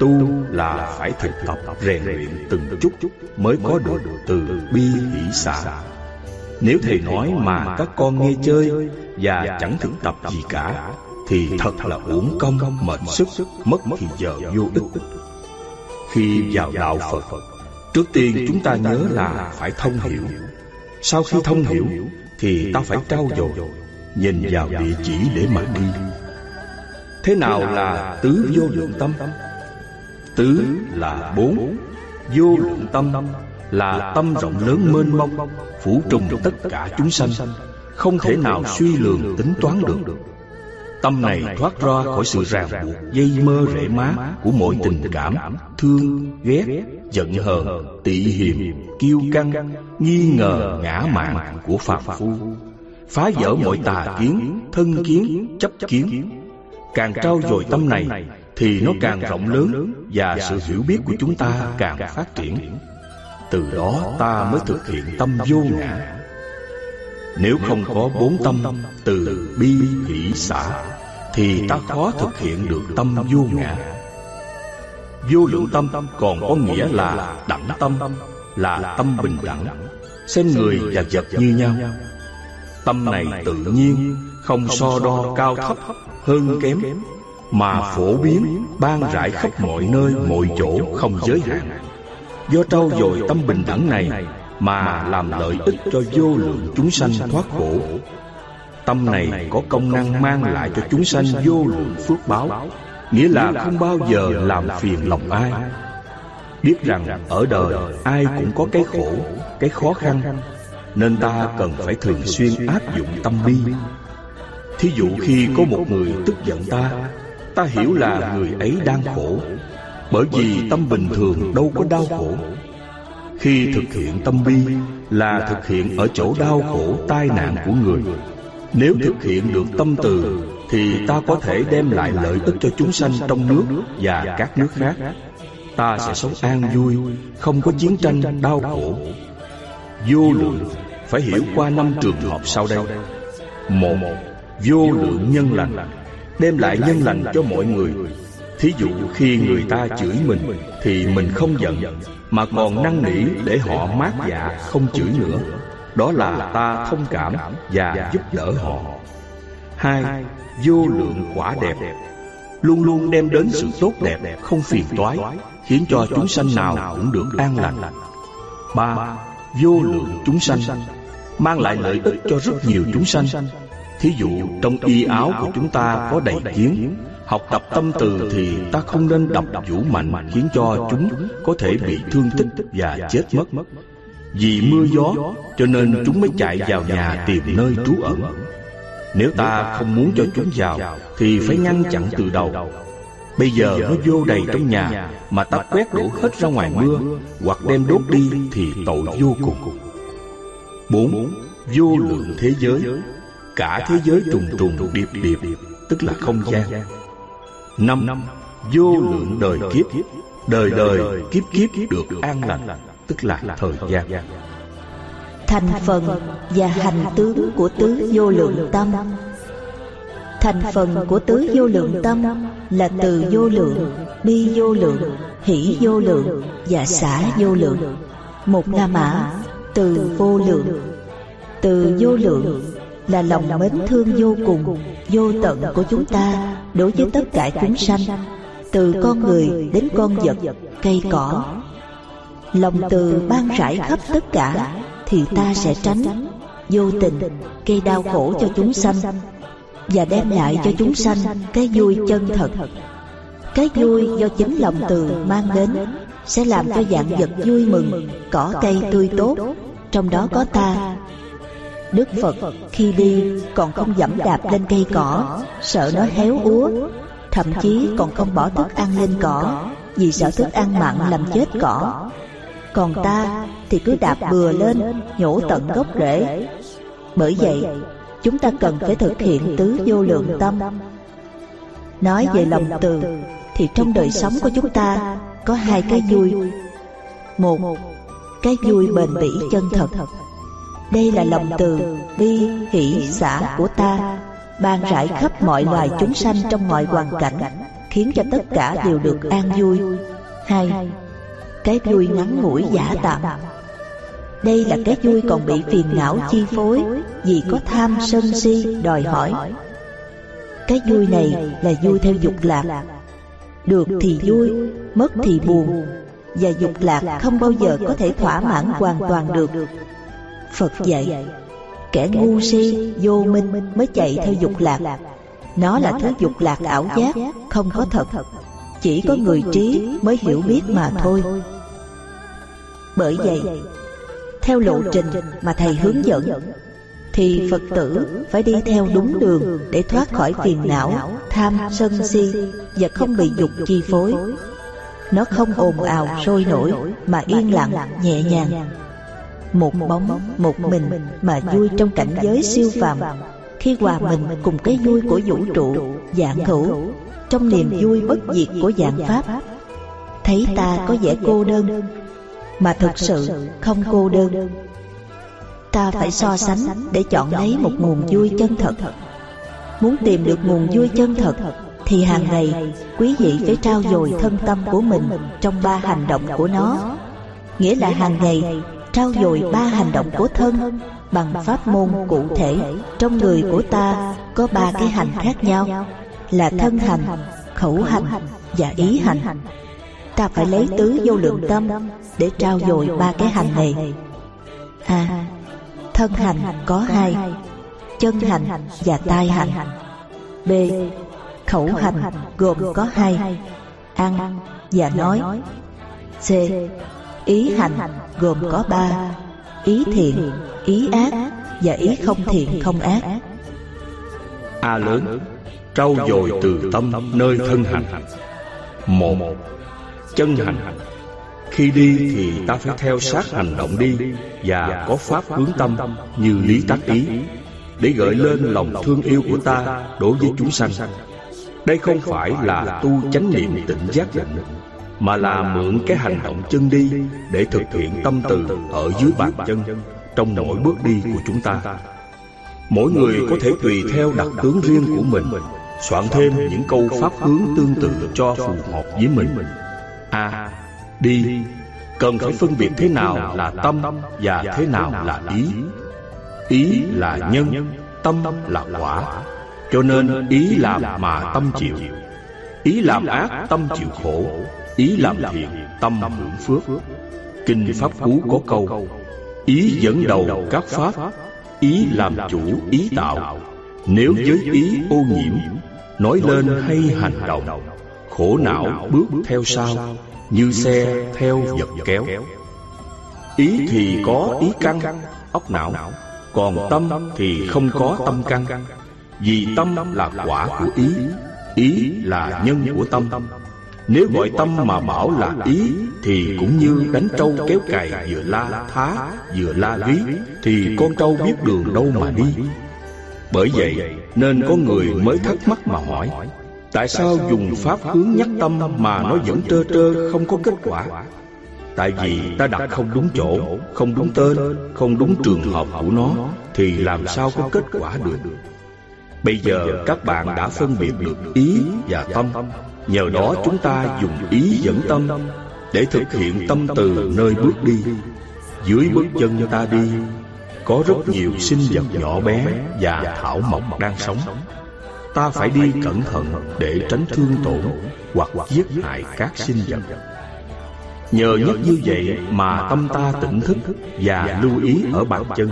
tu là phải thực tập rèn luyện từng chút mới có được từ bi hỷ xả Nếu thầy nói mà các con nghe chơi Và chẳng thực tập gì cả Thì thật là uổng công mệt sức Mất thì giờ vô ích. Khi vào đạo Phật Trước tiên chúng ta nhớ là phải thông hiểu. Sau khi thông hiểu Thì ta phải trao dồi Nhìn vào địa chỉ để mà đi. Thế nào là tứ vô lượng tâm? Tứ là bốn. Vô lượng tâm là tâm rộng lớn mênh mông Phủ trùng tất cả chúng sanh. Không thể nào suy lường tính toán được. Tâm này thoát ra khỏi sự ràng buộc Dây mơ rễ má của mọi tình cảm Thương, ghét, giận hờn, tị hiềm, kiêu căng Nghi ngờ, ngã mạn của phàm phu Phá vỡ mọi tà kiến, thân kiến, chấp kiến. Càng trao dồi tâm này Thì nó càng rộng lớn Và sự hiểu biết của chúng ta càng phát triển. Từ đó ta mới thực hiện tâm vô ngã. Nếu không có bốn tâm Từ bi hỷ xả Thì ta khó thực hiện được tâm vô ngã. Vô lượng tâm còn có nghĩa là đẳng tâm Là tâm bình đẳng. Xem người và vật như nhau Tâm này tự nhiên Không so đo cao thấp hơn kém Mà phổ biến ban rải khắp mọi nơi mọi chỗ không giới hạn. Do trau dồi tâm bình đẳng này Mà làm lợi ích cho vô lượng chúng sanh thoát khổ. Tâm này có công năng mang lại cho chúng sanh vô lượng phước báo. Nghĩa là không bao giờ làm phiền lòng ai. Biết rằng ở đời ai cũng có cái khổ, cái khó khăn nên ta cần phải thường xuyên áp dụng tâm bi. Thí dụ khi có một người tức giận ta Ta hiểu là người ấy đang khổ, Bởi vì tâm bình thường đâu có đau khổ. Khi thực hiện tâm bi Là thực hiện ở chỗ đau khổ, tai nạn của người. Nếu thực hiện được tâm từ, Thì ta có thể đem lại lợi ích cho chúng sanh trong nước và các nước khác. Ta sẽ sống an vui, Không có chiến tranh, đau khổ. Vô lượng phải hiểu qua năm trường hợp sau đây. Một vô lượng nhân lành. đem lại nhân lành cho mọi người. thí dụ khi người ta chửi mình thì mình không giận mà còn năn nỉ để họ mát dạ không chửi nữa. đó là ta thông cảm và giúp đỡ họ. hai vô lượng quả đẹp. luôn luôn đem đến sự tốt đẹp không phiền toái khiến cho chúng sanh nào cũng được an lành. ba vô lượng chúng sanh mang lại lợi ích cho rất nhiều chúng sanh. Thí dụ, trong y áo của chúng ta có đầy kiến. Học tập tâm từ thì ta không nên đập vũ mạnh, Khiến cho chúng có thể bị thương tích và chết mất. Vì mưa gió, cho nên chúng mới chạy vào nhà tìm nơi trú ẩn. Nếu ta không muốn cho chúng vào, Thì phải ngăn chặn từ đầu. Bây giờ nó vô đầy trong nhà Mà ta quét đổ hết ra ngoài mưa Hoặc đem đốt đi thì tội vô cùng. Bốn Vô lượng thế giới. cả thế giới trùng trùng điệp điệp tức là không gian. năm vô lượng đời kiếp. đời đời kiếp kiếp được an lành tức là thời gian. thành phần và hành tướng của tứ vô lượng tâm thành phần của tứ vô lượng tâm là từ vô lượng bi vô lượng hỷ vô lượng và xả vô lượng. một la mã từ vô lượng từ vô lượng là lòng mến thương vô cùng vô tận của chúng ta đối với tất cả chúng sanh từ con người đến con vật cây cỏ. lòng từ ban rải khắp tất cả thì ta sẽ tránh vô tình gây đau khổ cho chúng sanh và đem lại cho chúng sanh cái vui chân thật. cái vui do chính lòng từ mang đến sẽ làm cho dạng vật vui mừng cỏ cây tươi tốt. trong đó có ta. Đức Phật khi đi còn không dẫm đạp lên cây cỏ Sợ nó héo úa. Thậm chí còn không bỏ thức ăn lên cỏ Vì sợ thức ăn mặn làm chết cỏ. Còn ta thì cứ đạp bừa lên Nhổ tận gốc rễ. Bởi vậy chúng ta cần phải thực hiện tứ vô lượng tâm. Nói về lòng từ Thì trong đời sống của chúng ta Có hai cái vui. Một Cái vui bền bỉ chân thật. đây là lòng từ bi hỷ xã của ta ban rải khắp mọi loài chúng sanh trong mọi hoàn cảnh khiến cho tất cả đều được an vui. hai cái vui ngắn ngủi giả tạm đây là cái vui còn bị phiền não chi phối Vì có tham sân si đòi hỏi. Cái vui này là vui theo dục lạc. Được thì vui, mất thì buồn. Và dục lạc không bao giờ có thể thỏa mãn hoàn toàn được. Phật dạy Kẻ ngu si, vô minh mới chạy theo dục lạc. Nó là thứ dục lạc ảo giác, không có thật. Chỉ có người trí mới hiểu biết mà thôi. Bởi vậy, theo lộ trình mà Thầy hướng dẫn Thì Phật tử phải đi theo đúng đường để thoát khỏi phiền não, tham, sân si Và không bị dục chi phối. Nó không ồn ào, sôi nổi mà yên lặng, nhẹ nhàng. một bóng một mình mà vui trong cảnh giới siêu phàm khi hòa mình cùng cái vui của vũ trụ dạng hữu trong niềm vui bất diệt của dạng pháp thấy ta có vẻ cô đơn mà thực sự không cô đơn. ta phải so sánh để chọn lấy một nguồn vui chân thật. muốn tìm được nguồn vui chân thật thì hàng ngày quý vị phải trao dồi thân tâm của mình trong ba hành động của nó. nghĩa là hàng ngày trao dồi ba hành động của thân bằng pháp môn cụ thể. trong người của ta có ba cái hành khác nhau là thân hành khẩu hành và ý hành ta phải lấy tứ vô lượng tâm để trao dồi ba cái hành này. A. À, thân hành có hai chân hành và tai hành. B. Khẩu hành gồm có hai ăn và nói. C. Ý hành gồm có ba Ý thiện, ý ác Và ý không thiện không ác. A lớn Trau dồi từ tâm nơi thân hành. Một Chân hành. Khi đi thì ta phải theo sát hành động đi Và có pháp hướng tâm như lý tác ý Để gợi lên lòng thương yêu của ta đối với chúng sanh. Đây không phải là tu chánh niệm tỉnh giác định mà là mượn cái hành động chân đi để thực hiện tâm từ ở dưới bàn chân trong mỗi bước đi của chúng ta. Mỗi người có thể tùy theo đặc tướng riêng của mình, soạn thêm những câu pháp hướng tương tự cho phù hợp với mình. A. đi cần phải phân biệt thế nào là tâm và thế nào là ý. Ý là nhân, tâm là quả. Cho nên ý làm mà tâm chịu. Ý làm ác tâm chịu khổ Ý làm thiện, tâm hưởng phước Kinh Pháp Cú có câu Ý dẫn đầu các Pháp Ý làm chủ ý tạo Nếu giới ý ô nhiễm Nói lên hay hành động Khổ não bước theo sau Như xe theo vật kéo. Ý thì có ý căng Óc não. Còn tâm thì không có tâm căng. Vì tâm là quả của ý Ý. là nhân của tâm. nếu gọi tâm mà bảo là ý Thì cũng như đánh trâu kéo cày Vừa la thá vừa la lý Thì con trâu biết đường đâu mà đi. Bởi vậy nên có người mới thắc mắc mà hỏi Tại sao dùng pháp hướng nhắc tâm Mà nó vẫn trơ trơ không có kết quả? Tại vì ta đặt không đúng chỗ Không đúng tên Không đúng trường hợp của nó Thì làm sao có kết quả được? Bây giờ các bạn đã phân biệt được ý và tâm. Nhờ đó chúng ta dùng ý dẫn tâm Để thực hiện tâm từ nơi bước đi. Dưới bước chân ta đi Có rất nhiều sinh vật nhỏ bé Và thảo mộc đang sống Ta phải đi cẩn thận Để tránh thương tổn Hoặc giết hại các sinh vật. Nhờ nhất như vậy mà tâm ta tỉnh thức Và lưu ý ở bàn chân.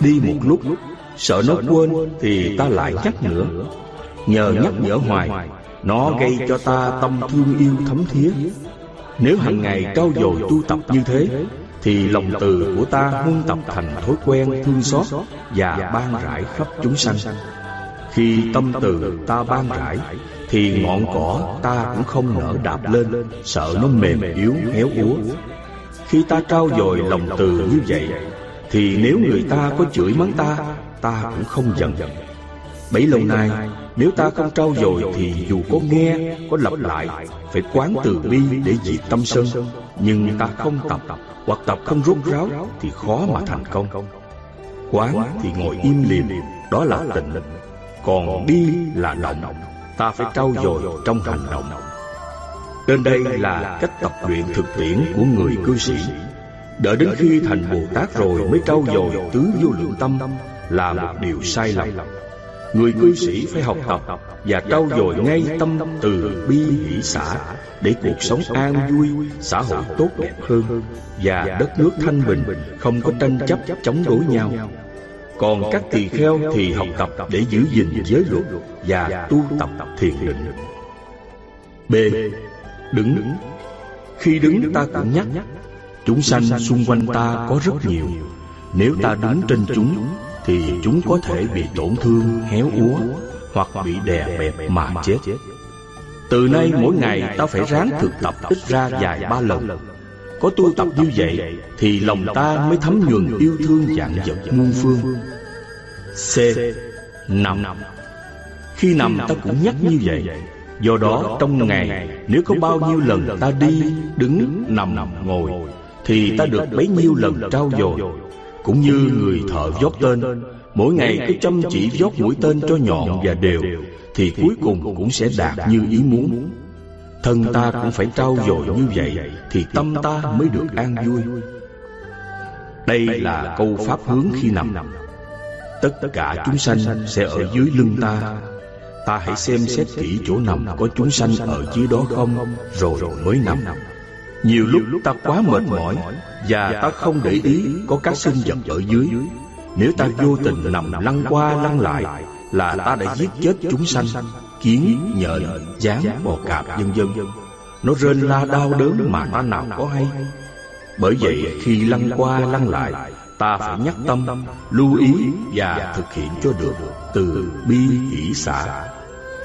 Đi một lúc, Sợ nó quên Thì ta lại nhắc nữa. Nhờ nhắc nhở hoài, nó gây cho ta tâm thương yêu thấm thía. Nếu hàng ngày trau dồi tu tập như thế, Thì lòng từ của ta huân tập thành thói quen thương xót Và ban rải khắp chúng sanh. Khi tâm từ ta ban rải Thì ngọn cỏ ta cũng không nở đạp lên Sợ nó mềm yếu héo úa. Khi ta trao dồi lòng từ như vậy Thì nếu người ta có chửi mắng ta Ta cũng không giận. Bấy lâu nay Nếu ta không trao dồi Thì dù có nghe, có lặp lại Phải quán từ bi để diệt tâm sân. Nhưng ta không tập Hoặc tập không rốt ráo Thì khó mà thành công. Quán thì ngồi im liềm Đó là tịnh. Còn đi là động. Ta phải trau dồi trong hành động. Trên đây là cách tập luyện thực tiễn của người cư sĩ. Đợi đến khi thành Bồ Tát rồi mới trau dồi tứ vô lượng tâm là một điều sai lầm. Người cư sĩ phải học tập và trau dồi ngay tâm từ bi hỷ xã để cuộc sống an vui, xã hội tốt đẹp hơn và đất nước thanh bình, không có tranh chấp chống đối nhau. Còn các tỳ kheo thì học tập để giữ gìn giới luật và tu tập thiền định. B. Đứng. Khi đứng ta cũng nhắc. Chúng sanh xung quanh ta có rất nhiều. Nếu ta đứng trên chúng Thì chúng có thể bị tổn thương, héo úa Hoặc bị đè bẹp mà chết. Từ nay mỗi ngày ta phải ráng thực tập ít ra vài ba lần có tu tập như vậy Thì lòng ta mới thấm nhuần yêu thương dạng vật muôn phương. C. Nằm. Khi nằm ta cũng nhắc như vậy. Do đó trong ngày Nếu có bao nhiêu lần ta đi, đứng, nằm, ngồi Thì ta được bấy nhiêu lần trao dồi. Cũng như người thợ vót tên Mỗi ngày cứ chăm chỉ vót mũi tên cho nhọn và đều Thì cuối cùng cũng sẽ đạt như ý muốn. Thân ta cũng phải trao dồi như vậy Thì tâm ta mới được an vui. Đây là câu pháp hướng khi nằm. Tất cả chúng sanh sẽ ở dưới lưng ta. Ta. Hãy xem xét kỹ chỗ nằm có chúng sanh ở dưới đó không? Rồi mới nằm. Nhiều lúc ta quá mệt mỏi Và ta không để ý có các sinh vật ở dưới. Nếu ta vô tình nằm lăn qua lăn lại Là ta đã giết chết chúng sanh Kiến, nhện, gián, bò cạp, vân vân. Nó rên la đau đớn mà ta nào có hay. Bởi vậy khi lăn qua lăn lại Ta phải nhắc tâm, lưu ý và thực hiện cho được từ bi hỷ xã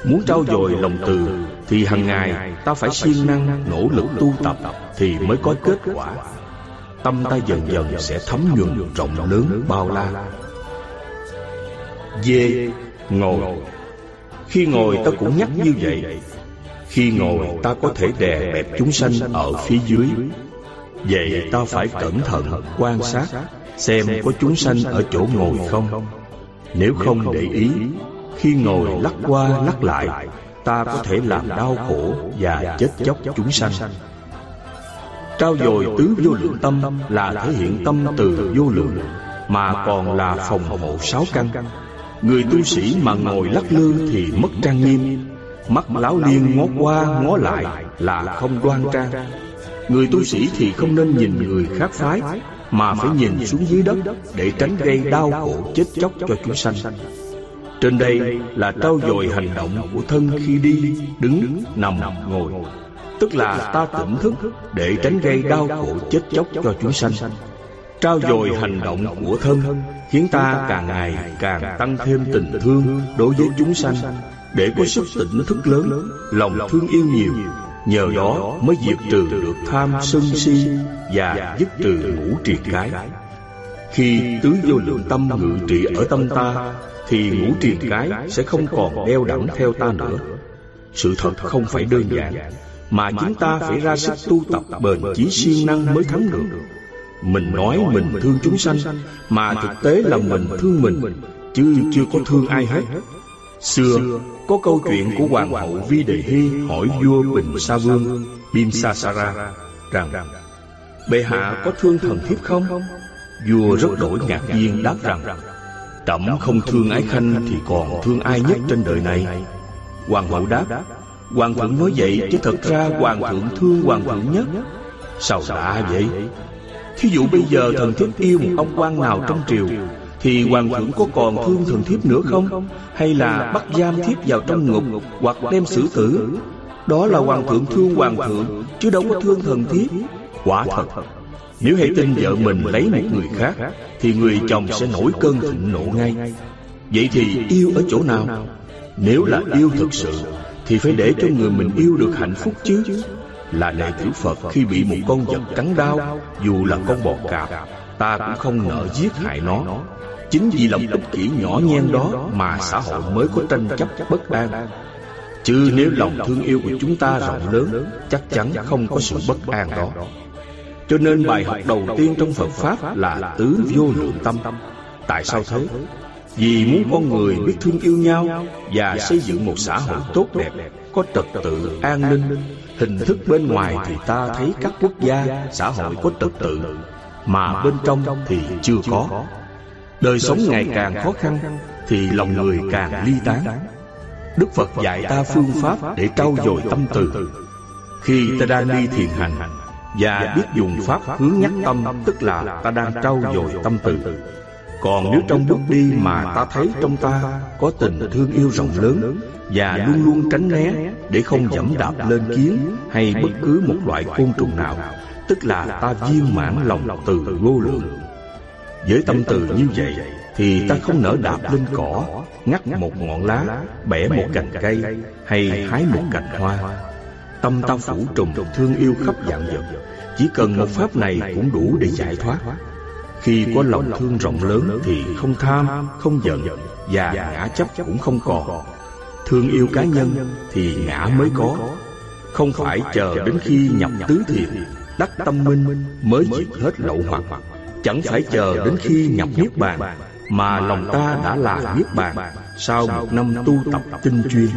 Muốn trau dồi lòng từ Thì hàng ngày ta phải siêng năng nỗ lực tu tập Thì mới có kết quả. Tâm ta dần dần sẽ thấm nhuần rộng lớn bao la. Dê Ngồi. Khi ngồi ta cũng nhắc như vậy. Khi ngồi ta có thể đè bẹp chúng sanh ở phía dưới. Vậy ta phải cẩn thận quan sát Xem có chúng sanh ở chỗ ngồi không. Nếu không để ý khi ngồi lắc qua lắc lại Ta có thể làm đau khổ và chết chóc chúng sanh. Trao dồi tứ vô lượng tâm là thể hiện tâm từ vô lượng Mà còn là phòng hộ sáu căn Người tu sĩ mà ngồi lắc lư thì mất trang nghiêm. Mắt láo liên ngó qua ngó lại là không đoan trang. Người tu sĩ thì không nên nhìn người khác phái Mà phải nhìn xuống dưới đất Để tránh gây đau khổ chết chóc cho chúng sanh. Trên đây là trao dồi hành động của thân khi đi, đứng, nằm, ngồi. Tức là ta tỉnh thức để tránh gây đau khổ chết chóc cho chúng sanh. Trao dồi hành động của thân Khiến ta càng ngày càng tăng thêm tình thương đối với chúng sanh Để có sức tỉnh thức lớn, lòng thương yêu nhiều Nhờ đó mới diệt trừ được tham sân si Và dứt trừ ngũ triền cái Khi tứ vô lượng tâm ngự trị ở tâm ta thì ngũ triền cái sẽ không còn đeo đẳng theo ta nữa. Sự thật không phải đơn giản, mà chúng ta phải ra sức tu tập bền chí siêng năng mới thắng được. Mình nói mình thương chúng sanh, mà thực tế là mình thương mình, chứ chưa có thương ai hết. Xưa, có câu chuyện của Hoàng hậu Vi Đề Hy hỏi vua Bình Sa Vương Bimsasara rằng Bệ hạ có thương thần thiếp không? Vua rất đổi ngạc nhiên đáp rằng Trẫm không thương ái khanh Thì còn thương ai nhất trên đời này. Hoàng hậu đáp Hoàng thượng nói vậy chứ thật ra Hoàng thượng thương Hoàng thượng nhất. Sao lạ vậy Thí dụ bây giờ thần thiếp yêu một ông quan nào trong triều Thì hoàng thượng có còn thương thần thiếp nữa không? Hay là bắt giam thiếp vào trong ngục Hoặc đem xử tử? Đó là hoàng thượng thương hoàng thượng Chứ đâu có thương thần thiếp. Quả thật nếu hãy tin vợ mình lấy một người khác Thì người chồng sẽ nổi cơn thịnh nộ ngay. Vậy thì yêu ở chỗ nào? Nếu là yêu thực sự Thì phải để cho người mình yêu được hạnh phúc chứ là đệ tử Phật khi bị một con vật cắn đau Dù là con bò cạp Ta cũng không nỡ giết hại nó. Chính vì lòng ích kỷ nhỏ nhen đó Mà xã hội mới có tranh chấp bất an. Chứ nếu lòng thương yêu của chúng ta rộng lớn Chắc chắn không có sự bất an đó. Cho nên bài học đầu tiên trong Phật Pháp là tứ vô lượng tâm. Tại sao thế? Vì muốn con người biết thương yêu nhau Và xây dựng một xã hội tốt đẹp Có trật tự, an ninh Hình thức bên ngoài thì ta thấy các quốc gia, xã hội có trật tự Mà bên trong thì chưa có. Đời sống ngày càng khó khăn Thì lòng người càng ly tán. Đức Phật dạy ta phương pháp để trau dồi tâm từ. Khi ta đang đi thiền hành Và biết dùng pháp hướng nhắc tâm Tức là ta đang trau dồi tâm từ. Còn nếu trong bước đi mà ta thấy trong ta Có tình thương yêu rộng lớn Và luôn luôn tránh né Để không dẫm đạp lên kiến Hay bất cứ một loại côn trùng nào Tức là ta viên mãn lòng từ vô lượng. Với tâm từ như vậy Thì ta không nỡ đạp lên cỏ Ngắt một ngọn lá Bẻ một cành cây Hay hái một cành hoa. Tâm ta phủ trùm thương yêu khắp dạng vật. Chỉ cần một pháp này cũng đủ để giải thoát Khi có lòng thương rộng lớn Thì không tham, không giận Và ngã chấp cũng không còn. Thương yêu cá nhân Thì ngã mới có. Không phải chờ đến khi nhập tứ thiền Đắc tâm minh mới diệt hết lậu hoặc. Chẳng phải chờ đến khi nhập Niết Bàn Mà lòng ta đã là Niết Bàn Sau một năm tu tập tinh chuyên.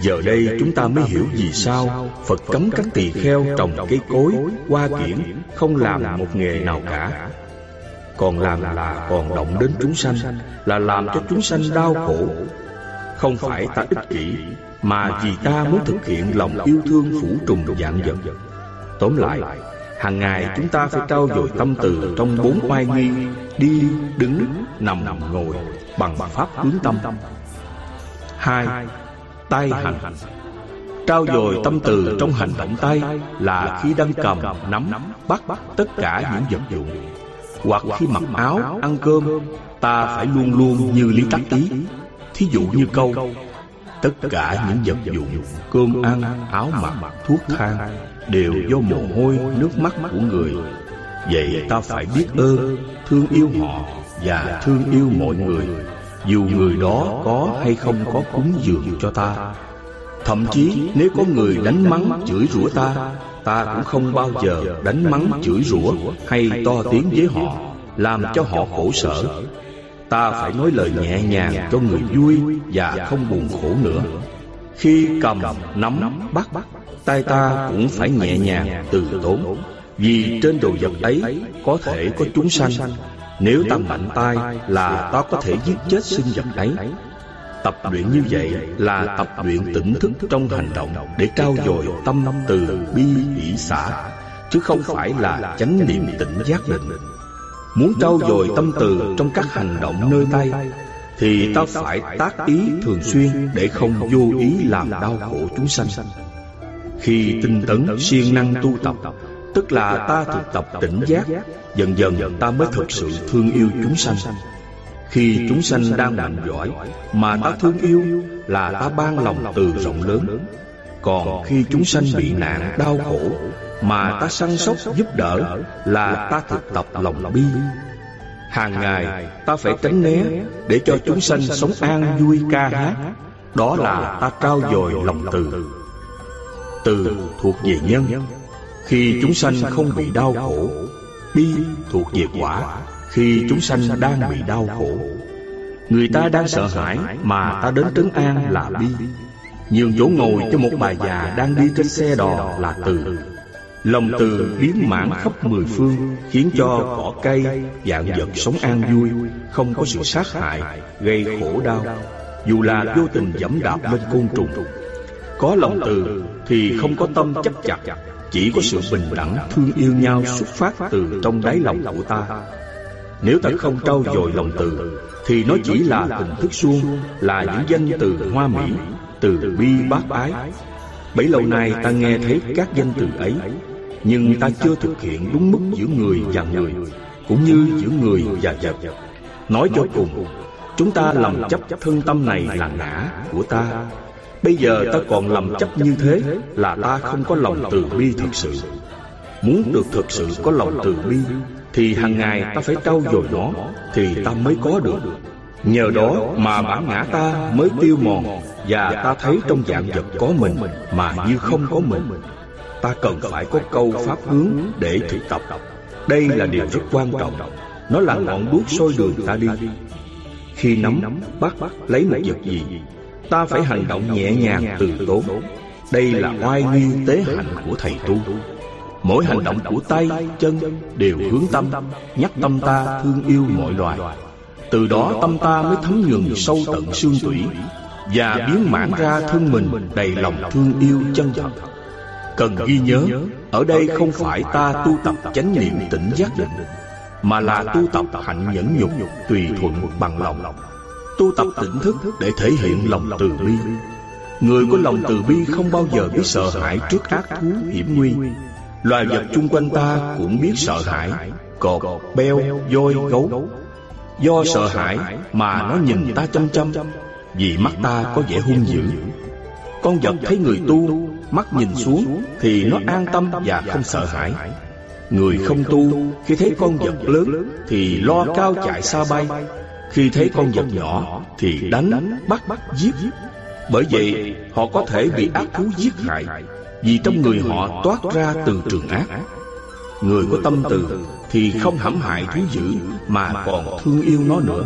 Giờ đây chúng ta mới hiểu vì sao Phật cấm các tỳ kheo trồng cây cối, hoa kiển Không làm một nghề nào cả còn làm là còn động đến chúng sanh Là làm cho chúng sanh đau khổ Không phải ta ích kỷ Mà vì ta muốn thực hiện lòng yêu thương phủ trùng dạng vật Tóm lại, hàng ngày chúng ta phải trao dồi tâm từ trong bốn oai nghi, đi, đứng, nằm, ngồi, bằng pháp hướng tâm. Hai, tay hành. Trao dồi tâm từ trong hành động tay là khi đang cầm, nắm, bắt tất cả những vật dụng. Hoặc khi mặc áo, ăn cơm, ta phải luôn luôn như lý tắc ý. Thí dụ như câu, tất cả những vật dụng, cơm ăn, áo mặc, thuốc thang, đều do mồ hôi nước mắt của người vậy ta phải biết ơn thương yêu họ và thương yêu mọi người dù người đó có hay không có cúng dường cho ta thậm chí nếu có người đánh mắng chửi rủa ta ta cũng không bao giờ đánh mắng chửi rủa hay to tiếng với họ, làm cho họ khổ sở. Ta phải nói lời nhẹ nhàng cho người vui và không buồn khổ nữa. Khi cầm, nắm, bắt, tay ta cũng phải nhẹ nhàng, từ tốn. Vì trên đồ vật ấy có thể có chúng sanh. Nếu ta mạnh tay là ta có thể giết chết sinh vật ấy tập luyện như vậy là tập luyện tỉnh thức trong hành động để trao dồi tâm từ bi hỷ xả chứ không phải là chánh niệm tỉnh giác định. Muốn trao dồi tâm từ trong các hành động nơi tay, thì ta phải tác ý thường xuyên để không vô ý làm đau khổ chúng sanh. Khi tinh tấn siêng năng tu tập, Tức là ta thực tập tỉnh giác, Dần dần ta mới thực sự thương yêu chúng sanh. Khi chúng sanh đang mạnh giỏi Mà ta thương yêu là ta ban lòng từ rộng lớn. Còn khi chúng sanh bị nạn đau khổ Mà ta săn sóc giúp đỡ Là ta thực tập lòng bi. Hàng ngày ta phải tránh né Để cho chúng sanh sống an vui ca hát. Đó là ta trao dồi lòng từ. Từ thuộc về nhân. Khi chúng sanh không bị đau khổ, Bi thuộc về quả. Khi chúng sanh đang bị đau khổ. Người ta đang sợ hãi Mà ta đến trấn an là bi. Nhường chỗ ngồi cho một bà già Đang đi trên xe đò là từ. Lòng từ biến mãn khắp mười phương Khiến cho cỏ cây, dạng vật sống an vui Không có sự sát hại, gây khổ đau. Dù là vô tình dẫm đạp lên côn trùng có lòng từ thì không có tâm chấp chặt Chỉ có sự bình đẳng thương yêu nhau xuất phát từ trong đáy lòng của ta. Nếu ta không trau dồi lòng từ Thì nó chỉ là hình thức suông Là những danh từ hoa mỹ Từ bi bác ái. Bấy lâu nay ta nghe thấy các danh từ ấy Nhưng ta chưa thực hiện đúng mức giữa người và người Cũng như giữa người và vật. Nói cho cùng Chúng ta lầm chấp thân tâm này là ngã của ta. Bây giờ ta còn lầm chấp như thế Là ta không có lòng từ bi thật sự. Muốn được thực sự có lòng từ bi thì hàng ngày ta phải trau dồi nó Thì ta mới có được. Nhờ đó mà bản ngã ta mới tiêu mòn Và ta thấy trong dạng vật có mình Mà như không có mình. Ta cần phải có câu pháp hướng để thực tập. Đây là điều rất quan trọng. Nó là ngọn đuốc soi đường ta đi. Khi nắm, bắt, lấy một vật gì Ta phải hành động nhẹ nhàng từ tốn. Đây là oai nghi tế hạnh của thầy tu. Mỗi hành động của tay, chân đều hướng tâm Nhắc tâm ta thương yêu mọi loài. Từ đó tâm ta mới thấm nhuần sâu tận xương tủy Và biến mãn ra thân mình đầy lòng thương yêu chân thật. Cần ghi nhớ Ở đây không phải ta tu tập chánh niệm tỉnh giác định Mà là tu tập hạnh nhẫn nhục Tùy thuận bằng lòng. Tu tập tỉnh thức để thể hiện lòng từ bi. Người có lòng từ bi không bao giờ biết sợ hãi trước ác thú hiểm nguy. Loài vật chung quanh ta cũng biết sợ hãi Cọp, beo, voi, gấu. Do sợ hãi mà nó nhìn ta chăm chăm Vì mắt ta có vẻ hung dữ. Con vật thấy người tu Mắt nhìn xuống Thì nó an tâm và không sợ hãi. Người không tu Khi thấy con vật lớn Thì lo cao chạy xa bay. Khi thấy con vật nhỏ Thì đánh, bắt, bắt, giết. Bởi vậy họ có thể bị ác thú giết hại. Vì trong người họ toát ra từ trường ác. Người có tâm từ Thì không hãm hại thú dữ Mà còn thương yêu nó nữa.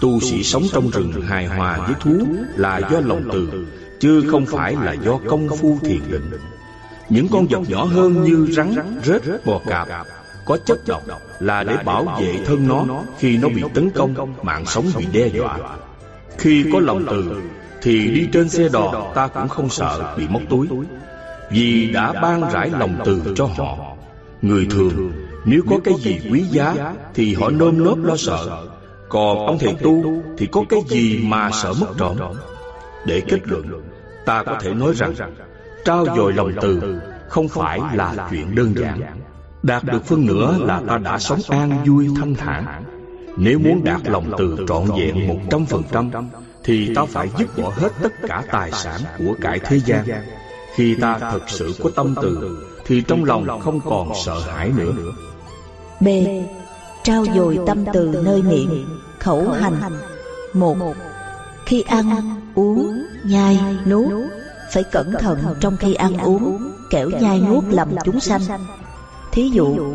Tu sĩ sống trong rừng hài hòa với thú Là do lòng từ chứ không phải là do công phu thiền định. Những con vật nhỏ hơn như rắn, rết, bò cạp có chất độc là để bảo vệ thân nó khi nó bị tấn công, mạng sống bị đe dọa. Khi có lòng từ thì đi trên xe đò ta cũng không sợ bị móc túi vì đã ban rải lòng từ cho họ. Người thường nếu có cái gì quý giá thì họ nơm nớp lo sợ. Còn ông thầy tu thì có cái gì mà sợ mất trộm. Để kết luận, ta có thể nói rằng trao dồi lòng từ không phải là chuyện đơn giản. Đạt được phân nửa là ta đã sống an vui thanh thản. Nếu muốn đạt lòng từ trọn vẹn một trăm phần trăm, thì ta phải dứt bỏ hết tất cả tài sản của cải thế gian. Khi ta thực sự có tâm từ, thì trong lòng không còn sợ hãi nữa. B. Trao dồi tâm từ nơi miệng, khẩu hành. Một. Khi ăn, uống, nhai, nuốt Phải cẩn thận trong khi ăn uống Kẻo nhai nuốt lầm chúng sanh Thí dụ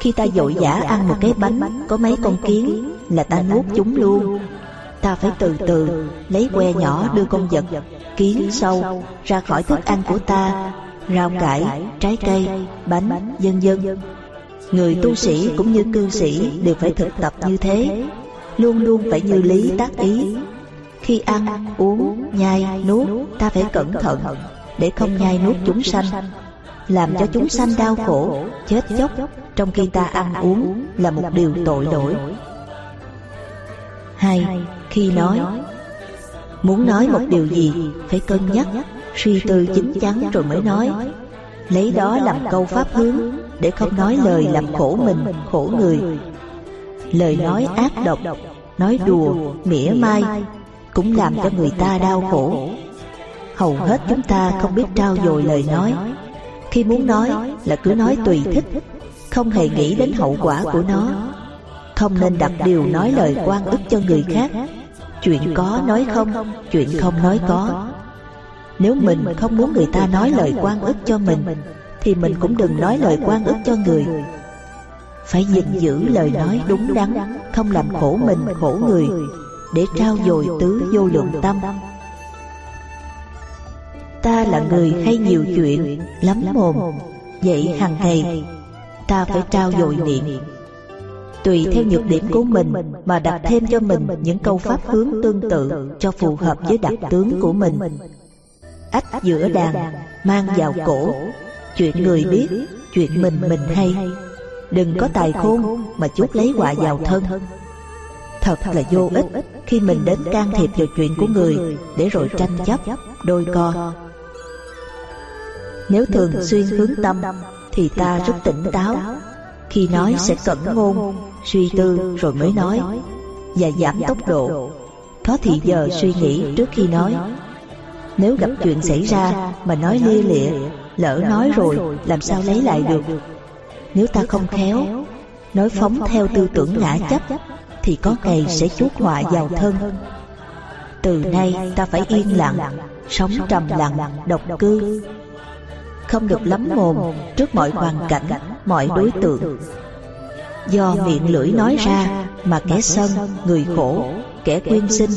Khi ta dội dã ăn một cái bánh Có mấy con kiến Là ta nuốt chúng luôn Ta phải từ từ Lấy que nhỏ đưa con vật Kiến sâu Ra khỏi thức ăn của ta Rau cải, trái cây, bánh, dân dân Người tu sĩ cũng như cư sĩ Đều phải thực tập như thế. Luôn luôn phải như lý tác ý. khi ăn, uống, nhai, nuốt Ta phải cẩn thận Để không nhai nuốt chúng sanh Làm cho chúng sanh đau khổ Chết chóc. Trong khi ta ăn uống Là một điều tội lỗi. Hai, khi nói Muốn nói một điều gì Phải cân nhắc Suy tư chính chắn rồi mới nói Lấy đó làm câu pháp hướng Để không nói lời làm khổ mình, khổ người Lời nói ác độc Nói đùa, mỉa mai cũng làm cho người ta đau khổ. Hầu hết chúng ta không biết trao dồi lời nói. Khi muốn nói là cứ nói tùy thích, không hề nghĩ đến hậu quả của nó. Không nên đặt điều nói lời quan ức cho người khác. Chuyện có nói không, chuyện không nói có. Nếu mình không muốn người ta nói lời quan ức cho mình, thì mình cũng đừng nói lời quan ức cho người. Phải gìn giữ lời nói đúng đắn, không làm khổ mình khổ người, để trao dồi tứ vô lượng tâm. ta là người hay nhiều chuyện lắm mồm. vậy hàng ngày ta phải trao dồi niệm tùy theo nhược điểm của mình mà đặt thêm cho mình những câu pháp hướng tương tự cho phù hợp với đặc tướng của mình. ách giữa đàn mang vào cổ. chuyện người biết chuyện mình mình hay. đừng có tài khôn mà chuốc lấy họa vào thân. thật là vô ích khi mình đến can thiệp vào chuyện của người để rồi tranh chấp đôi co. nếu thường xuyên hướng tâm thì ta rất tỉnh táo khi nói sẽ cẩn ngôn suy tư rồi mới nói và giảm tốc độ. Có thì giờ suy nghĩ trước khi nói nếu gặp chuyện xảy ra mà nói lia lịa lỡ nói rồi làm sao lấy lại được? nếu ta không khéo nói phóng theo tư tưởng ngã chấp thì có ngày sẽ chuốc họa vào thân. từ nay ta phải yên lặng sống trầm lặng độc cư. không được lắm mồm trước mọi hoàn cảnh mọi đối tượng do miệng lưỡi nói ra mà kẻ sân người khổ kẻ quyên sinh.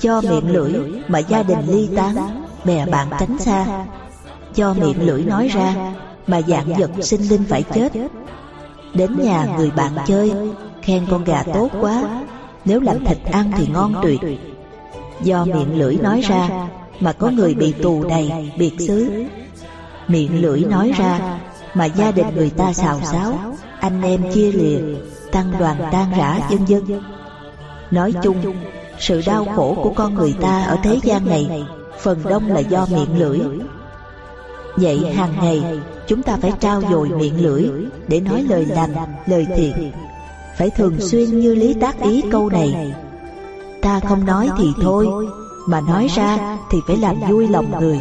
do miệng lưỡi mà gia đình ly tán bè bạn tránh xa. do miệng lưỡi nói ra Mà dạng vật sinh linh phải chết. Đến nhà người bạn chơi Khen con gà tốt quá. Nếu làm thịt ăn thì ngon tuyệt Do miệng lưỡi nói ra Mà có người bị tù đầy, biệt xứ. Miệng lưỡi nói ra Mà gia đình người ta xào xáo anh em chia lìa Tăng đoàn tan rã vân vân. Nói chung Sự đau khổ của con người ta ở thế gian này Phần đông là do miệng lưỡi. Vậy hàng ngày chúng ta phải trao dồi miệng lưỡi Để nói lời lành, lời thiện. Phải thường xuyên như lý tác ý câu này. Ta không nói thì thôi Mà nói ra thì phải làm vui lòng người.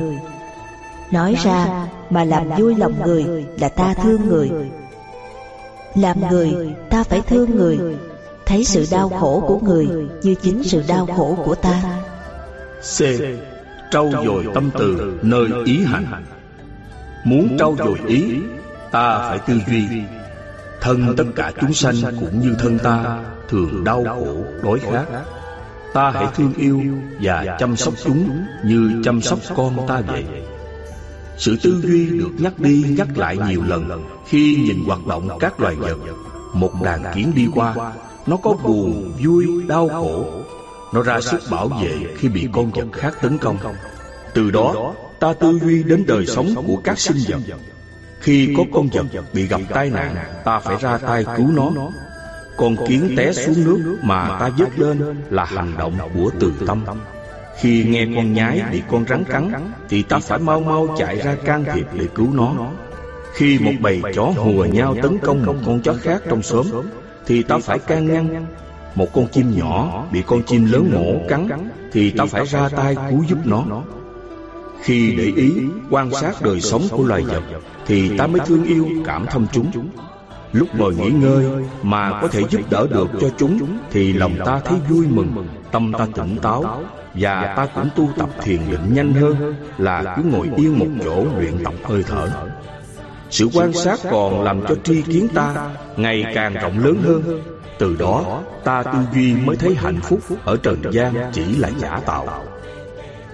Nói ra mà làm vui lòng người là ta thương người. Làm người ta phải thương người. Thấy sự đau khổ của người như chính sự đau khổ của ta. C. Trau dồi tâm từ nơi ý hành. Muốn trau dồi ý Ta phải tư duy. Thân tất cả chúng sanh cũng như thân ta Thường đau khổ, đói khát. Ta hãy thương yêu và chăm sóc chúng Như chăm sóc con ta vậy sự tư duy được nhắc đi nhắc lại nhiều lần Khi nhìn hoạt động các loài vật. Một đàn kiến đi qua Nó có buồn, vui, đau khổ. Nó ra sức bảo vệ khi bị con vật khác tấn công. Từ đó ta tư duy đến đời sống của các sinh vật. Khi có con vật bị gặp tai nạn Ta phải ra tay cứu nó. Con kiến té xuống nước mà ta dứt lên Là hành động của từ tâm. Khi nghe con nhái bị con rắn cắn Thì ta phải mau mau chạy ra can thiệp để cứu nó. Khi một bầy chó hùa nhau tấn công một con chó khác trong xóm Thì ta phải can ngăn. Một con chim nhỏ bị con chim lớn mổ cắn Thì ta phải ra tay cứu giúp nó. khi để ý, quan sát đời sống của loài vật Thì ta mới thương yêu, cảm thông chúng. Lúc ngồi nghỉ ngơi mà có thể giúp đỡ được cho chúng Thì lòng ta thấy vui mừng, tâm ta tỉnh táo Và ta cũng tu tập thiền định nhanh hơn Là cứ ngồi yên một chỗ luyện tập hơi thở. Sự quan sát còn làm cho tri kiến ta ngày càng rộng lớn hơn. Từ đó ta tư duy mới thấy hạnh phúc ở trần gian chỉ là giả tạo.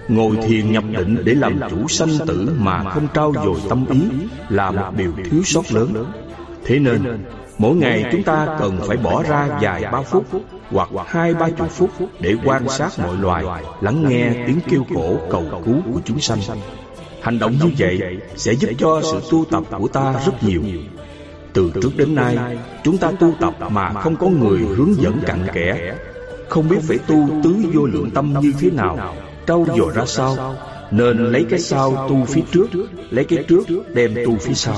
Ngồi thiền nhập định để làm chủ sanh tử mà không trao dồi tâm ý là một điều thiếu sót lớn. Thế nên, mỗi ngày chúng ta cần phải bỏ ra vài ba phút hoặc hai ba chục phút để quan sát mọi loài, lắng nghe tiếng kêu cổ cầu cứu của chúng sanh. Hành động như vậy sẽ giúp cho sự tu tập của ta rất nhiều. Từ trước đến nay, chúng ta tu tập mà không có người hướng dẫn cặn kẽ, không biết phải tu tứ vô lượng tâm như thế nào trau dồi ra sao Nên lấy cái sau tu phía trước Lấy cái trước đem tu phía sau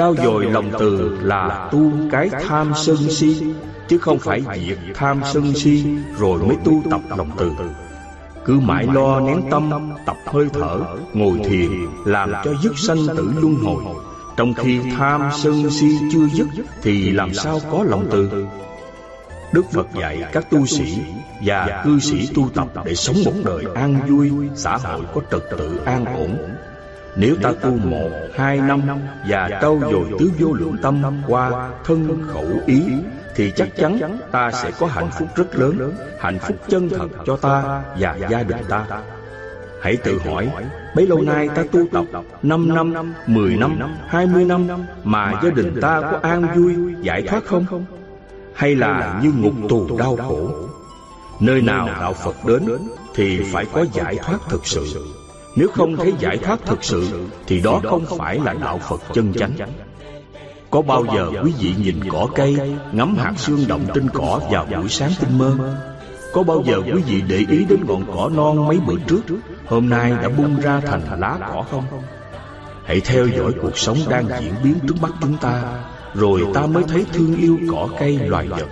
Trao dồi lòng từ là tu cái tham sân si Chứ không phải diệt tham sân si Rồi mới tu tập lòng từ. Cứ mãi lo nén tâm Tập hơi thở Ngồi thiền Làm cho dứt sanh tử luân hồi. Trong khi tham sân si chưa dứt Thì làm sao có lòng từ? Đức Phật dạy các tu sĩ và cư sĩ tu tập để sống một đời an vui, xã hội có trật tự an ổn. Nếu ta tu một, hai năm và trau dồi tứ vô lượng tâm qua thân khẩu ý, thì chắc chắn ta sẽ có hạnh phúc rất lớn, hạnh phúc chân thật cho ta và gia đình ta. Hãy tự hỏi, bấy lâu nay ta tu tập 5 năm, 10 năm, 20 năm mà gia đình ta có an vui, giải thoát không? hay là như ngục tù đau khổ? nơi nào đạo phật đến thì phải có giải thoát thực sự nếu không thấy giải thoát thực sự thì đó không phải là đạo phật chân chánh. có bao giờ quý vị nhìn cỏ cây ngắm hạt xương động trên cỏ vào buổi sáng tinh mơ? có bao giờ quý vị để ý đến ngọn cỏ non mấy bữa trước? hôm nay đã bung ra thành lá cỏ không? hãy theo dõi cuộc sống đang diễn biến trước mắt chúng ta. rồi ta mới thấy thương yêu cỏ cây loài vật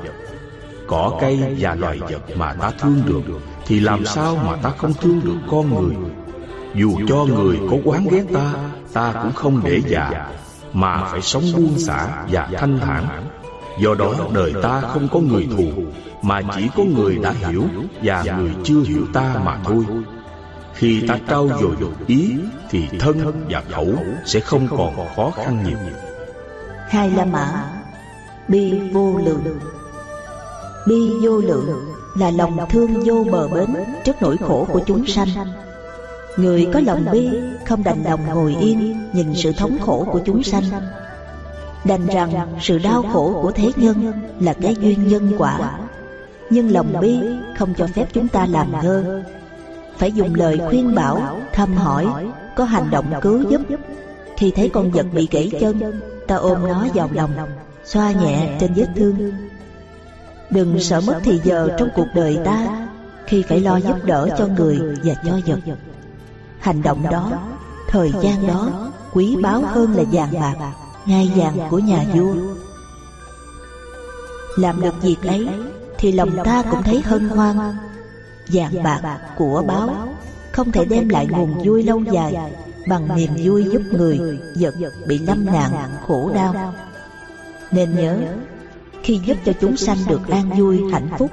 Cỏ cây và loài vật. mà ta thương được Thì làm sao mà ta không thương được con người dù cho người có quán ghét ta Ta cũng không để già, Mà phải sống buông xả và thanh thản. Do đó đời ta không có người thù, Mà chỉ có người đã hiểu Và người chưa hiểu ta mà thôi. Khi ta trao dồi ý Thì thân và khẩu sẽ không còn khó khăn nhiều. Hai La Mã, Bi vô lượng. Bi vô lượng là lòng thương vô bờ bến trước nỗi khổ của chúng sanh. Người có lòng bi không đành lòng ngồi yên Nhìn sự thống khổ của chúng sanh. Đành rằng sự đau khổ của thế nhân Là cái duyên nhân quả. Nhưng lòng bi không cho phép chúng ta làm ngơ. Phải dùng lời khuyên bảo, thăm hỏi Có hành động cứu giúp. Khi thấy con vật bị gãy chân Ta ôm nó vào lòng Xoa nhẹ trên vết thương. Đừng sợ mất thì giờ trong cuộc đời ta Khi phải lo giúp đỡ cho người và cho vật. Hành động đó, thời gian đó Quý báu hơn là vàng bạc Ngai vàng của nhà vua. Làm được việc ấy Thì lòng ta cũng thấy hân hoan. Vàng bạc của báo Không thể đem lại nguồn vui lâu dài Bằng niềm vui giúp người Vật bị lâm nạn khổ đau. Nên nhớ Khi giúp cho chúng sanh được an vui hạnh phúc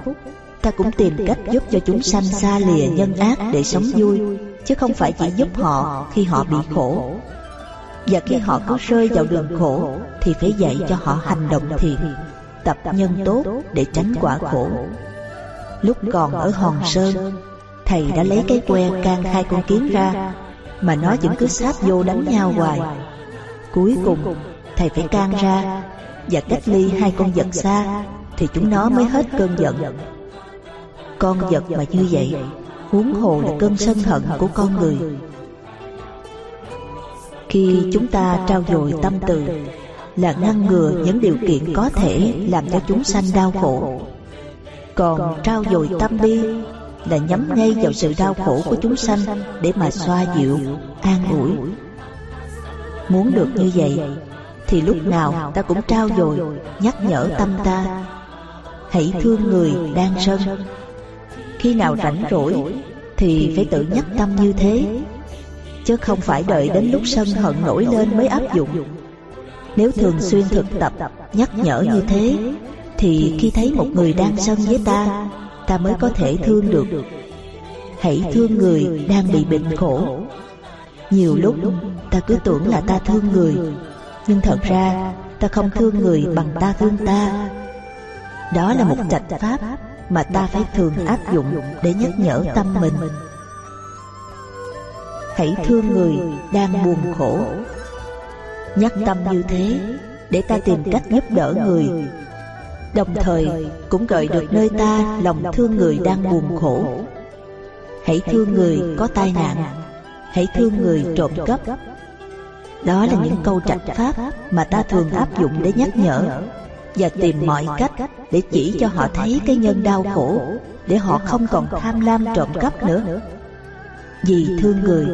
Ta cũng tìm cách giúp cho chúng sanh xa lìa nhân ác để sống vui Chứ không phải chỉ giúp họ khi họ bị khổ. Và khi họ có rơi vào đường khổ, Thì phải dạy cho họ hành động thiện, Tập nhân tốt để tránh quả khổ. Lúc còn ở Hòn Sơn, Thầy đã lấy cái que can hai con kiến ra, Mà nó vẫn cứ sáp vô đánh nhau hoài. Cuối cùng, thầy phải can ra Và cách ly hai con vật xa, Thì chúng nó mới hết cơn giận. Con vật mà như vậy Huống hồ là cơn sân hận của con người. Khi chúng ta trao dồi tâm từ Là ngăn ngừa những điều kiện có thể Làm cho chúng sanh đau khổ. Còn trao dồi tâm bi Là nhắm ngay vào sự đau khổ của chúng sanh Để mà xoa dịu, an ủi. Muốn được như vậy Thì lúc nào ta cũng trao dồi Nhắc nhở tâm ta. Hãy thương người đang sân khi nào rảnh rỗi Thì phải tự nhắc tâm như thế. Chứ không phải đợi đến lúc sân hận nổi lên mới áp dụng. Nếu thường xuyên thực tập Nhắc nhở như thế Thì khi thấy một người đang sân với ta Ta mới có thể thương được. Hãy thương người đang bị bệnh khổ. Nhiều lúc ta cứ tưởng là ta thương người Nhưng thật ra ta không thương người bằng ta thương ta. Đó là một trạch pháp mà ta phải thường áp dụng để nhắc nhở tâm mình. Hãy thương người đang buồn khổ. nhắc tâm như thế để ta tìm cách giúp đỡ người. đồng thời cũng gợi được nơi ta lòng thương người đang buồn khổ. hãy thương người có tai nạn. hãy thương người trộm cắp. đó là những câu trạch pháp mà ta thường áp dụng để nhắc nhở và tìm mọi cách để chỉ cho họ thấy cái nhân đau khổ, để họ không còn tham lam trộm cắp nữa. Vì thương người,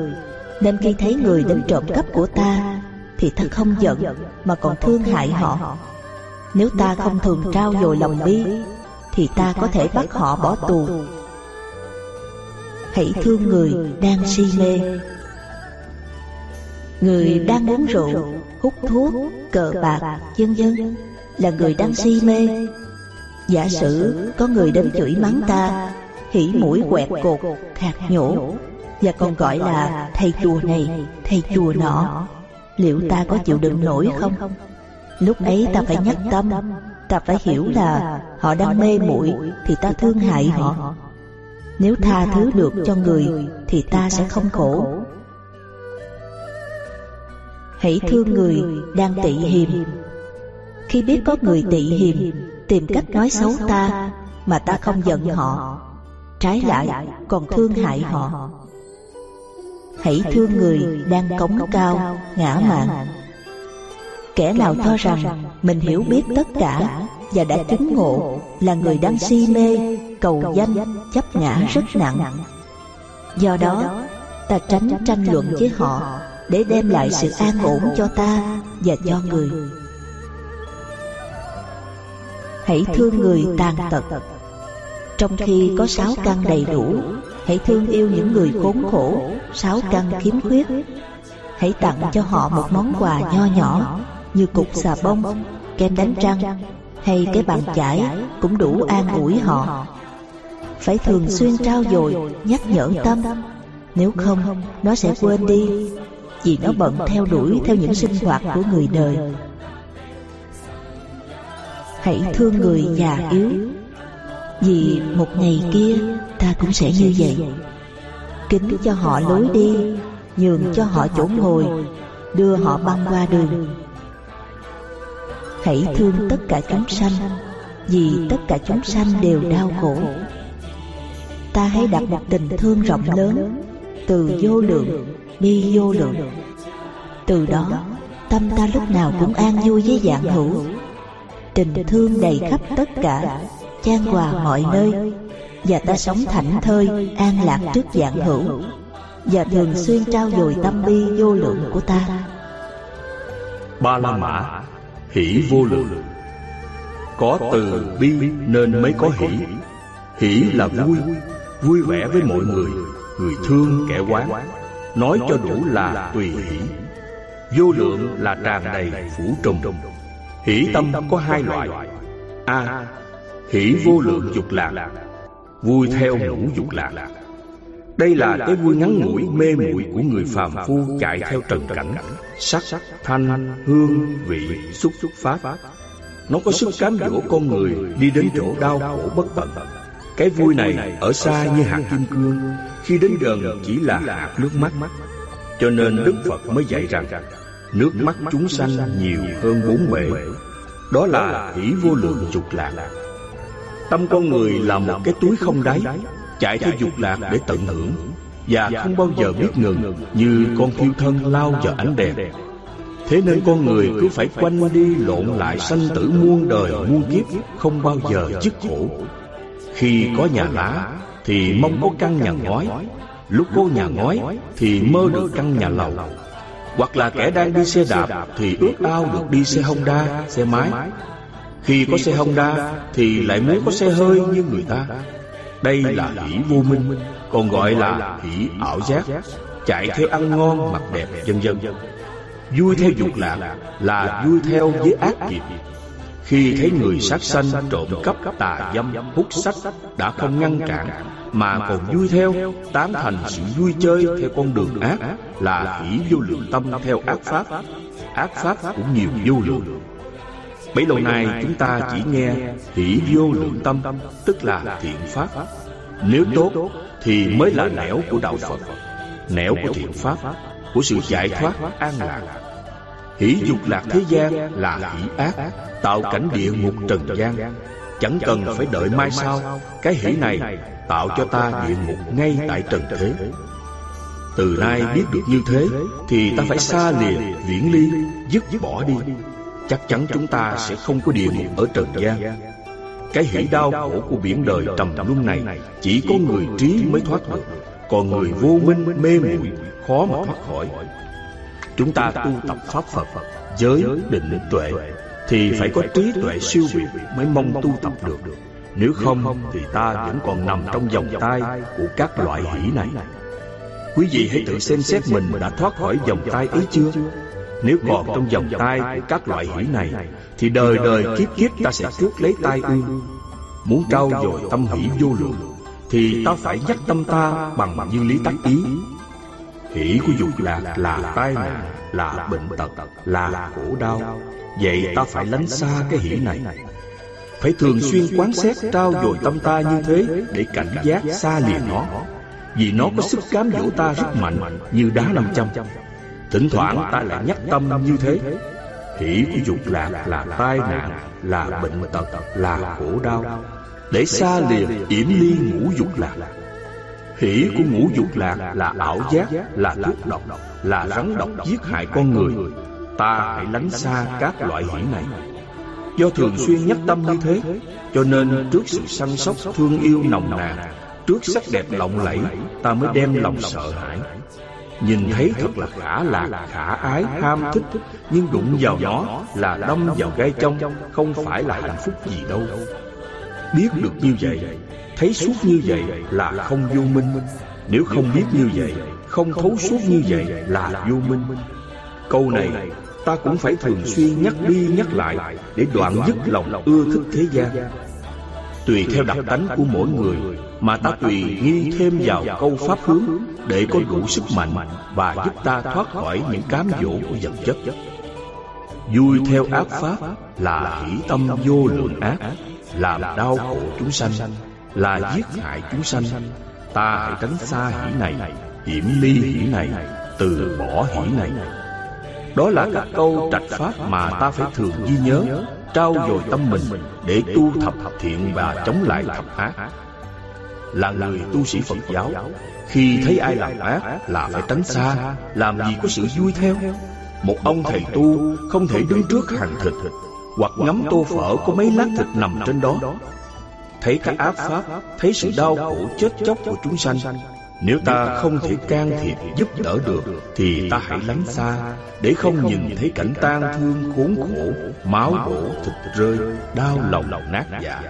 nên khi thấy người đến trộm cắp của ta, thì ta không giận, mà còn thương hại họ. Nếu ta không thường trao dồi lòng bi, thì ta có thể bắt họ bỏ tù. Hãy thương người đang si mê. Người đang uống rượu, hút thuốc, cờ bạc, vân vân là người đang si mê. Giả sử có người đến chửi mắng ta, hỉ mũi quẹt cột, khạc nhổ, và còn gọi là, thầy chùa này, thầy chùa nọ. Liệu ta có chịu đựng nổi không? Lúc ấy ta phải nhắc tâm, ta phải hiểu là họ đang mê muội thì ta thương hại họ. Nếu tha thứ được cho người thì ta sẽ không khổ. Hãy thương người đang tị hiềm khi biết có người tị hiềm Tìm cách nói xấu ta Mà ta không giận họ. Trái lại còn thương hại họ. Hãy thương người đang cống cao Ngã mạn. Kẻ nào cho rằng Mình hiểu biết tất cả Và đã chứng ngộ Là người đang si mê Cầu danh chấp ngã rất nặng. Do đó Ta tránh tranh luận với họ Để đem lại sự an ổn cho ta Và cho người hãy thương người tàn tật. trong khi có sáu căn đầy đủ hãy thương yêu những người khốn khổ. sáu căn khiếm khuyết. hãy tặng cho họ một món quà nho nhỏ như cục xà bông kem đánh răng hay cái bàn chải cũng đủ an ủi họ. phải thường xuyên trao dồi nhắc nhở tâm. nếu không nó sẽ quên đi vì nó bận theo đuổi theo những sinh hoạt của người đời hãy thương người già yếu. Vì một ngày kia, ta cũng sẽ như vậy. Kính cho họ lối đi, Nhường cho họ chỗ ngồi, Đưa họ băng qua đường. Hãy thương tất cả chúng sanh, Vì tất cả chúng sanh đều đau khổ. Ta hãy đặt một tình thương rộng lớn, Từ vô lượng đi vô lượng. Từ đó, tâm ta lúc nào cũng an vui với dạng hữu. Tình thương đầy khắp tất cả. Chan hòa mọi nơi. Và ta sống thảnh thơi, An lạc trước dạng hữu. Và thường xuyên trao dồi tâm bi vô lượng của ta. Ba La Mã, Hỷ vô lượng. Có từ bi nên mới có hỷ. Hỷ là vui Vui vẻ với mọi người. Người thương kẻ quán Nói cho đủ là tùy hỷ. Vô lượng là tràn đầy phủ trùng. Hỷ tâm có hai loại. A. Hỷ vô lượng dục lạc. Vui theo ngũ dục lạc. Đây là cái vui ngắn ngủi mê muội của người phàm phu chạy theo trần cảnh. Sắc, thanh, hương, vị, xúc xúc pháp Nó có sức cám dỗ con người đi đến chỗ đau khổ bất tận. Cái vui này ở xa như hạt kim cương. Khi đến gần chỉ là hạt nước mắt. Cho nên Đức Phật mới dạy rằng Nước mắt chúng sanh nhiều hơn bốn bể Đó là hỷ vô lượng dục lạc. Tâm con người là một cái túi không đáy, Chạy theo dục lạc để tận hưởng. Và không bao giờ biết ngừng, Như con thiêu thân lao vào ánh đèn. Thế nên con người cứ phải quanh đi lộn lại sanh tử muôn đời, muôn kiếp, Không bao giờ dứt khổ. Khi có nhà lá, Thì mong có căn nhà ngói. Lúc có nhà ngói, Thì mơ được căn nhà lầu hoặc là kẻ đang đi xe đạp Thì ước ao được đi xe Honda, xe máy. Khi có xe Honda Thì lại muốn có xe hơi như người ta. Đây là hỷ vô minh Còn gọi là hỷ ảo giác Chạy theo ăn ngon, mặc đẹp, vân vân. Vui theo dục lạc Là vui theo với ác nghiệp. Khi thấy người sát sanh, trộm cắp, tà dâm, hút sách đã không ngăn cản mà còn vui theo, tán thành sự vui chơi theo con đường ác là hỷ vô lượng tâm theo ác pháp. Ác pháp cũng nhiều vô lượng. Bấy lâu nay chúng ta chỉ nghe hỷ vô lượng tâm, tức là thiện pháp. Nếu tốt thì mới là nẻo của đạo Phật, nẻo của thiện pháp, của sự giải thoát an lạc. Hỷ dục lạc thế gian là hỷ ác Tạo cảnh địa ngục trần gian Chẳng cần phải đợi mai sau Cái hỷ này tạo cho ta địa ngục ngay tại trần thế từ nay biết được như thế Thì ta phải xa lìa, viễn ly, dứt bỏ đi. Chắc chắn chúng ta sẽ không có địa ngục ở trần gian. Cái hỷ đau khổ của biển đời trầm luân này Chỉ có người trí mới thoát được Còn người vô minh mê muội khó mà thoát khỏi. Chúng ta tu tập Pháp Phật Giới, định, tuệ Thì phải có trí tuệ siêu việt Mới mong tu tập được. Nếu không thì ta vẫn còn nằm trong vòng tay Của các loại hỷ này Quý vị hãy tự xem xét mình đã thoát khỏi vòng tay ấy chưa? Nếu còn trong vòng tay của các loại hỷ này Thì đời đời kiếp kiếp ta sẽ rước lấy tai ương. Muốn trao dồi tâm hỷ vô lượng Thì ta phải dắt tâm ta bằng như lý tắc ý. Hỷ của dục lạc là tai nạn, là bệnh tật, là khổ đau. Vậy ta phải lánh xa cái hỷ này. Phải thường xuyên quán xét trao dồi tâm ta như thế Để cảnh giác xa liền nó Vì nó có sức cám dỗ ta rất mạnh Như đá nam châm Thỉnh thoảng ta lại nhắc tâm như thế Hỷ của dục lạc là tai nạn Là bệnh tật Là khổ đau Để xa liền yểm ly ngũ dục lạc Hỷ của ngũ dục lạc là ảo giác, là thuốc độc, là rắn độc giết hại con người. Ta hãy lánh xa các loại hỷ này. Do thường xuyên nhắc tâm như thế, cho nên trước sự săn sóc thương yêu nồng nàn, trước sắc đẹp lộng lẫy, ta mới đem lòng sợ hãi. Nhìn thấy thật là khả lạc, khả ái, ham thích, nhưng đụng vào nó là đâm vào gai trong, không phải là hạnh phúc gì đâu. Biết được như vậy, thấy suốt như vậy là không vô minh. nếu không biết như vậy không thấu suốt như vậy là vô minh. câu này ta cũng phải thường xuyên nhắc đi nhắc lại để đoạn dứt lòng ưa thích thế gian. tùy theo đặc tánh của mỗi người mà ta tùy nghi thêm vào câu pháp hướng để có đủ sức mạnh và giúp ta thoát khỏi những cám dỗ của vật chất. Vui theo ác pháp là hỷ tâm vô lượng ác, làm đau khổ chúng sanh, là giết hại chúng sanh. Ta hãy tránh xa hỷ này, Hiểm ly hỷ này, Từ bỏ hỷ này. Đó là các câu trạch pháp mà ta phải thường ghi nhớ, Trao dồi tâm mình Để tu thập thiện và chống lại thập ác. Là người tu sĩ Phật giáo Khi thấy ai làm ác là phải tránh xa Làm gì có sự vui theo Một ông thầy tu không thể đứng trước hàng thịt Hoặc ngắm tô phở có mấy lát thịt nằm trên đó thấy các ác pháp, thấy sự đau khổ chết chóc của chúng sanh. Nếu ta không thể can thiệp giúp đỡ được, thì ta hãy lánh xa, để không nhìn thấy cảnh tang thương khốn khổ, máu đổ thịt rơi, đau lòng nát dạ.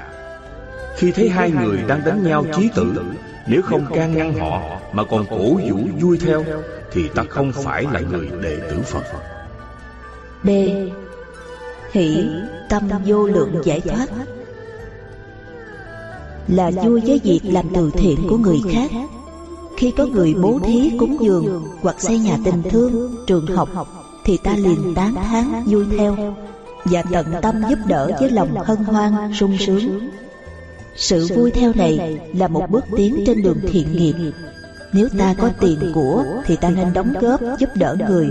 Khi thấy hai người đang đánh nhau chí tử, nếu không can ngăn họ mà còn cổ vũ vui theo, thì ta không phải là người đệ tử Phật. B. Hỷ tâm vô lượng giải thoát. là vui với việc làm từ thiện của người khác. khi có người bố thí cúng dường hoặc xây nhà tình thương trường học thì ta liền tán thán vui theo và tận tâm giúp đỡ với lòng hân hoan sung sướng sự vui theo này là một bước tiến trên đường thiện nghiệp. nếu ta có tiền của thì ta nên đóng góp giúp đỡ người.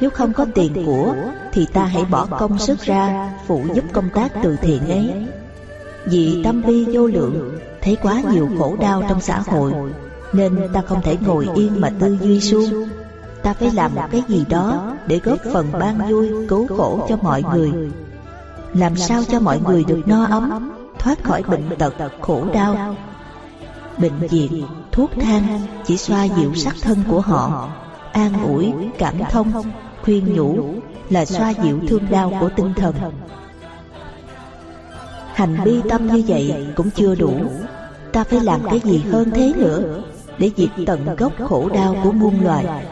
nếu không có tiền của thì ta hãy bỏ công sức ra phụ giúp công tác từ thiện ấy. vì tâm bi vô lượng Thấy quá nhiều khổ đau trong xã hội Nên ta không thể ngồi yên mà tư duy suông. Ta phải làm một cái gì đó Để góp phần ban vui Cứu khổ cho mọi người Làm sao cho mọi người. được no ấm Thoát khỏi bệnh tật khổ đau. Bệnh viện, thuốc thang Chỉ xoa dịu sắc thân của họ. An ủi, cảm thông Khuyên nhủ Là xoa dịu thương đau của tinh thần. Hành bi tâm như vậy cũng chưa đủ. Ta phải làm cái gì hơn thế nữa Để diệt tận gốc khổ đau của muôn loài.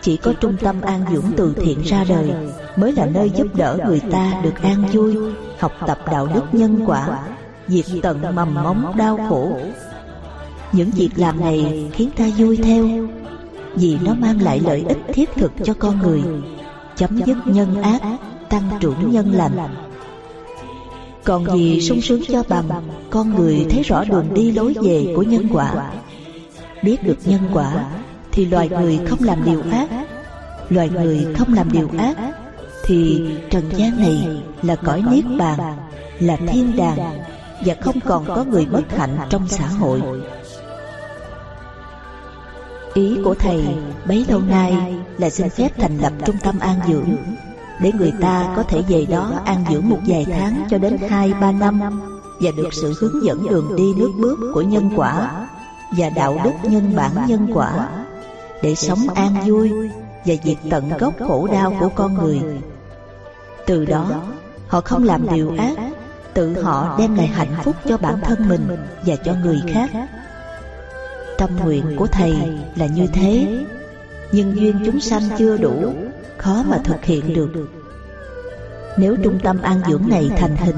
Chỉ có trung tâm an dưỡng từ thiện ra đời Mới là nơi giúp đỡ người ta được an vui Học tập đạo đức nhân quả, Diệt tận mầm móng đau khổ. Những việc làm này khiến ta vui theo, Vì nó mang lại lợi ích thiết thực cho con người, Chấm dứt nhân ác, Tăng trưởng nhân lành. Còn gì sung sướng cho bằng, Con người thấy rõ đường đi lối về của nhân quả. Biết được nhân quả, Thì loài người không làm điều ác. Loài người không làm điều ác thì trần gian này là cõi niết bàn, Là thiên đàng, Và không còn có người bất hạnh trong xã hội Ý của Thầy bấy lâu nay là xin phép thành lập trung tâm an dưỡng, để người ta có thể về đó an dưỡng một vài tháng cho đến hai, ba năm, và được sự hướng dẫn đường đi nước bước của nhân quả, và đạo đức nhân bản nhân quả, để sống an vui và diệt tận gốc khổ đau của con người. Từ đó, họ không làm điều ác, tự họ đem lại hạnh phúc cho bản thân mình và cho người khác. Tâm nguyện của Thầy là như thế, nhưng duyên chúng sanh chưa đủ khó mà thực hiện được. Nếu trung tâm an dưỡng này thành hình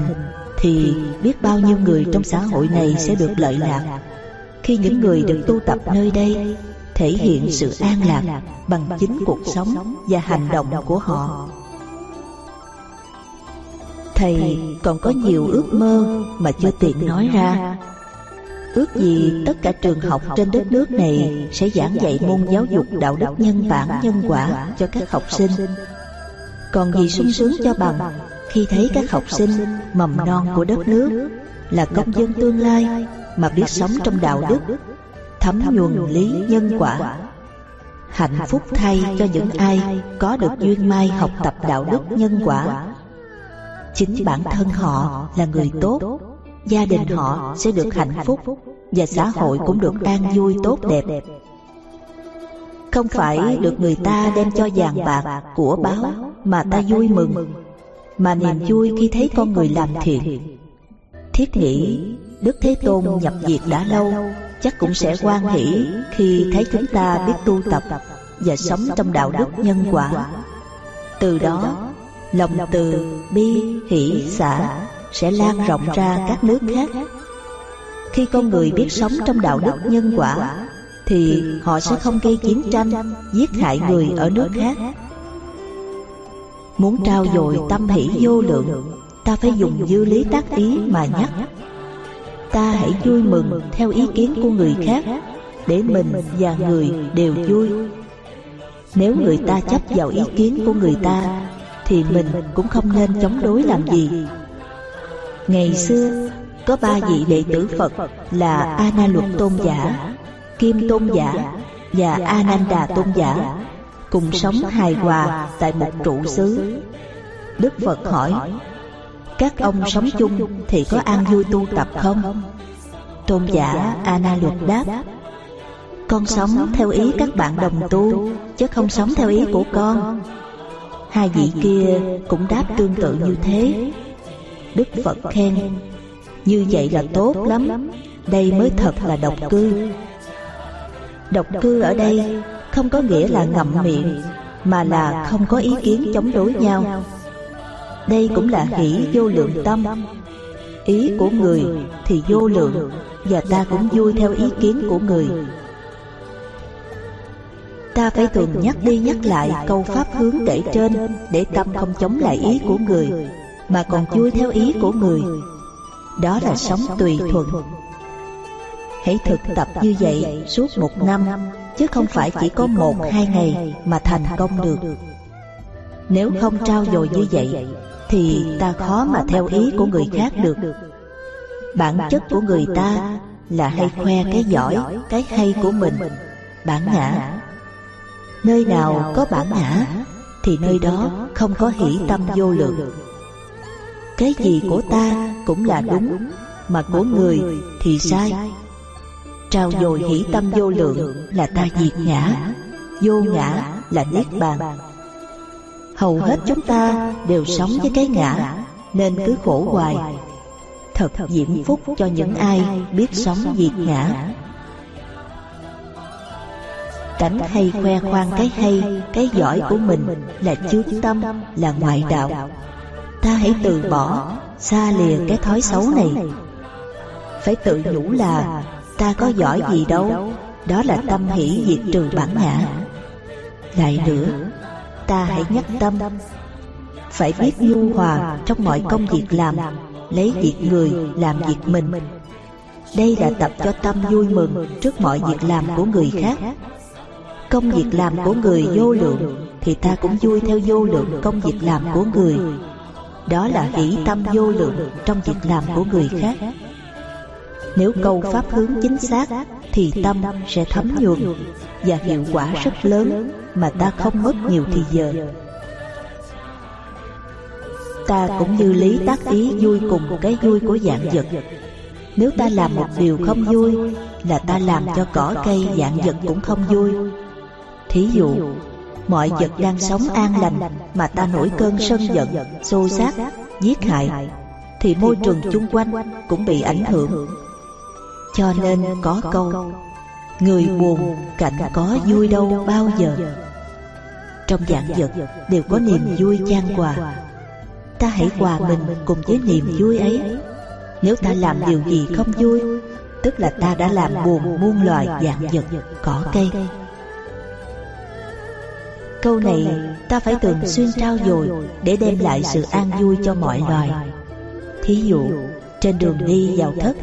Thì biết bao nhiêu người trong xã hội này sẽ được lợi lạc. Khi những người được tu tập nơi đây Thể hiện sự an lạc bằng chính cuộc sống và hành động của họ Thầy còn có nhiều ước mơ mà chưa tiện nói ra Ước gì tất cả trường học trên đất nước này sẽ giảng dạy môn giáo dục đạo đức nhân bản nhân quả cho các học sinh. Còn gì sung sướng cho bằng khi thấy các học sinh mầm non của đất nước là công dân tương lai mà biết sống trong đạo đức, thấm nhuần lý nhân quả. Hạnh phúc thay cho những ai có được duyên mai học tập đạo đức nhân quả. Chính bản thân họ là người tốt. gia đình họ sẽ được hạnh phúc và xã hội cũng được an vui tốt đẹp. Không phải được người ta đem cho vàng bạc của báo mà ta vui mừng, mà niềm vui khi thấy con người làm thiện. Thiết nghĩ Đức Thế Tôn nhập diệt đã lâu, chắc cũng sẽ quan hỷ khi thấy chúng ta biết tu tập và sống trong đạo đức nhân quả. Từ đó, lòng từ, bi, hỷ, xả sẽ lan rộng ra các nước khác. Khi con người biết sống trong đạo đức nhân quả, thì họ sẽ không gây chiến tranh, giết hại người ở nước khác. Muốn trao dồi tâm hỷ vô lượng, ta phải dùng dư lý tác ý mà nhắc. Ta hãy vui mừng theo ý kiến của người khác để mình và người đều vui nếu người ta chấp vào ý kiến của người ta thì mình cũng không nên chống đối làm gì. ngày xưa có ba vị đệ tử phật là a na luật tôn giả kim tôn giả và a nan đà tôn giả cùng sống hài hòa tại một trụ xứ. đức phật hỏi các ông sống chung thì có an vui tu tập không? tôn giả a na luật đáp con sống theo ý các bạn đồng tu chứ không sống theo ý của con hai vị kia cũng đáp tương tự như thế. đức phật khen như vậy là tốt lắm. đây mới thật là độc cư. độc cư ở đây không có nghĩa là ngậm miệng mà là không có ý kiến chống đối nhau. đây cũng là hỷ vô lượng tâm. ý của người thì vô lượng và ta cũng vui theo ý kiến của người ta phải thường nhắc đi nhắc lại câu pháp hướng kể trên để tâm không chống lại ý của người mà còn vui theo ý của người. đó là sống tùy thuận hãy thực tập như vậy suốt một năm chứ không phải chỉ có một hai ngày mà thành công được. nếu không trao dồi như vậy thì ta khó mà theo ý của người khác được. bản chất của người ta là hay khoe cái giỏi cái hay của mình bản ngã nơi nào có bản ngã thì nơi đó không có hỷ tâm vô lượng. Cái gì của ta cũng là đúng mà của người thì sai. trao dồi hỷ tâm vô lượng là ta diệt ngã. vô ngã là niết bàn. Hầu hết chúng ta đều sống với cái ngã nên cứ khổ hoài. thật diễm phúc cho những ai biết sống diệt ngã Tánh hay khoe khoang cái hay, cái giỏi của mình là chướng tâm, là ngoại đạo. Ta hãy từ bỏ, xa lìa cái thói xấu này. Phải tự nhủ là ta có giỏi gì đâu, đó là tâm hỷ diệt trừ bản ngã. Lại nữa, ta hãy nhắc tâm. Phải biết nhu hòa trong mọi công việc làm, lấy việc người làm việc mình. Đây là tập cho tâm vui mừng trước mọi việc làm của người khác công việc làm của người vô lượng thì ta cũng vui theo vô lượng công việc làm của người. Đó là hỷ tâm vô lượng trong việc làm của người khác. Nếu câu pháp hướng chính xác thì tâm sẽ thấm nhuần và hiệu quả rất lớn mà ta không mất nhiều thì giờ. Ta cũng như lý tác ý vui cùng cái vui của dạng vật. Nếu ta làm một điều không vui là ta làm cho cỏ cây dạng vật cũng không vui thí dụ mọi vật đang sống an lành mà ta nổi cơn sân giận xô xát giết hại thì môi trường chung quanh cũng bị ảnh hưởng. cho nên có câu người buồn cạnh có vui đâu bao giờ. trong dạng vật đều có niềm vui chan hòa ta hãy hòa mình cùng với niềm vui ấy. nếu ta làm điều gì không vui tức là ta đã làm buồn muôn loài dạng vật cỏ cây câu này ta phải thường xuyên trao dồi để đem lại sự an vui cho mọi loài. thí dụ trên đường đi vào thất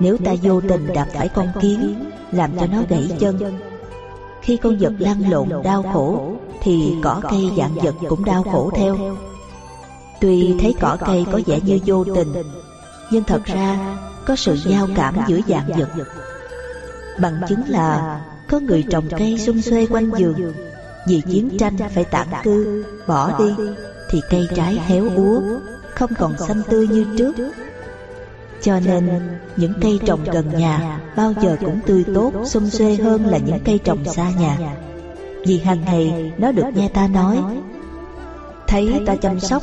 nếu ta vô tình đạp phải con kiến làm cho nó gãy chân. khi con vật lăn lộn đau khổ thì cỏ cây dạng vật cũng đau khổ theo. tuy thấy cỏ cây có vẻ như vô tình nhưng thật ra có sự giao cảm giữa dạng vật. bằng chứng là có người trồng cây xung xuê quanh giường vì chiến tranh phải tản cư, bỏ đi, thì cây trái héo úa, không còn xanh tươi như trước. Cho nên, những cây trồng gần nhà bao giờ cũng tươi tốt xum xuê hơn là những cây trồng xa nhà. Vì hàng ngày, nó được nghe ta nói. Thấy ta chăm sóc.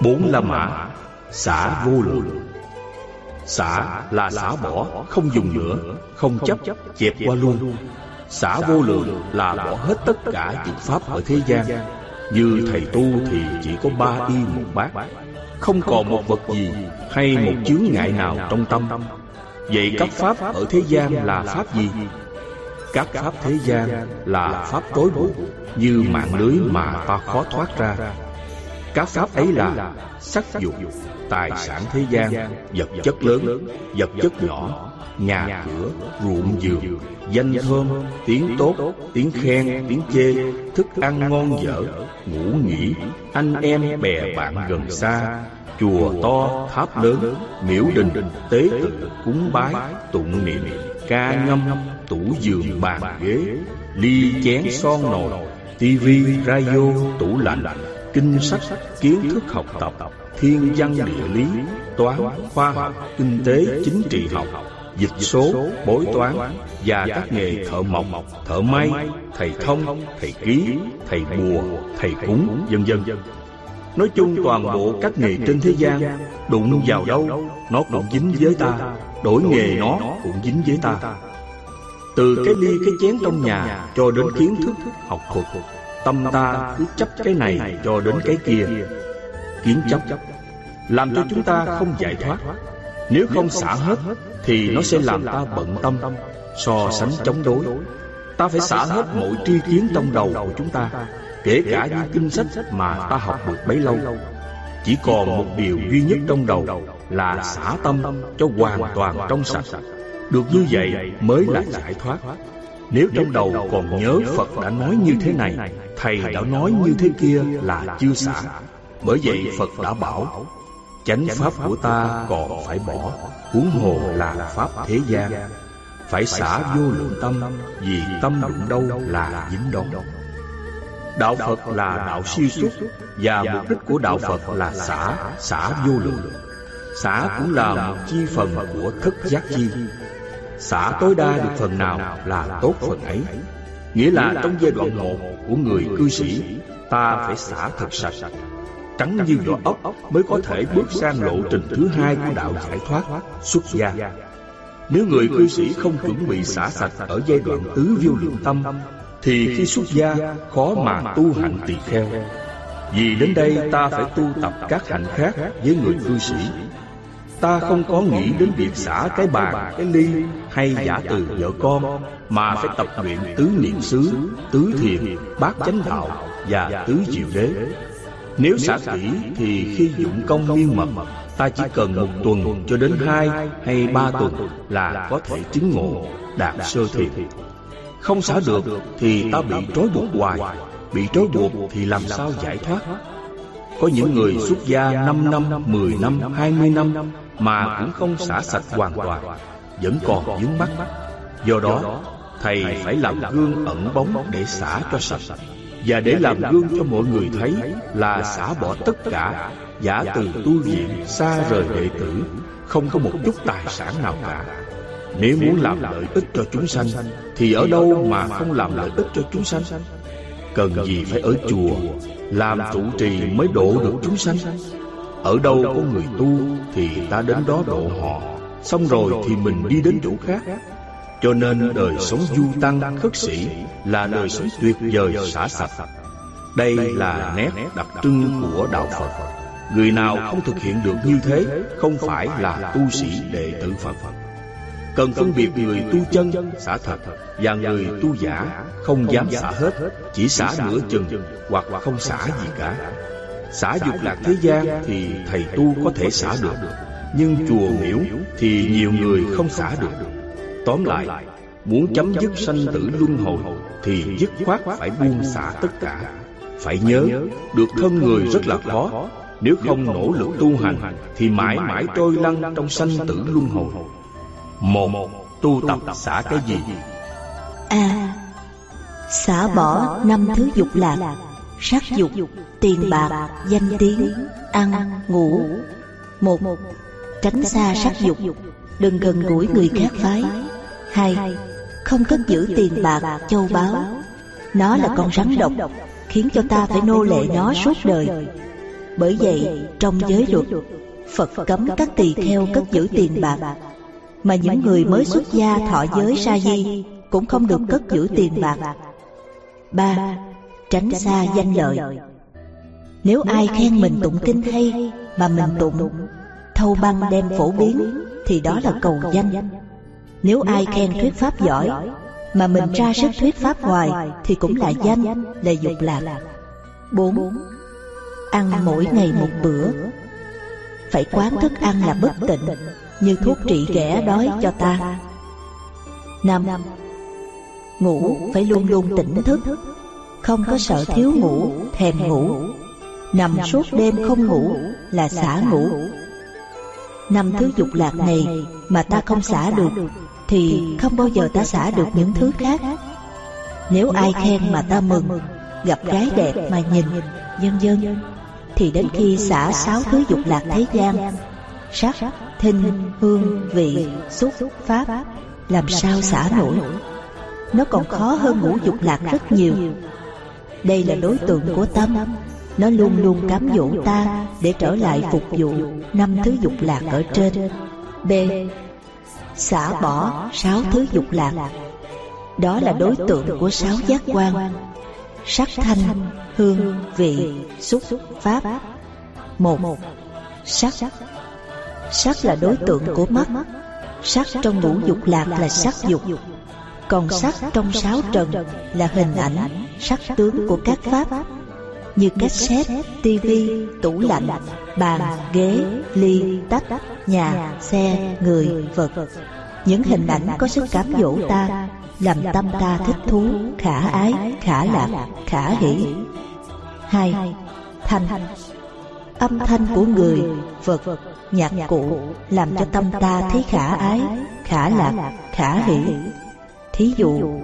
Bốn la mã, xả vô lượng. Xả là xả bỏ, không dùng nữa, không chấp, chẹp qua luôn xả vô lượng là bỏ hết tất cả những pháp ở thế gian. Như thầy tu thì chỉ có ba y một bát. Không còn một vật gì hay một chướng ngại nào trong tâm. Vậy các pháp ở thế gian là pháp gì? Các pháp thế gian là pháp tối bụi, như mạng lưới mà ta khó thoát ra. Các pháp ấy là sắc dục, tài sản thế gian, vật chất lớn, vật chất nhỏ, nhà cửa, ruộng vườn, danh thơm, tiếng tốt, tiếng khen, tiếng chê, thức ăn ngon dở, ngủ nghỉ, anh em bè bạn gần xa, chùa to, tháp lớn, miếu đình, tế tự, cúng bái, tụng niệm, ca ngâm, tủ giường bàn ghế, ly chén son nồi, tivi, radio, tủ lạnh, kinh sách, kiến thức học tập, thiên văn địa lý, toán, khoa học, kinh tế, chính trị học, dịch số, bói toán và các nghề thợ mộc, thợ may, thầy thông, thầy ký, thầy bùa, thầy cúng, vân vân. Nói chung toàn bộ các nghề trên thế gian Đụng vào đâu Nó cũng dính với ta Đổi nghề nó cũng dính với ta Từ cái ly cái chén trong nhà Cho đến kiến thức học thuật Tâm ta cứ chấp cái này cho đến cái kia. Kiến chấp, Làm cho chúng ta không giải thoát. Nếu không xả hết, Thì nó sẽ làm ta bận tâm, So sánh chống đối. Ta phải xả hết mọi tri kiến trong đầu của chúng ta, Kể cả những kinh sách mà ta học được bấy lâu. Chỉ còn một điều duy nhất trong đầu Là xả tâm cho hoàn toàn trong sạch. Được như vậy mới là giải thoát. Nếu trong đầu còn nhớ Phật đã nói như thế này Thầy đã nói như thế kia là chưa xả Bởi vậy Phật đã bảo Chánh pháp của ta còn phải bỏ. Huống hồ là pháp thế gian. Phải xả vô lượng tâm Vì tâm đụng đâu là dính đó Đạo Phật là đạo siêu xuất. Và mục đích của Đạo Phật là xả, xả vô lượng. Xả cũng là một chi phần của thức giác chi. Xả tối đa được phần nào là tốt phần ấy Nghĩa là trong giai đoạn một của người cư sĩ, Ta phải xả thật sạch. Trắng như vỏ ốc mới có thể bước sang lộ trình thứ hai của đạo giải thoát, Xuất gia. Nếu người cư sĩ không chuẩn bị xả sạch ở giai đoạn tứ viêu lượng tâm, thì khi xuất gia, khó mà tu hạnh tỳ kheo. Vì đến đây ta phải tu tập các hạnh khác với người cư sĩ ta không có nghĩ đến việc xả cái bàn cái ly hay giả từ vợ con mà phải tập luyện tứ niệm xứ tứ thiền bát chánh đạo và tứ diệu đế. Nếu xả kỹ thì khi dụng công miên mật ta chỉ cần một tuần cho đến hai hay ba tuần là có thể chứng ngộ đạt sơ thiền. Không xả được thì ta bị trói buộc hoài Bị trói buộc thì làm sao giải thoát? Có những người xuất gia 5 năm, 10 năm, 20 năm mà cũng không xả sạch hoàn toàn, Vẫn còn vướng mắt. Do đó, Thầy phải làm gương ẩn bóng để xả cho sạch. Và để làm gương cho mọi người thấy Là xả bỏ tất cả, Giả từ tu viện xa rời đệ tử, Không có một chút tài sản nào cả. Nếu muốn làm lợi ích cho chúng sanh, Thì ở đâu mà không làm lợi ích cho chúng sanh? Cần gì phải ở chùa, Làm trụ trì mới độ được chúng sanh? Ở đâu có người tu Thì ta đến đó độ họ. Xong rồi thì mình đi đến chỗ khác. Cho nên đời sống du tăng khất sĩ Là đời sống tuyệt vời xả sạch. Đây là nét đặc trưng của Đạo Phật. Người nào không thực hiện được như thế, Không phải là tu sĩ đệ tử Phật. Cần phân biệt người tu chân xả thật Và người tu giả không dám xả hết, Chỉ xả nửa chừng hoặc không xả gì cả. Xả dục lạc thế gian thì thầy tu có thể xả được. Nhưng chùa miễu thì nhiều người không xả được. Tóm lại Muốn chấm dứt sanh tử luân hồi Thì dứt khoát phải buông xả tất cả. Phải nhớ Được thân người rất là khó. Nếu không nỗ lực tu hành Thì mãi mãi trôi lăn trong sanh tử luân hồi. một tu tập xả cái gì a xả bỏ năm thứ dục lạc sắc dục, tiền bạc, danh tiếng, ăn, ngủ. Một, tránh xa sắc dục. Đừng gần gũi người khác phái. Hai, không cất giữ tiền bạc, châu báu. Nó là con rắn độc, khiến cho ta phải nô lệ nó suốt đời. Bởi vậy, trong giới luật, phật cấm các tỳ kheo cất giữ tiền bạc. Mà những người mới xuất gia thọ giới sa di cũng không được cất giữ tiền bạc. ba Tránh xa danh lợi. Nếu ai khen mình tụng kinh hay mà mình tụng thâu băng đem phổ biến thì đó là cầu danh. Nếu ai khen thuyết pháp giỏi mà mình ra sức thuyết pháp hoài thì cũng là danh, là dục lạc. bốn Ăn mỗi ngày một bữa. Phải quán thức ăn là bất tịnh Như thuốc trị ghẻ đói cho ta. năm Ngủ phải luôn luôn tỉnh thức Không có sợ thiếu ngủ, thèm ngủ. Nằm suốt đêm không ngủ là xả ngủ. Năm thứ dục lạc này mà ta không xả được Thì không bao giờ ta xả được những thứ khác. Nếu ai khen mà ta mừng Gặp gái đẹp mà nhìn Dân dân Thì đến khi xả sáu thứ dục lạc thế gian Sắc, thinh, hương, vị, xúc, pháp Làm sao xả nổi? Nó còn khó hơn ngũ dục lạc rất nhiều đây là đối tượng của tâm. Nó luôn luôn cám dỗ ta Để trở lại phục vụ Năm thứ dục lạc ở trên. B. Xả bỏ sáu thứ dục lạc. Đó là đối tượng của sáu giác quan. Sắc thanh, hương, vị, xúc, pháp. Một. Sắc. Sắc là đối tượng của mắt. Sắc trong ngũ dục lạc là sắc dục. Còn sắc trong sáu trần là hình ảnh, sắc tướng của các pháp Như cassette, tivi, tủ lạnh, bàn, ghế, ly, tách, nhà, xe, người, vật. Những hình ảnh có sức cám dỗ ta làm tâm ta thích thú, khả ái, khả lạc, khả hỷ. Hai, thanh. Âm thanh của người, vật, nhạc cụ làm cho tâm ta thấy khả ái, khả lạc, khả hỷ. Thí dụ,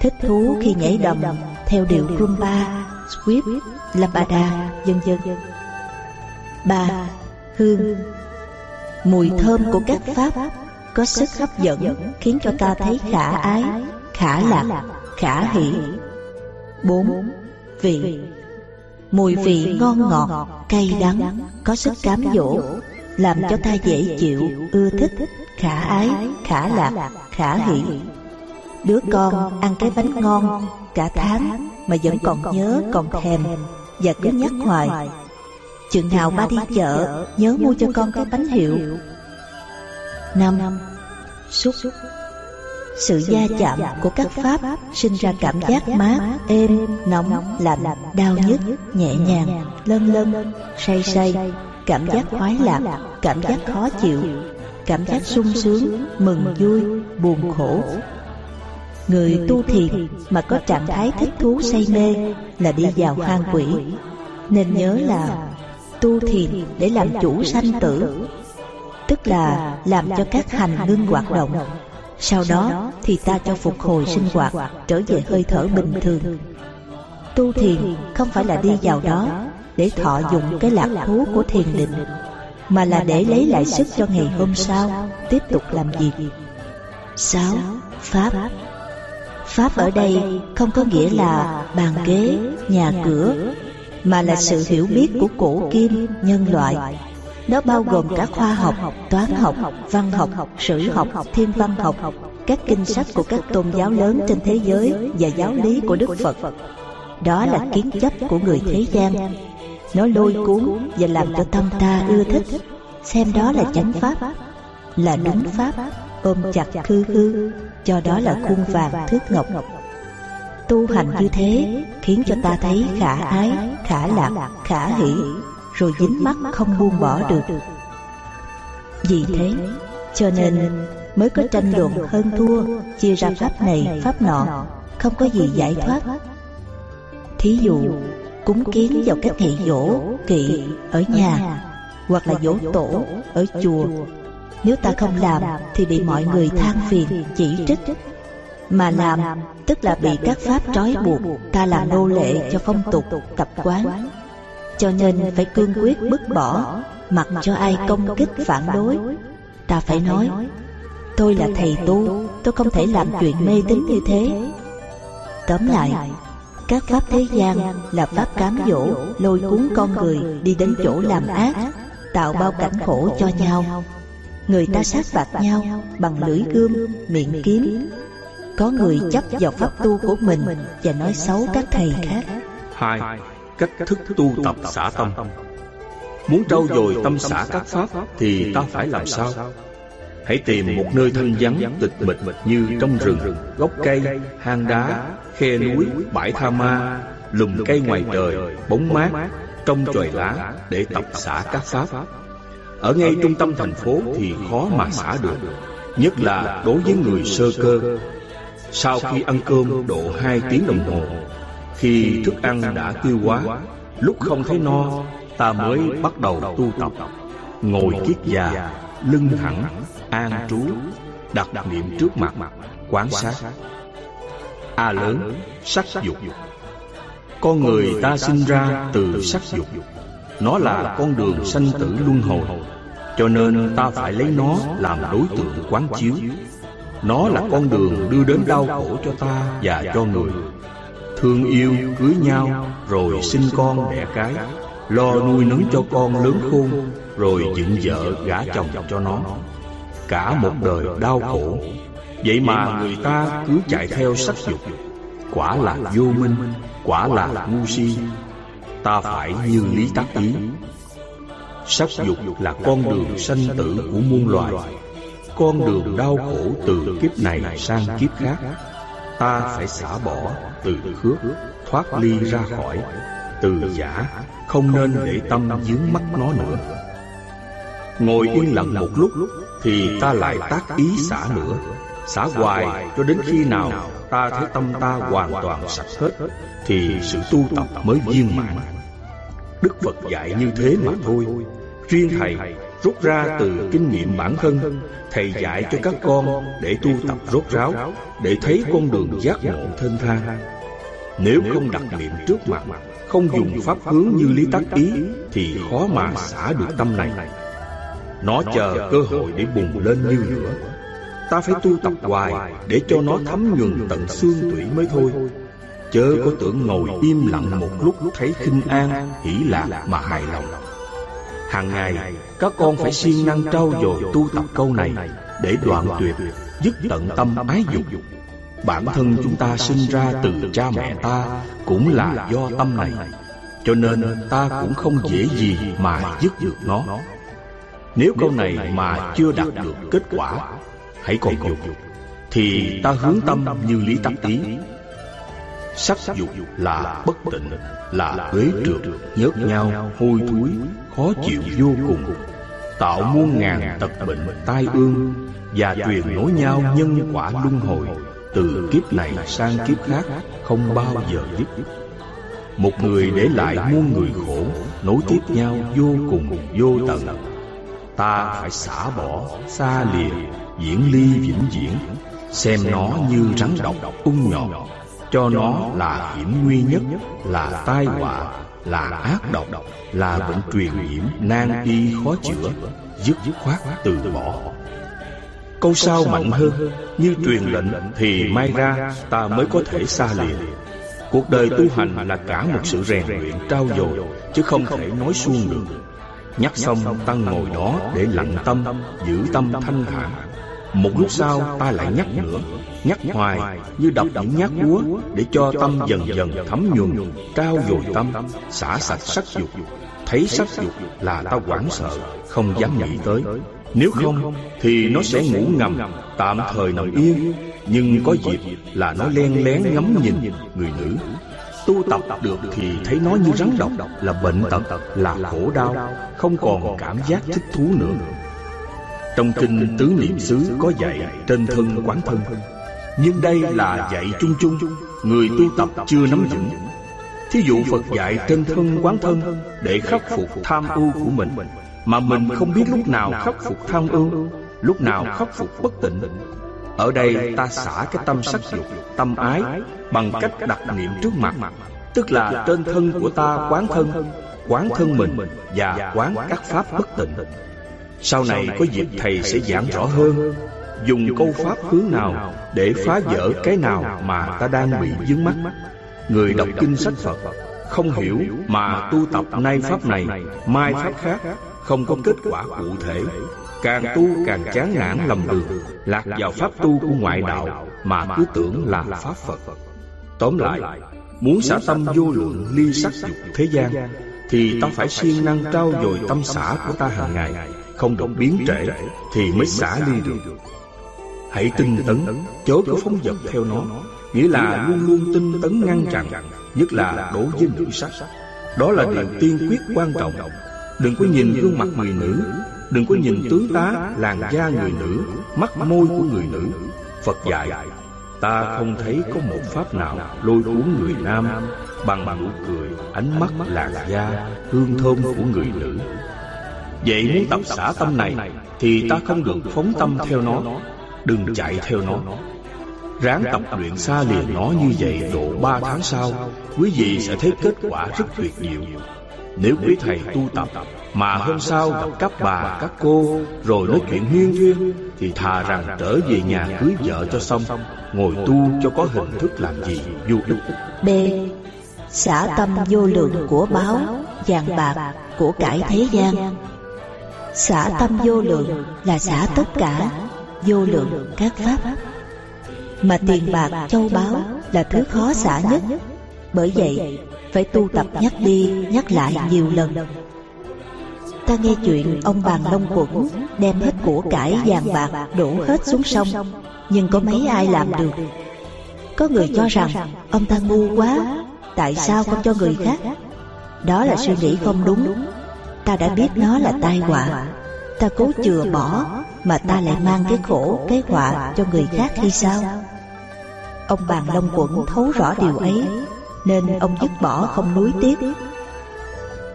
thích thú khi nhảy đầm theo điệu rumba, sweep, lambada, vân vân. Ba, hương Mùi thơm của các pháp có sức hấp dẫn khiến cho ta thấy khả ái, khả lạc, khả hỷ. Bốn Vị Mùi vị ngon ngọt, cay đắng, có sức cám dỗ, làm cho ta dễ chịu, ưa thích, khả ái, khả lạc, khả hỷ. Đứa con ăn cái bánh ngon cả tháng mà vẫn còn nhớ, còn thèm và cứ nhắc hoài. Chừng nào ba đi chợ, nhớ mua cho con cái bánh hiệu. năm Xúc. Sự gia chạm của các pháp sinh ra cảm giác mát, êm, nóng, lạnh, đau nhức, nhẹ nhàng, lân lân, say say, cảm giác khoái lạc, cảm giác khó chịu, cảm giác sung sướng, mừng vui, buồn khổ. Người tu thiền mà có trạng thái thích thú say mê là đi vào hang quỷ, nên nhớ là tu thiền để làm chủ sanh tử. tức là làm cho các hành ngưng hoạt động. Sau đó thì ta cho phục hồi sinh hoạt, trở về hơi thở bình thường. Tu thiền không phải là đi vào đó để thọ dụng cái lạc thú của thiền định, mà là để lấy lại sức cho ngày hôm sau tiếp tục làm việc. Sáu Pháp Pháp ở đây không có nghĩa là bàn ghế, nhà cửa, mà là sự hiểu biết của cổ kim nhân loại. Nó bao gồm cả khoa học, toán học, văn học, sử học, thiên văn học, các kinh sách của các tôn giáo lớn trên thế giới và giáo lý của Đức Phật. Đó là kiến chấp của người thế gian. Nó lôi cuốn và làm cho tâm ta ưa thích, xem đó là chánh pháp, là đúng pháp, ôm chặt khư khư, cho đó là khuôn vàng thước ngọc. Tu hành như thế khiến cho ta thấy khả ái, khả lạc, khả hỷ, rồi dính mắt không buông bỏ được. Vì thế, cho nên mới có tranh luận hơn thua, chia ra pháp này, pháp nọ, không có gì giải thoát. Thí dụ, cúng kiến vào các ngày dỗ, kỵ ở nhà, hoặc là dỗ tổ ở chùa. Nếu ta không làm thì bị mọi người than phiền, chỉ trích. Mà làm tức là bị các pháp trói buộc, ta làm nô lệ cho phong tục, tập quán. Cho nên phải cương quyết bứt bỏ Mặc cho ai công kích phản đối. Ta phải nói Tôi là thầy tu Tôi không thể làm chuyện mê tín như thế. Tóm lại Các pháp thế gian là pháp cám dỗ Lôi cuốn con người đi đến chỗ làm ác Tạo bao cảnh khổ cho nhau. Người ta sát phạt nhau Bằng lưỡi gươm, miệng kiếm. Có người chấp vào pháp tu của mình Và nói xấu các thầy khác. Hai cách thức tu tập xả tâm. Muốn trau dồi tâm xả các pháp Thì ta phải làm sao? Hãy tìm một nơi thanh vắng tịch mịch Như trong rừng, gốc cây, hang đá, khe núi, bãi tha ma Lùm cây ngoài trời, bóng mát trong trời lá để tập xả các pháp. Ở ngay trung tâm thành phố thì khó mà xả được, nhất là đối với người sơ cơ. Sau khi ăn cơm độ hai tiếng đồng hồ, khi thức ăn đã tiêu hóa, lúc không thấy no, ta mới bắt đầu tu tập. Ngồi kiết già, lưng thẳng, an trú, đặt niệm trước mặt, quán sát. A lớn, sắc dục. con người ta sinh ra từ sắc dục Nó là con đường sanh tử luân hồi. Cho nên ta phải lấy nó làm đối tượng quán chiếu. Nó là con đường đưa đến đau khổ cho ta và cho người. Thương yêu, cưới nhau, rồi sinh con đẻ cái. Lo nuôi nấng cho con lớn khôn Rồi dựng vợ gả chồng cho nó. Cả một đời đau khổ. Vậy mà người ta cứ chạy theo sắc dục. Quả là vô minh quả là ngu si ta phải như lý tác ý. Sắc dục là con đường sanh tử của muôn loài. Con đường đau khổ từ kiếp này sang kiếp khác. Ta phải xả bỏ từ khước, thoát ly ra khỏi. Từ giả, không nên để tâm dướng mắt nó nữa. Ngồi yên lặng một lúc thì ta lại tác ý xả nữa xả hoài cho đến khi nào ta thấy tâm ta hoàn toàn sạch hết, thì sự tu tập mới viên mãn. Đức phật dạy như thế mà thôi. Riêng thầy rút ra từ kinh nghiệm bản thân, thầy dạy cho các con để tu tập rốt ráo, để thấy con đường giác ngộ thênh thang. Nếu không đặt niệm trước mặt, không dùng pháp hướng như lý tắc ý, thì khó mà xả được tâm này. Nó chờ cơ hội để bùng lên như lửa. Ta phải tu tập hoài Để cho nó thấm nhuần tận xương tủy mới thôi. Chớ có tưởng ngồi im lặng một lúc Thấy khinh an, hỷ lạc mà hài lòng. Hàng ngày Các con phải siêng năng trau dồi tu tập câu này Để đoạn tuyệt Dứt tận tâm ái dục. Bản thân chúng ta sinh ra từ cha mẹ ta Cũng là do tâm này Cho nên ta cũng không dễ gì mà dứt được nó. Nếu câu này mà chưa đạt được kết quả hãy còn dục, thì ta hướng tâm như lý tắc ý. Sắc dục là bất tịnh, là uế trượt, nhớt nhau hôi thối, khó chịu vô cùng. Tạo muôn ngàn tật bệnh, tai ương và truyền nối nhau nhân quả luân hồi, từ kiếp này sang kiếp khác không bao giờ dứt. Một người để lại muôn người khổ, nối tiếp nhau vô cùng, vô tận. Ta phải xả bỏ, xa lìa diễn ly vĩnh viễn. Xem nó như rắn độc ung nhọt. cho nó là hiểm nguy nhất là tai họa là ác độc là bệnh truyền nhiễm nan y khó chữa dứt khoát từ bỏ. câu sau mạnh hơn như truyền lệnh thì mai ra ta mới có thể xa lìa cuộc đời tu hành là cả một sự rèn luyện trao dồi chứ không thể nói suông được. nhắc xong tăng ngồi đó để lặng tâm giữ tâm. thanh thản một lúc sau ta lại nhắc nữa. Nhắc hoài như đập những nhát búa Để cho tâm dần dần thấm nhuần Trao dồi tâm Xả sạch sắc dục. Thấy sắc dục là ta hoảng sợ Không dám nghĩ tới. Nếu không thì nó sẽ ngủ ngầm Tạm thời nằm yên. Nhưng có dịp là nó len lén ngắm nhìn người nữ. Tu tập được thì thấy nó như rắn độc Là bệnh tật, là khổ đau Không còn cảm giác thích thú nữa trong kinh Tứ Niệm xứ có dạy trên thân quán thân. Nhưng đây là dạy chung chung, Người tu tập chưa nắm vững. Thí dụ Phật dạy trên thân quán thân Để khắc phục tham ưu của mình, Mà mình không biết lúc nào khắc phục tham ưu, Lúc nào khắc phục bất tịnh. Ở đây ta xả cái tâm sắc dục, Tâm ái Bằng cách đặt niệm trước mặt, Tức là trên thân của ta quán thân Quán thân mình Và quán các pháp bất tịnh sau này có dịp thầy sẽ giảng rõ hơn. Dùng câu pháp hướng nào Để phá vỡ cái nào mà ta đang bị dướng mắt Người đọc kinh sách Phật Không hiểu mà tu tập nay pháp này Mai pháp khác Không có kết quả cụ thể. Càng tu càng chán nản lầm đường. Lạc vào pháp tu của ngoại đạo Mà cứ tưởng là pháp Phật. Tóm lại Muốn xả tâm vô lượng ly sắc dục thế gian Thì ta phải siêng năng trao dồi tâm xã của ta hàng ngày không được biến trễ thì mới xả ly được. hãy tinh tấn chớ có phóng dật theo nó. nghĩa là luôn luôn tinh tấn ngăn chặn nhất là đối với nữ sắc. Đó là điều tiên quyết quan trọng. Đừng có nhìn gương mặt người nữ Đừng có nhìn tướng tá, làn da người nữ Mắt môi của người nữ. Phật dạy Ta không thấy có một pháp nào lôi cuốn người nam Bằng nụ cười, ánh mắt, làn da, hương thơm của người nữ Vậy muốn tập xả tâm này Thì ta không được phóng tâm theo nó. Đừng chạy theo nó. Ráng tập luyện xa liền nó như vậy độ ba tháng sau Quý vị sẽ thấy kết quả rất tuyệt diệu. Nếu quý thầy tu tập Mà hôm sau gặp các bà, các cô Rồi nói chuyện huyên thuyên Thì thà rằng trở về nhà cưới vợ cho xong Ngồi tu cho có hình thức làm gì vô ích B. Xả tâm vô lượng của báo Vàng bạc của cải thế gian Xả tâm vô lượng là xả tất cả Vô lượng các pháp. Mà tiền bạc châu báu là thứ khó xả nhất. Bởi vậy phải tu tập nhắc đi nhắc lại nhiều lần. Ta nghe chuyện ông bàn Long Quẩn Đem hết của cải vàng bạc đổ hết xuống sông. Nhưng có mấy ai làm được? Có người cho rằng ông ta ngu quá Tại sao không cho người khác? Đó là suy nghĩ không đúng Ta đã biết nó là tai họa. Ta cố chừa bỏ Mà ta lại mang cái khổ, cái họa cho người khác hay sao? Ông bàn Long Quẩn thấu rõ điều ấy Nên ông dứt bỏ không nuối tiếc.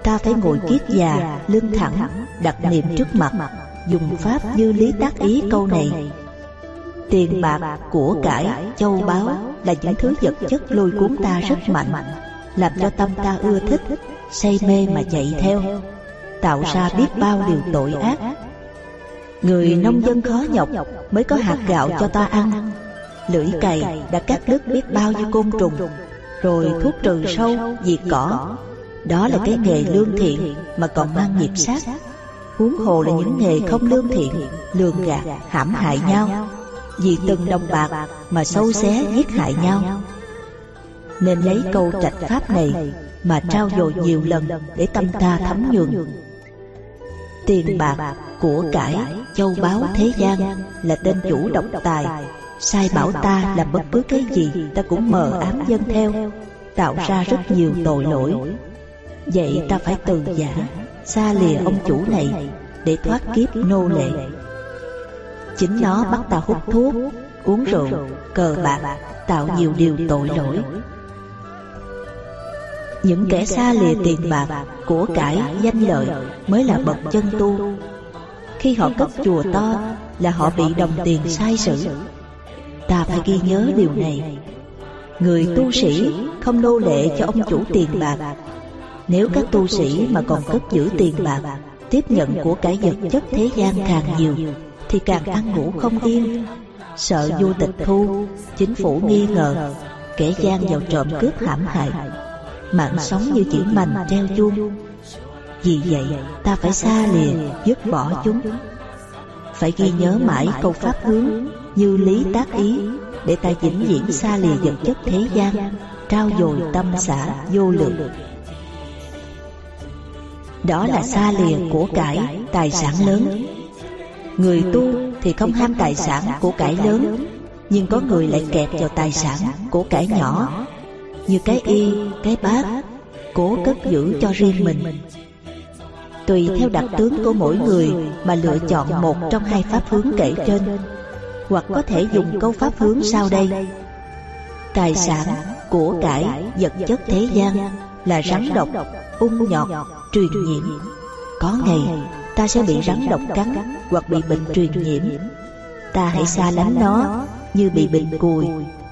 Ta phải ngồi kiết già, lưng thẳng, đặt niệm trước mặt Dùng pháp như lý tác ý câu này. Tiền bạc, của cải, châu báu Là những thứ vật chất lôi cuốn ta rất mạnh Làm cho tâm ta ưa thích, say mê mà chạy theo Tạo ra biết bao điều tội ác. Người nông dân khó nhọc Mới có hạt gạo cho ta ăn. Lưỡi cày đã cắt đứt biết bao nhiêu côn trùng Rồi thuốc trừ sâu, diệt cỏ. Đó là cái nghề lương thiện Mà còn mang nghiệp sát. Huống hồ là những nghề không lương thiện Lường gạt, hãm hại nhau Vì từng đồng bạc mà sâu xé giết hại nhau. Nên lấy câu trạch pháp này Mà trao dồi nhiều lần Để tâm ta thấm nhuần Tiền bạc, của cải, châu báu thế gian Là tên chủ độc tài. Sai bảo ta làm bất cứ cái gì Ta cũng mờ ám dân theo Tạo ra rất nhiều tội lỗi. Vậy ta phải từ giả Xa lìa ông chủ này Để thoát kiếp nô lệ. Chính nó bắt ta hút thuốc Uống rượu, cờ bạc Tạo nhiều điều tội lỗi những kẻ xa lìa tiền bạc, của cải, danh lợi mới là bậc chân tu. Khi họ cất chùa to là họ bị đồng tiền sai sử. Ta phải ghi nhớ điều này. Người tu sĩ không nô lệ cho ông chủ tiền bạc. Nếu các tu sĩ mà còn cất giữ tiền bạc, tiếp nhận của cải vật chất thế gian càng nhiều, thì càng ăn ngủ không yên. Sợ vô tịch thu, chính phủ nghi ngờ, kẻ gian vào trộm cướp hãm hại Mạng sống như chỉ mành treo chuông. Vì vậy ta phải xa lìa dứt bỏ chúng. Phải ghi nhớ mãi câu pháp hướng Như lý tác ý Để ta vĩnh viễn xa lìa vật chất thế gian Trao dồi tâm xã vô lượng. Đó là xa lìa của cải tài sản lớn. Người tu thì không ham tài sản của cải lớn Nhưng có người lại kẹt vào tài sản của cải nhỏ như cái y, cái bát, cố cất giữ cho riêng mình. Tùy theo đặc tướng của mỗi người mà lựa chọn một trong hai pháp hướng kể trên, hoặc có thể dùng câu pháp hướng sau đây. Tài sản, của cải, vật chất thế gian là rắn độc, ung nhọt, truyền nhiễm. Có ngày ta sẽ bị rắn độc cắn hoặc bị bệnh truyền nhiễm. Ta hãy xa lánh nó như bị bệnh cùi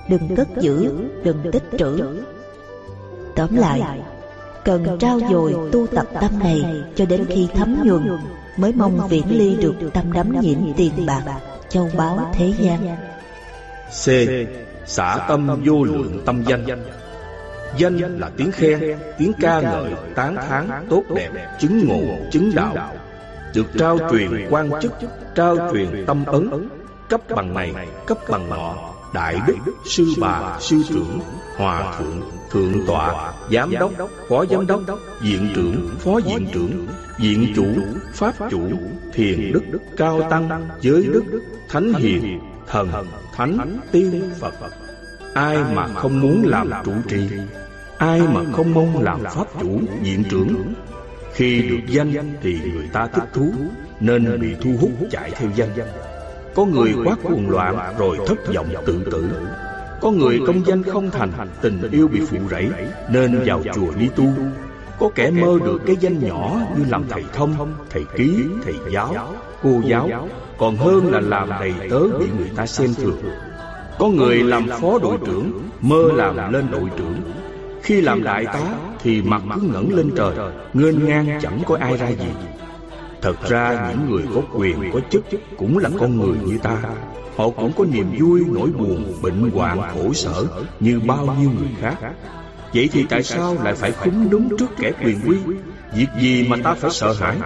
đừng cất giữ, đừng tích trữ. Tóm lại, cần trao dồi tu tập tâm này cho đến khi thấm nhuần, mới mong viễn ly được tâm đắm nhiễm tiền bạc, châu báu thế gian. C. Xả tâm vô lượng tâm danh. Danh. Là tiếng khen, tiếng ca ngợi, tán thán, tốt đẹp, chứng ngộ, chứng đạo. Được trao truyền quan chức, trao truyền tâm ấn Cấp bằng này, cấp bằng nọ đại đức sư bà sư trưởng hòa thượng thượng tọa giám đốc phó giám đốc viện trưởng phó viện trưởng viện chủ pháp chủ thiền đức cao tăng giới đức thánh hiền thần thánh tiên phật. Ai mà không muốn làm trụ trì Ai mà không mong làm pháp chủ, viện trưởng Khi được danh thì người ta thích thú Nên bị thu hút chạy theo danh. Có người quá cuồng loạn rồi thất vọng tự tử. Có người công danh không thành Tình yêu bị phụ rẫy Nên vào chùa đi tu. Có kẻ mơ được cái danh nhỏ như làm thầy thông, thầy ký, thầy giáo, cô giáo. Còn hơn là làm đầy tớ bị người ta xem thường. Có người làm phó đội trưởng Mơ làm lên đội trưởng. khi làm đại tá thì mặt cứ ngẩng lên trời Ngênh ngang chẳng có ai ra gì Thật ra những người có quyền có chức Cũng là con người như ta. Họ cũng có niềm vui, nỗi buồn, bệnh hoạn, khổ sở Như bao nhiêu người khác. Vậy thì tại sao lại phải khúng đúng trước kẻ quyền quý? Việc gì mà ta phải sợ hãi?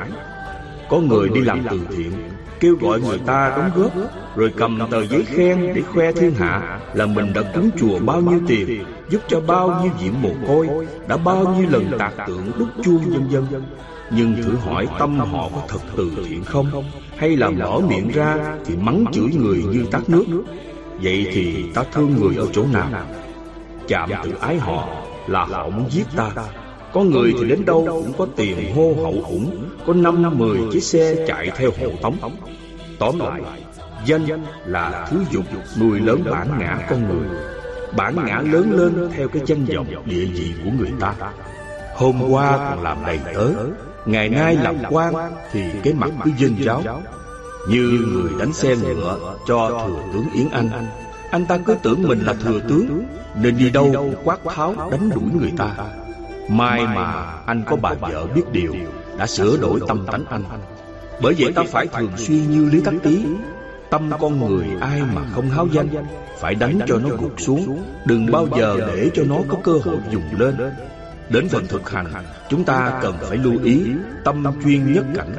Có người đi làm từ thiện Kêu gọi người ta đóng góp Rồi cầm tờ giấy khen để khoe thiên hạ Là mình đã cúng chùa bao nhiêu tiền Giúp cho bao nhiêu diện mồ côi Đã bao nhiêu lần tạc tượng đúc chuông vân vân nhưng thử hỏi tâm họ có thật từ thiện không? Hay là mở miệng ra Thì mắng chửi người như tắt nước? Vậy thì ta thương người ở chỗ nào? Chạm tự ái họ Là họ muốn giết ta. Có người thì đến đâu cũng có tiền hô hậu ủng Có năm năm mười chiếc xe chạy theo hộ tống. Tóm lại, Danh là thứ dục nuôi lớn bản ngã con người. Bản ngã lớn lên theo cái danh vọng địa vị của người ta. Hôm qua còn làm đầy tớ Ngày nay làm quan thì cái mặt cứ dên giáo Như người đánh xe ngựa cho thừa tướng Yến Anh. Anh. Ta cứ tưởng mình là thừa tướng Nên đi đâu quát tháo đánh đuổi người ta. Mai mà anh có bà vợ biết điều Đã sửa đổi tâm tánh anh. Bởi vậy ta phải thường xuyên như Lý Tắc Tý Tâm con người ai mà không háo danh? Phải đánh cho nó gục xuống. Đừng bao giờ để cho nó có cơ hội dùng lên Đến phần thực hành Chúng ta cần phải lưu ý Tâm chuyên nhất cảnh.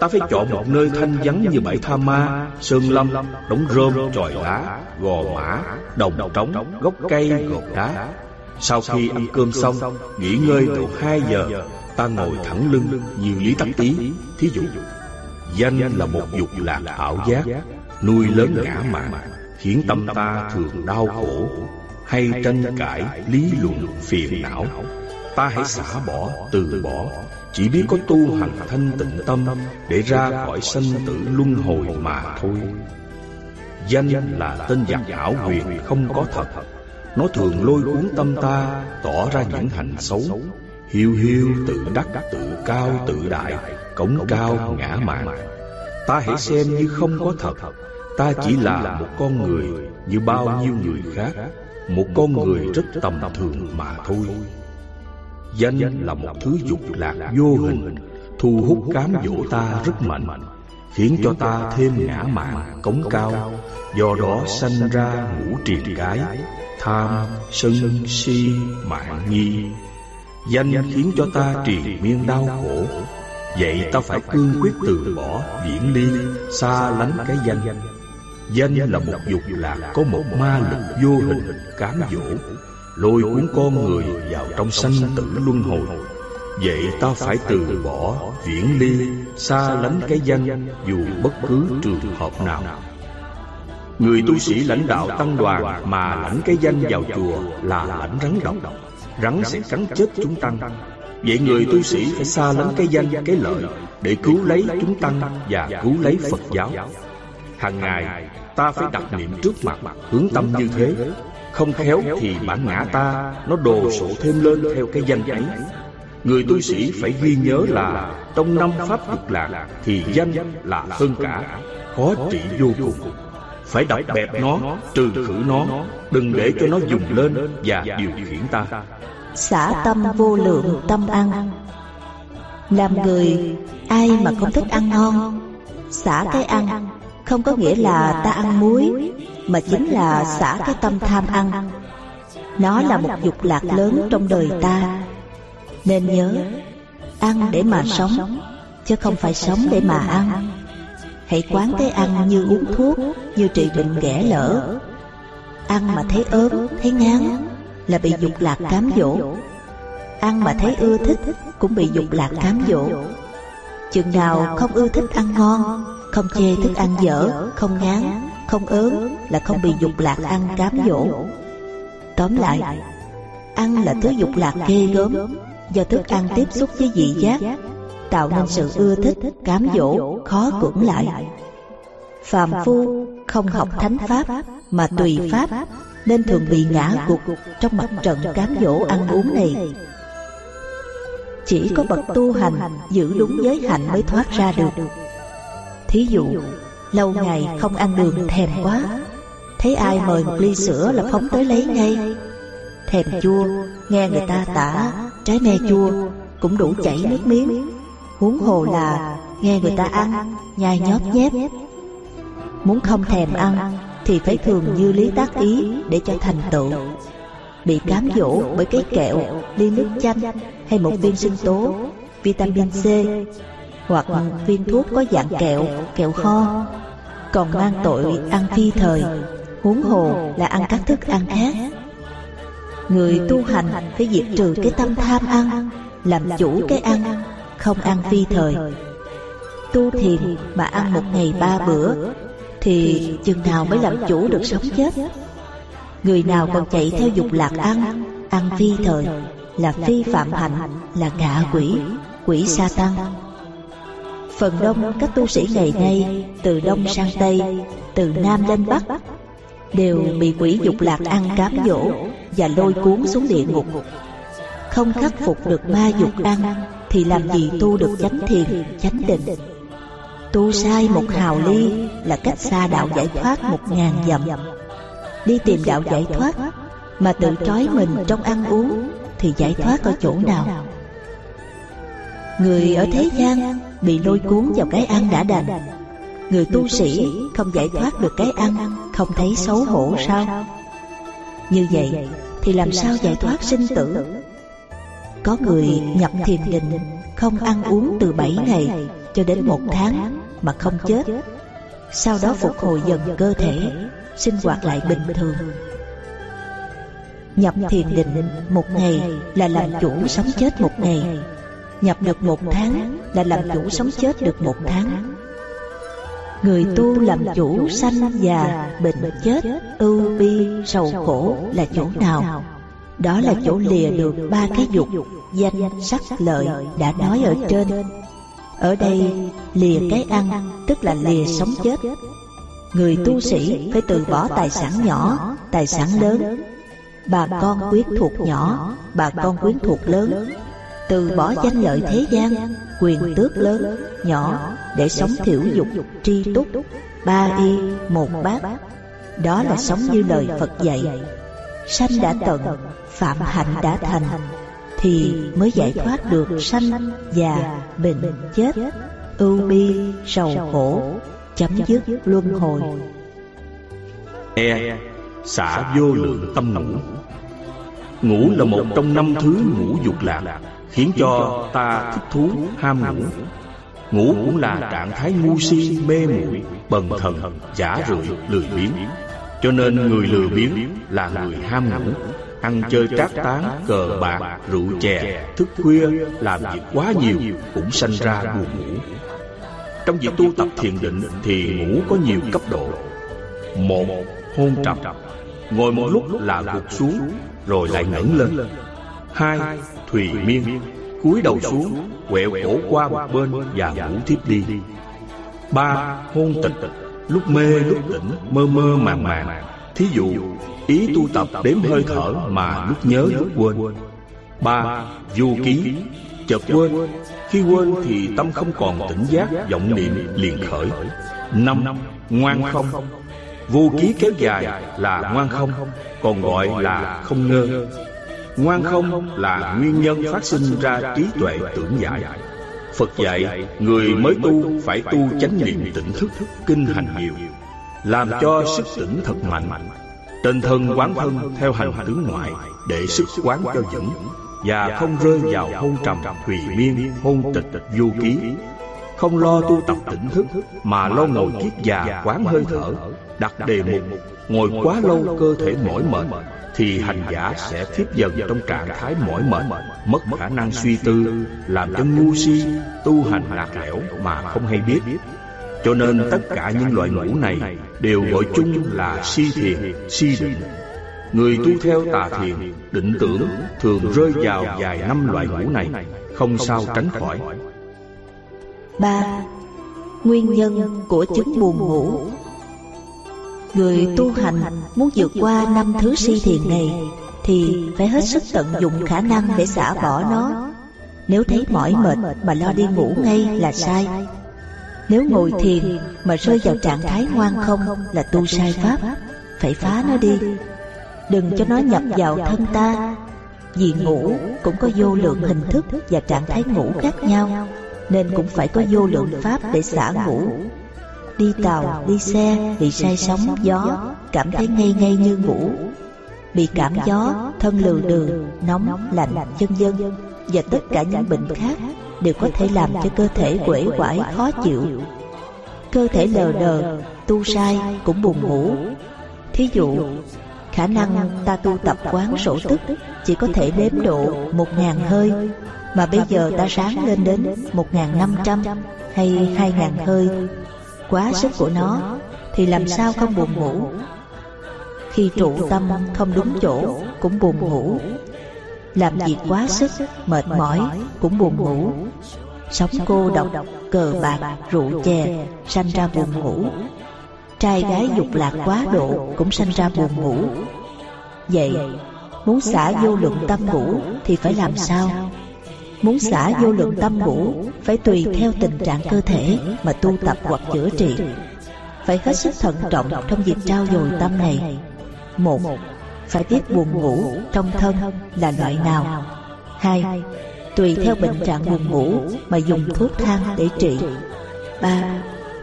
Ta phải chọn một nơi thanh vắng như bãi Tha Ma Sơn Lâm, đống rơm, tròi lá Gò mã, đồng trống, gốc cây, gột đá. Sau khi ăn cơm xong Nghỉ ngơi độ 2 giờ Ta ngồi thẳng lưng như Lý Tắc tí Thí dụ Danh là một dục lạc ảo giác Nuôi lớn ngã mạn Khiến tâm ta thường đau khổ Hay tranh cãi, lý luận, phiền não. Ta hãy xả bỏ, từ bỏ. Chỉ biết có tu hành thanh tịnh tâm Để ra khỏi sanh tử luân hồi mà thôi. Danh là tên giặc ảo quyền không có thật. Nó thường lôi cuốn tâm ta Tỏ ra những hành xấu. Hiu hiu tự đắc tự cao tự đại Cống cao ngã mạn. Ta hãy xem như không có thật. Ta chỉ là một con người Như bao nhiêu người khác. Một con người rất tầm thường mà thôi. Danh là một thứ dục lạc vô hình Thu hút cám dỗ ta rất mạnh Khiến cho ta thêm ngã mạn, cống cao. Do đó sanh ra ngũ triền cái tham sân si mạng nhi danh khiến cho ta triền miên đau khổ. vậy ta phải cương quyết từ bỏ viễn ly xa lánh cái danh. danh. Là một dục lạc có một ma lực vô hình cám dỗ lôi cuốn con người vào trong sanh tử luân hồi. Vậy ta phải từ bỏ viễn ly xa lánh cái danh dù bất cứ trường hợp nào. Người tu sĩ lãnh đạo tăng đoàn mà lãnh cái danh vào chùa là lãnh rắn độc. Rắn sẽ cắn chết chúng tăng. Vậy người tu sĩ phải xa lánh cái danh, cái lợi Để cứu lấy chúng tăng và cứu lấy Phật giáo. Hàng ngày ta phải đặt niệm trước mặt Hướng tâm như thế. Không khéo thì bản ngã ta Nó đồ sộ thêm lên theo cái danh ấy. Người tu sĩ phải ghi nhớ là Trong năm pháp cực lạc Thì danh là hơn cả. Khó trị vô cùng. phải đập bẹp nó, trừ khử nó. Đừng để cho nó dùng lên và điều khiển ta. Xả tâm vô lượng tâm ăn. Làm người ai mà không thích ăn ngon Xả cái ăn. không có nghĩa là ta ăn muối mà chính là xả cái tâm tham ăn. Nó là một dục lạc lớn trong đời ta. Nên nhớ Ăn để mà sống Chứ không phải sống để mà ăn. Hãy quán cái ăn như uống thuốc Như trị bệnh ghẻ lỡ. Ăn mà thấy ớn, thấy ngán Là bị dục lạc cám dỗ. Ăn mà thấy ưa thích Cũng bị dục lạc cám dỗ. Chừng nào không ưa thích ăn ngon Không chê thức ăn dở Không ngán, không ớn Là không bị dục lạc ăn cám dỗ. Tóm lại ăn là thứ dục lạc ghê gớm Do thức ăn tiếp xúc với vị giác Tạo nên sự ưa thích, cám dỗ, khó cưỡng lại. Phàm phu không học thánh pháp Mà tùy pháp Nên thường bị ngã gục Trong mặt trận cám dỗ ăn uống này. Chỉ có bậc tu hành Giữ đúng giới hạnh mới thoát ra được. Thí dụ Lâu ngày không ăn đường thèm quá. Thấy ai mời một ly sữa là phóng tới lấy ngay. Thèm chua, Nghe người ta tả, Trái me chua Cũng đủ chảy nước miếng. Huống hồ là Nghe người ta ăn, Nhai nhóp nhép. Muốn không thèm ăn Thì phải thường như lý tác ý Để cho thành tựu. Bị cám dỗ bởi cái kẹo Ly nước chanh Hay một viên sinh tố, Vitamin C hoặc viên thuốc có dạng kẹo Kẹo ho Còn mang tội ăn phi thời huống hồ là ăn các thức ăn khác. người tu hành phải diệt trừ cái tâm tham ăn làm chủ cái ăn không ăn phi thời. tu thiền mà ăn một ngày ba bữa thì chừng nào mới làm chủ được sống chết? người nào còn chạy theo dục lạc ăn ăn phi thời là phi phạm hạnh là ngạ quỷ quỷ sa tăng phần đông các tu sĩ ngày nay từ đông sang tây, từ nam lên bắc, đều bị quỷ dục lạc ăn cám dỗ và lôi cuốn xuống địa ngục. Không khắc phục được ma dục ăn thì làm gì tu được chánh thiền, chánh định? Tu sai một hào ly là cách xa đạo giải thoát một ngàn dặm. Đi tìm đạo giải thoát mà tự trói mình trong ăn uống thì giải thoát ở chỗ nào? Người ở thế gian bị lôi cuốn vào cái ăn đã đành. Người tu sĩ không giải thoát được cái ăn Không thấy xấu hổ sao? Như vậy thì làm sao giải thoát sinh tử? Có người nhập thiền định Không ăn uống từ 7 ngày Cho đến một tháng Mà không chết. Sau đó phục hồi dần cơ thể Sinh hoạt lại bình thường. Nhập thiền định một ngày Là làm chủ sống chết một ngày Nhập được một tháng Là làm chủ sống chết được một tháng Người tu làm chủ sanh già, bệnh chết, ưu bi, sầu khổ là chỗ nào? Đó là chỗ lìa được ba cái dục, danh, sắc, lợi đã nói ở trên. Ở đây, lìa cái ăn, tức là lìa sống chết. Người tu sĩ phải từ bỏ tài sản nhỏ, tài sản lớn. Bà con quyến thuộc nhỏ, bà con quyến thuộc lớn. Từ bỏ danh lợi thế gian, quyền tước lớn, nhỏ để sống thiểu dục, tri túc, ba y, một bát. Đó là sống như lời Phật dạy. Sanh đã tận, phạm hạnh đã thành, thì mới giải thoát được sanh, già, bệnh, chết, ưu bi, sầu khổ, chấm dứt luân hồi. E. Xả vô lượng tâm ngủ Ngủ là một trong năm thứ ngũ dục lạc Khiến cho ta thích thú, ham ngủ. Ngủ cũng là trạng thái ngu si, mê muội bần thần, giả rượi, lười biếng. Cho nên người lười biếng là người ham ngủ. Ăn chơi trác tán, cờ bạc, rượu chè, thức khuya Làm việc quá nhiều cũng sanh ra buồn ngủ. Trong việc tu tập thiền định thì ngủ có nhiều cấp độ. Một, hôn trầm. Ngồi một lúc là gục xuống Rồi lại ngẩng lên. Hai, thùy miên cúi đầu xuống quẹo cổ qua một bên và ngủ thiếp đi. Ba hôn tịch lúc mê lúc tỉnh mơ mơ màng màng. Thí dụ ý tu tập đếm hơi thở mà lúc nhớ lúc quên. Ba du ký chợt quên. Khi quên thì tâm không còn tỉnh giác vọng niệm liền khởi. Năm ngoan không. Vô ký kéo dài là ngoan không còn gọi là không ngơ. Ngoan không là nguyên nhân phát sinh ra trí tuệ tưởng giải Phật dạy, người mới tu phải tu chánh niệm tỉnh thức, kinh hành nhiều, Làm cho sức tỉnh thật mạnh. Trên thân quán thân theo hành tướng ngoại, Để sức quán cho vững, Và không rơi vào hôn trầm thùy miên, hôn tịch, vô ký. Không lo tu tập tỉnh thức, Mà lo ngồi kiết già quán hơi thở, Đặt đề mục, Ngồi quá lâu cơ thể mỏi mệt thì hành giả sẽ thiếp dần trong trạng thái mỏi mệt, mất khả năng suy tư, làm cho ngu si, tu hành lạc lẽo mà không hay biết. Cho nên tất cả những loại ngủ này đều gọi chung là si thiền, si định. Người tu theo tà thiền Định tưởng thường rơi vào vài năm loại ngủ này Không sao tránh khỏi ba Nguyên nhân của chứng buồn ngủ Người tu hành muốn vượt qua năm thứ si thiền này Thì phải hết sức tận dụng khả năng để xả bỏ nó. Nếu thấy mỏi mệt mà lo đi ngủ ngay là sai. Nếu ngồi thiền mà rơi vào trạng thái ngoan không là tu sai pháp, Phải phá nó đi. Đừng cho nó nhập vào thân ta. Vì ngủ cũng có vô lượng hình thức và trạng thái ngủ khác nhau, Nên cũng phải có vô lượng pháp để xả ngủ. Đi tàu, đi xe, bị say sóng, gió Cảm thấy ngây ngây như ngủ. Bị cảm gió, thân lừ đừ, nóng, lạnh, chân dân. Và tất cả những bệnh khác Đều có thể làm cho cơ thể quể quải khó chịu. Cơ thể lờ đờ, tu sai cũng buồn ngủ. Thí dụ Khả năng ta tu tập quán sổ tức Chỉ có thể đếm độ một ngàn hơi Mà bây giờ ta sáng lên đến một ngàn năm trăm Hay hai ngàn hơi Quá sức của nó Thì làm sao không buồn ngủ? Khi trụ tâm không đúng chỗ Cũng buồn ngủ. Làm việc quá sức Mệt mỏi cũng buồn ngủ. Sống cô độc Cờ bạc, rượu chè Sanh ra buồn ngủ. Trai gái dục lạc quá độ Cũng sanh ra buồn ngủ. Vậy Muốn xả vô lượng tâm ngủ Thì phải làm sao Muốn xả vô lượng tâm ngủ Phải tùy theo tình trạng cơ thể Mà tu tập hoặc chữa trị. Phải hết sức thận trọng Trong việc trao dồi tâm này. Một Phải biết buồn ngủ trong thân là loại nào? Hai Tùy theo bệnh trạng buồn ngủ Mà dùng thuốc thang để trị. Ba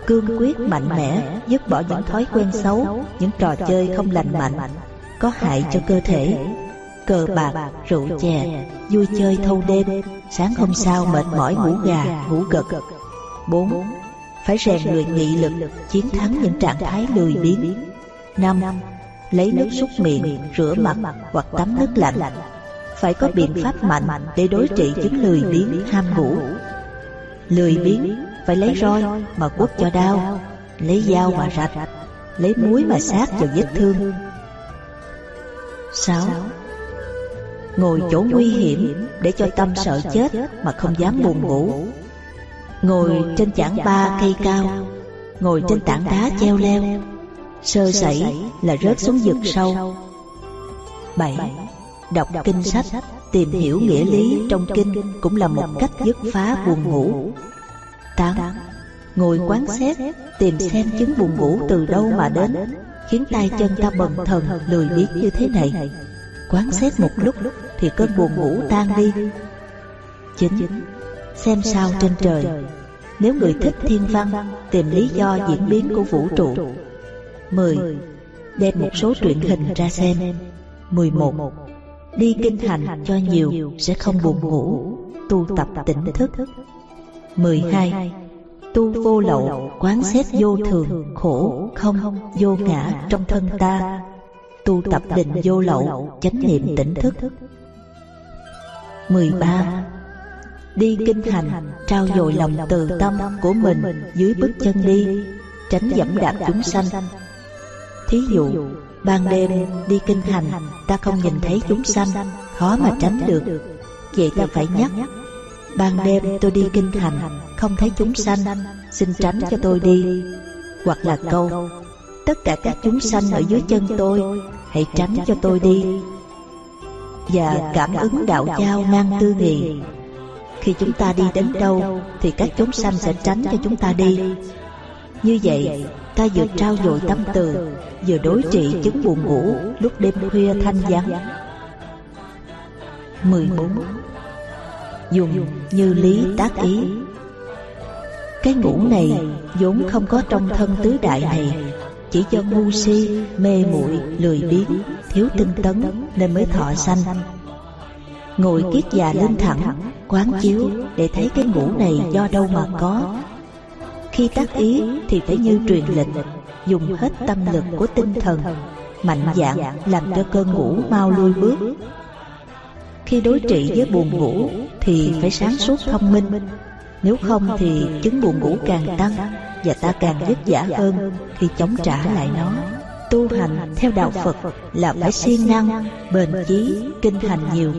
Cương quyết mạnh mẽ Dứt bỏ những thói quen xấu Những trò chơi không lành mạnh Có hại cho cơ thể Cờ bạc, rượu chè Vui chơi thâu đêm Sáng hôm sau mệt mỏi ngủ gà, ngủ gật 4. Phải rèn luyện nghị lực Chiến thắng những trạng thái lười biếng 5. Lấy nước súc miệng, rửa mặt hoặc tắm nước lạnh Phải có biện pháp mạnh để đối trị chứng lười biếng ham ngủ Lười biếng phải lấy roi mà quất cho đau Lấy dao mà rạch Lấy muối mà sát vào vết thương 6. Ngồi chỗ nguy hiểm để cho tâm sợ chết mà không dám buồn ngủ. Ngồi trên chảng ba cây cao. Ngồi trên tảng đá treo leo. Sơ sẩy là rớt xuống vực sâu. 7. Đọc kinh sách Tìm hiểu nghĩa lý trong kinh Cũng là một cách dứt phá buồn ngủ. 8. Ngồi quán xét Tìm xem chứng buồn ngủ từ đâu mà đến Khiến tay chân ta bần thần lười biếng như thế này Quán xét một lúc Thì cơn buồn ngủ tan đi Chính Xem sao trên trời, Nếu người thích thiên văn, Tìm lý do diễn biến của vũ trụ 10. Đem một số truyện hình ra xem 11. Đi kinh hành cho nhiều Sẽ không buồn ngủ, Tu tập tỉnh thức 12. Tu vô lậu, Quán xét vô thường, Khổ không, vô ngã trong thân ta Tu tập định vô lậu, Chánh niệm tỉnh thức. 13. Đi kinh hành, Trao dồi lòng từ tâm của mình Dưới bước chân đi, Tránh dẫm đạp chúng sanh. Thí dụ, Ban đêm đi kinh hành, Ta không nhìn thấy chúng sanh, Khó mà tránh được. Vậy ta phải nhắc, Ban đêm tôi đi kinh hành, Không thấy chúng sanh, Xin tránh cho tôi đi. Hoặc là câu, Tất cả các chúng sanh ở dưới chân tôi Hãy tránh cho tôi đi. Và cảm ứng đạo giao mang tư nghị Khi chúng ta đi đến đâu Thì các chúng sanh sẽ tránh cho chúng ta đi. Như vậy Ta vừa trao dồi tâm từ Vừa đối trị chứng buồn ngủ Lúc đêm khuya thanh vắng. 14 dùng như lý tác ý. cái ngủ này vốn không có trong thân tứ đại này chỉ do ngu si, mê muội, lười biếng, thiếu tinh tấn nên mới thọ sanh. Ngồi kiết già lên thẳng, quán chiếu để thấy cái ngủ này do đâu mà có. Khi tác ý thì phải như truyền lệnh dùng hết tâm lực của tinh thần, mạnh dạn làm cho cơn ngủ mau lui bước. Khi đối trị với buồn ngủ thì phải sáng suốt thông minh nếu không thì chứng buồn ngủ càng tăng và ta càng vất vả hơn khi chống trả lại nó Tu hành theo đạo Phật là phải siêng năng, bền chí, kinh hành nhiều.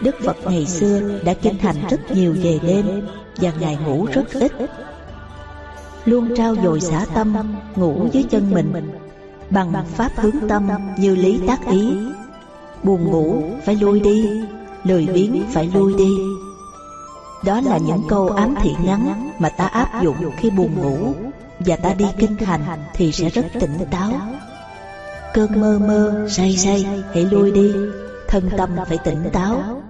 Đức Phật ngày xưa đã kinh hành rất nhiều về đêm và Ngài ngủ rất ít. Luôn trao dồi xả tâm, ngủ dưới chân mình, bằng pháp hướng tâm như lý tác ý. Buồn ngủ phải lui đi, lười biếng phải lui đi. Đó là những câu ám thị ngắn mà ta áp dụng khi buồn ngủ và ta đi kinh hành thì sẽ rất tỉnh táo. Cơn mơ mơ, say say, hãy lui đi, thân tâm phải tỉnh táo.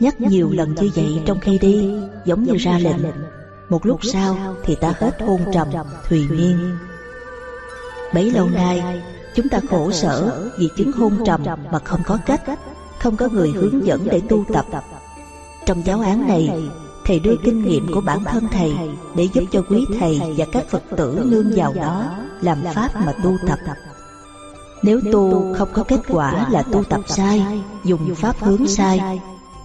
Nhắc nhiều lần như vậy trong khi đi, giống như ra lệnh. Một lúc sau thì ta hết hôn trầm, thùy miên. Bấy lâu nay, chúng ta khổ sở vì chứng hôn trầm mà không có cách, không có người hướng dẫn để tu tập. Trong giáo án này, Thầy đưa kinh nghiệm của bản thân Thầy để giúp cho quý Thầy và các Phật tử nương vào đó làm Pháp mà tu tập. Nếu tu không có kết quả là tu tập sai, dùng Pháp hướng sai.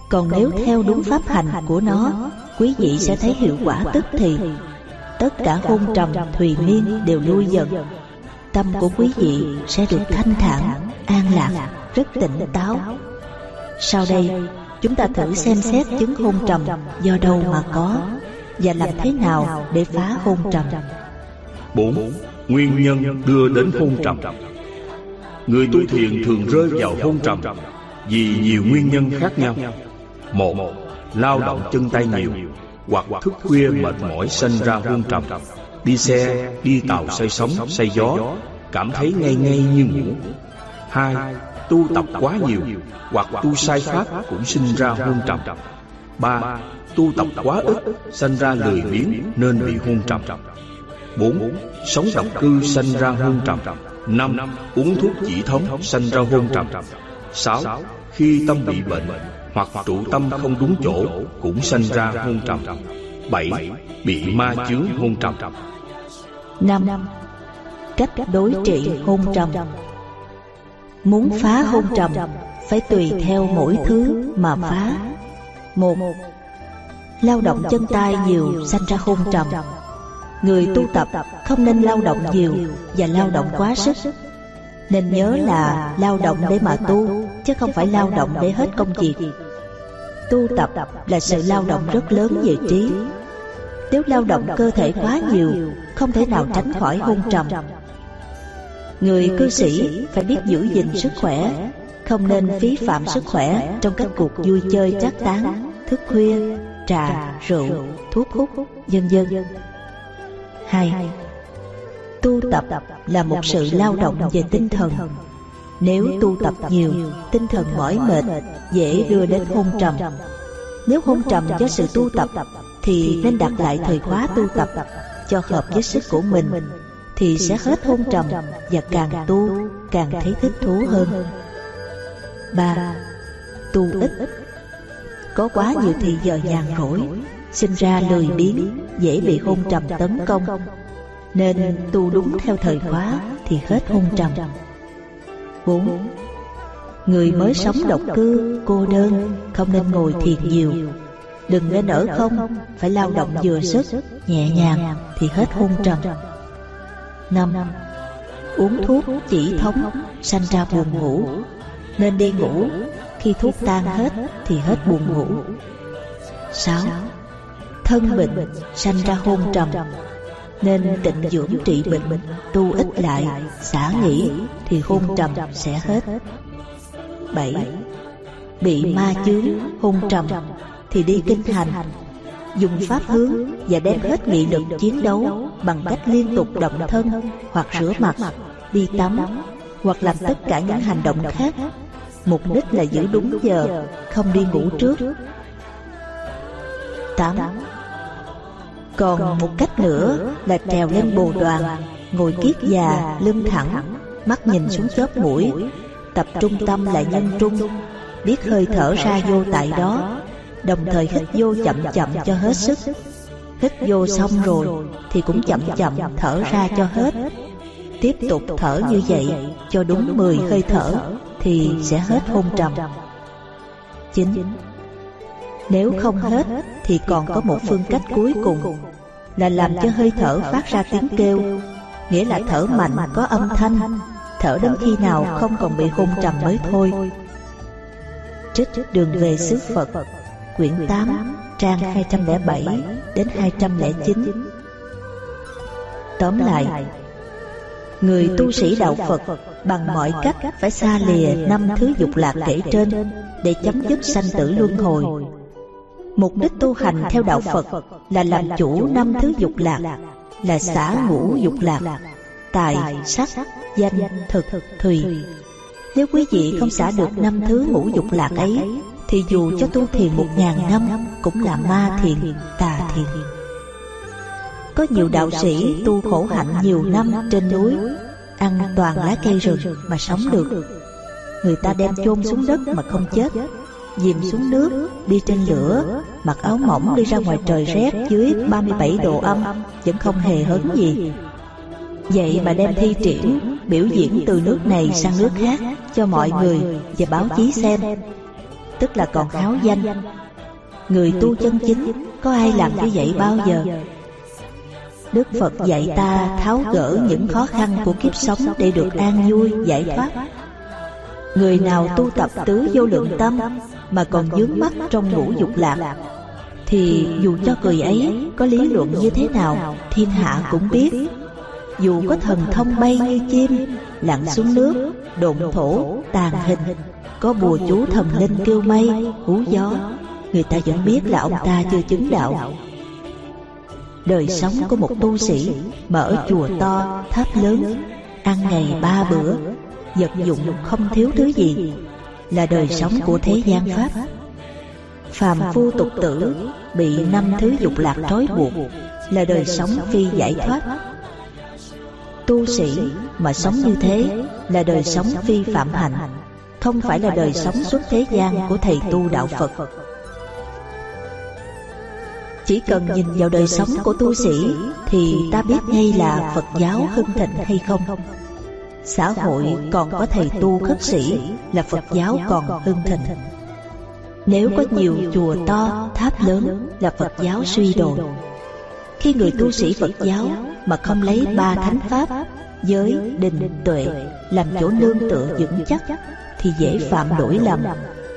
Còn nếu theo đúng Pháp hành của nó, quý vị sẽ thấy hiệu quả tức thì. Tất cả hôn trầm, thùy miên đều lui dần. Tâm của quý vị sẽ được thanh thản, an lạc, rất tỉnh táo. Sau đây, Chúng ta thử xem xét chứng hôn trầm do đâu mà có và làm thế nào để phá hôn trầm. 4. Nguyên nhân đưa đến hôn trầm Người tu thiền thường rơi vào hôn trầm vì nhiều nguyên nhân khác nhau. Một, lao động chân tay nhiều hoặc thức khuya mệt mỏi sinh ra hôn trầm. Đi xe, đi tàu say sóng, say gió, cảm thấy ngay ngay như ngủ. Hai, tu tập quá nhiều hoặc tu sai pháp cũng sinh ra hôn trầm. Ba, tu tập quá ít, sinh ra lười biếng nên bị hôn trầm. Bốn, sống độc cư sinh ra hôn trầm. Năm, uống thuốc chỉ thống sinh ra hôn trầm. Sáu, khi tâm bị bệnh hoặc trụ tâm không đúng chỗ cũng sinh ra hôn trầm. Bảy, bị ma chướng hôn trầm. Năm, cách đối trị hôn trầm Muốn phá hôn trầm Phải tùy theo mỗi thứ mà phá. Một Lao động chân tay nhiều sanh ra hôn trầm. Người tu tập không nên lao động nhiều Và lao động quá sức. Nên nhớ là lao động để mà tu Chứ không phải lao động để hết công việc. Tu tập là sự lao động rất lớn về trí. Nếu lao động cơ thể quá nhiều Không thể nào tránh khỏi hôn trầm Người cư sĩ phải biết giữ gìn sức khỏe Không nên phí phạm sức khỏe Trong các cuộc vui chơi chắc tán Thức khuya, trà, rượu, thuốc hút, vân vân. Hai Tu tập là một sự lao động về tinh thần. Nếu tu tập nhiều, tinh thần mỏi mệt Dễ đưa đến hôn trầm. Nếu hôn trầm do sự tu tập Thì nên đặt lại thời khóa tu tập Cho hợp với sức của mình thì sẽ hết hôn trầm và càng tu càng thấy thích thú hơn. ba Tu ít Có quá nhiều thì giờ nhàn rỗi, sinh ra lười biếng, dễ bị hôn trầm tấn công. Nên tu đúng theo thời khóa thì hết hôn trầm. bốn Người mới sống độc cư, cô đơn, không nên ngồi thiền nhiều. Đừng nên ở không, phải lao động vừa sức, nhẹ nhàng thì hết hôn trầm năm Uống thuốc chỉ thống, sanh ra buồn ngủ. Nên đi ngủ, Khi thuốc tan hết thì hết buồn ngủ. 6. Thân bệnh, sanh ra hôn trầm. Nên tịnh dưỡng trị bệnh, Tu ít lại, xả nghỉ Thì hôn trầm sẽ hết. 7. Bị ma chướng, hôn trầm Thì đi kinh hành dùng pháp hướng và đem hết nghị lực chiến đấu bằng cách liên tục động thân hoặc rửa mặt, đi tắm hoặc làm tất cả những hành động khác. Mục đích là giữ đúng giờ, không đi ngủ trước. 8. Còn một cách nữa là trèo lên bồ đoàn, ngồi kiết già, lưng thẳng, mắt nhìn xuống chóp mũi, tập trung tâm lại nhân trung, biết hơi thở ra vô tại đó Đồng thời hít vô chậm chậm cho hết sức. Hít vô xong rồi Thì cũng chậm chậm thở ra cho hết. Tiếp tục thở như vậy Cho đúng 10 hơi thở Thì sẽ hết hôn trầm. 9. Nếu không hết Thì còn có một phương cách cuối cùng Là làm cho hơi thở phát ra tiếng kêu, Nghĩa là thở mạnh, có âm thanh. Thở đến khi nào không còn bị hôn trầm mới thôi. Trích đường về xứ Phật. Quyển 8 trang 207 đến 209 Tóm lại Người tu sĩ đạo Phật bằng mọi cách phải xa lìa năm thứ dục lạc kể trên để chấm dứt sanh tử luân hồi. Mục đích tu hành theo đạo Phật là làm chủ năm thứ dục lạc, là xả ngũ dục lạc, tài, sắc, danh, thực, thùy. Nếu quý vị không xả được năm thứ ngũ dục lạc ấy, thì dù cho tu thiền một ngàn năm cũng là ma thiền, tà thiền. Có nhiều đạo sĩ tu khổ hạnh nhiều năm trên núi Ăn toàn lá cây rừng mà sống được. Người ta đem chôn xuống đất mà không chết. Dìm xuống nước, đi trên lửa Mặc áo mỏng đi ra ngoài trời rét dưới 37 độ âm Vẫn không hề hấn gì. Vậy mà đem thi triển Biểu diễn từ nước này sang nước khác Cho mọi người và báo chí xem Tức là còn háo danh. Người tu chân chính Có ai làm như vậy bao giờ? Đức Phật dạy ta tháo gỡ những khó khăn của kiếp sống để được an vui, giải thoát. Người nào tu tập tứ vô lượng tâm mà còn dướng mắt trong ngũ dục lạc, thì dù cho người ấy có lý luận như thế nào, thiên hạ cũng biết. Dù có thần thông bay như chim, lặn xuống nước, độn thổ, tàn hình, có bùa chú thần linh kêu mây, hú gió, người ta vẫn biết là ông ta chưa chứng đạo. đời sống của một tu sĩ mà ở chùa to, tháp lớn, ăn ngày ba bữa, vật dụng không thiếu thứ gì, là đời sống của thế gian pháp. Phàm phu tục tử bị năm thứ dục lạc trói buộc, là đời sống phi giải thoát. Tu sĩ mà sống như thế là đời sống phi phạm hạnh, không phải là đời sống xuất thế gian của thầy tu đạo Phật. Chỉ cần nhìn vào đời sống của tu sĩ Thì ta biết ngay là Phật giáo hưng thịnh hay không. Xã hội còn có thầy tu khất sĩ Là Phật giáo còn hưng thịnh. Nếu có nhiều chùa to, tháp lớn Là Phật giáo suy đồi Khi người tu sĩ Phật giáo Mà không lấy ba thánh pháp Giới, định, tuệ Làm chỗ nương tựa vững chắc Thì dễ phạm lỗi lầm.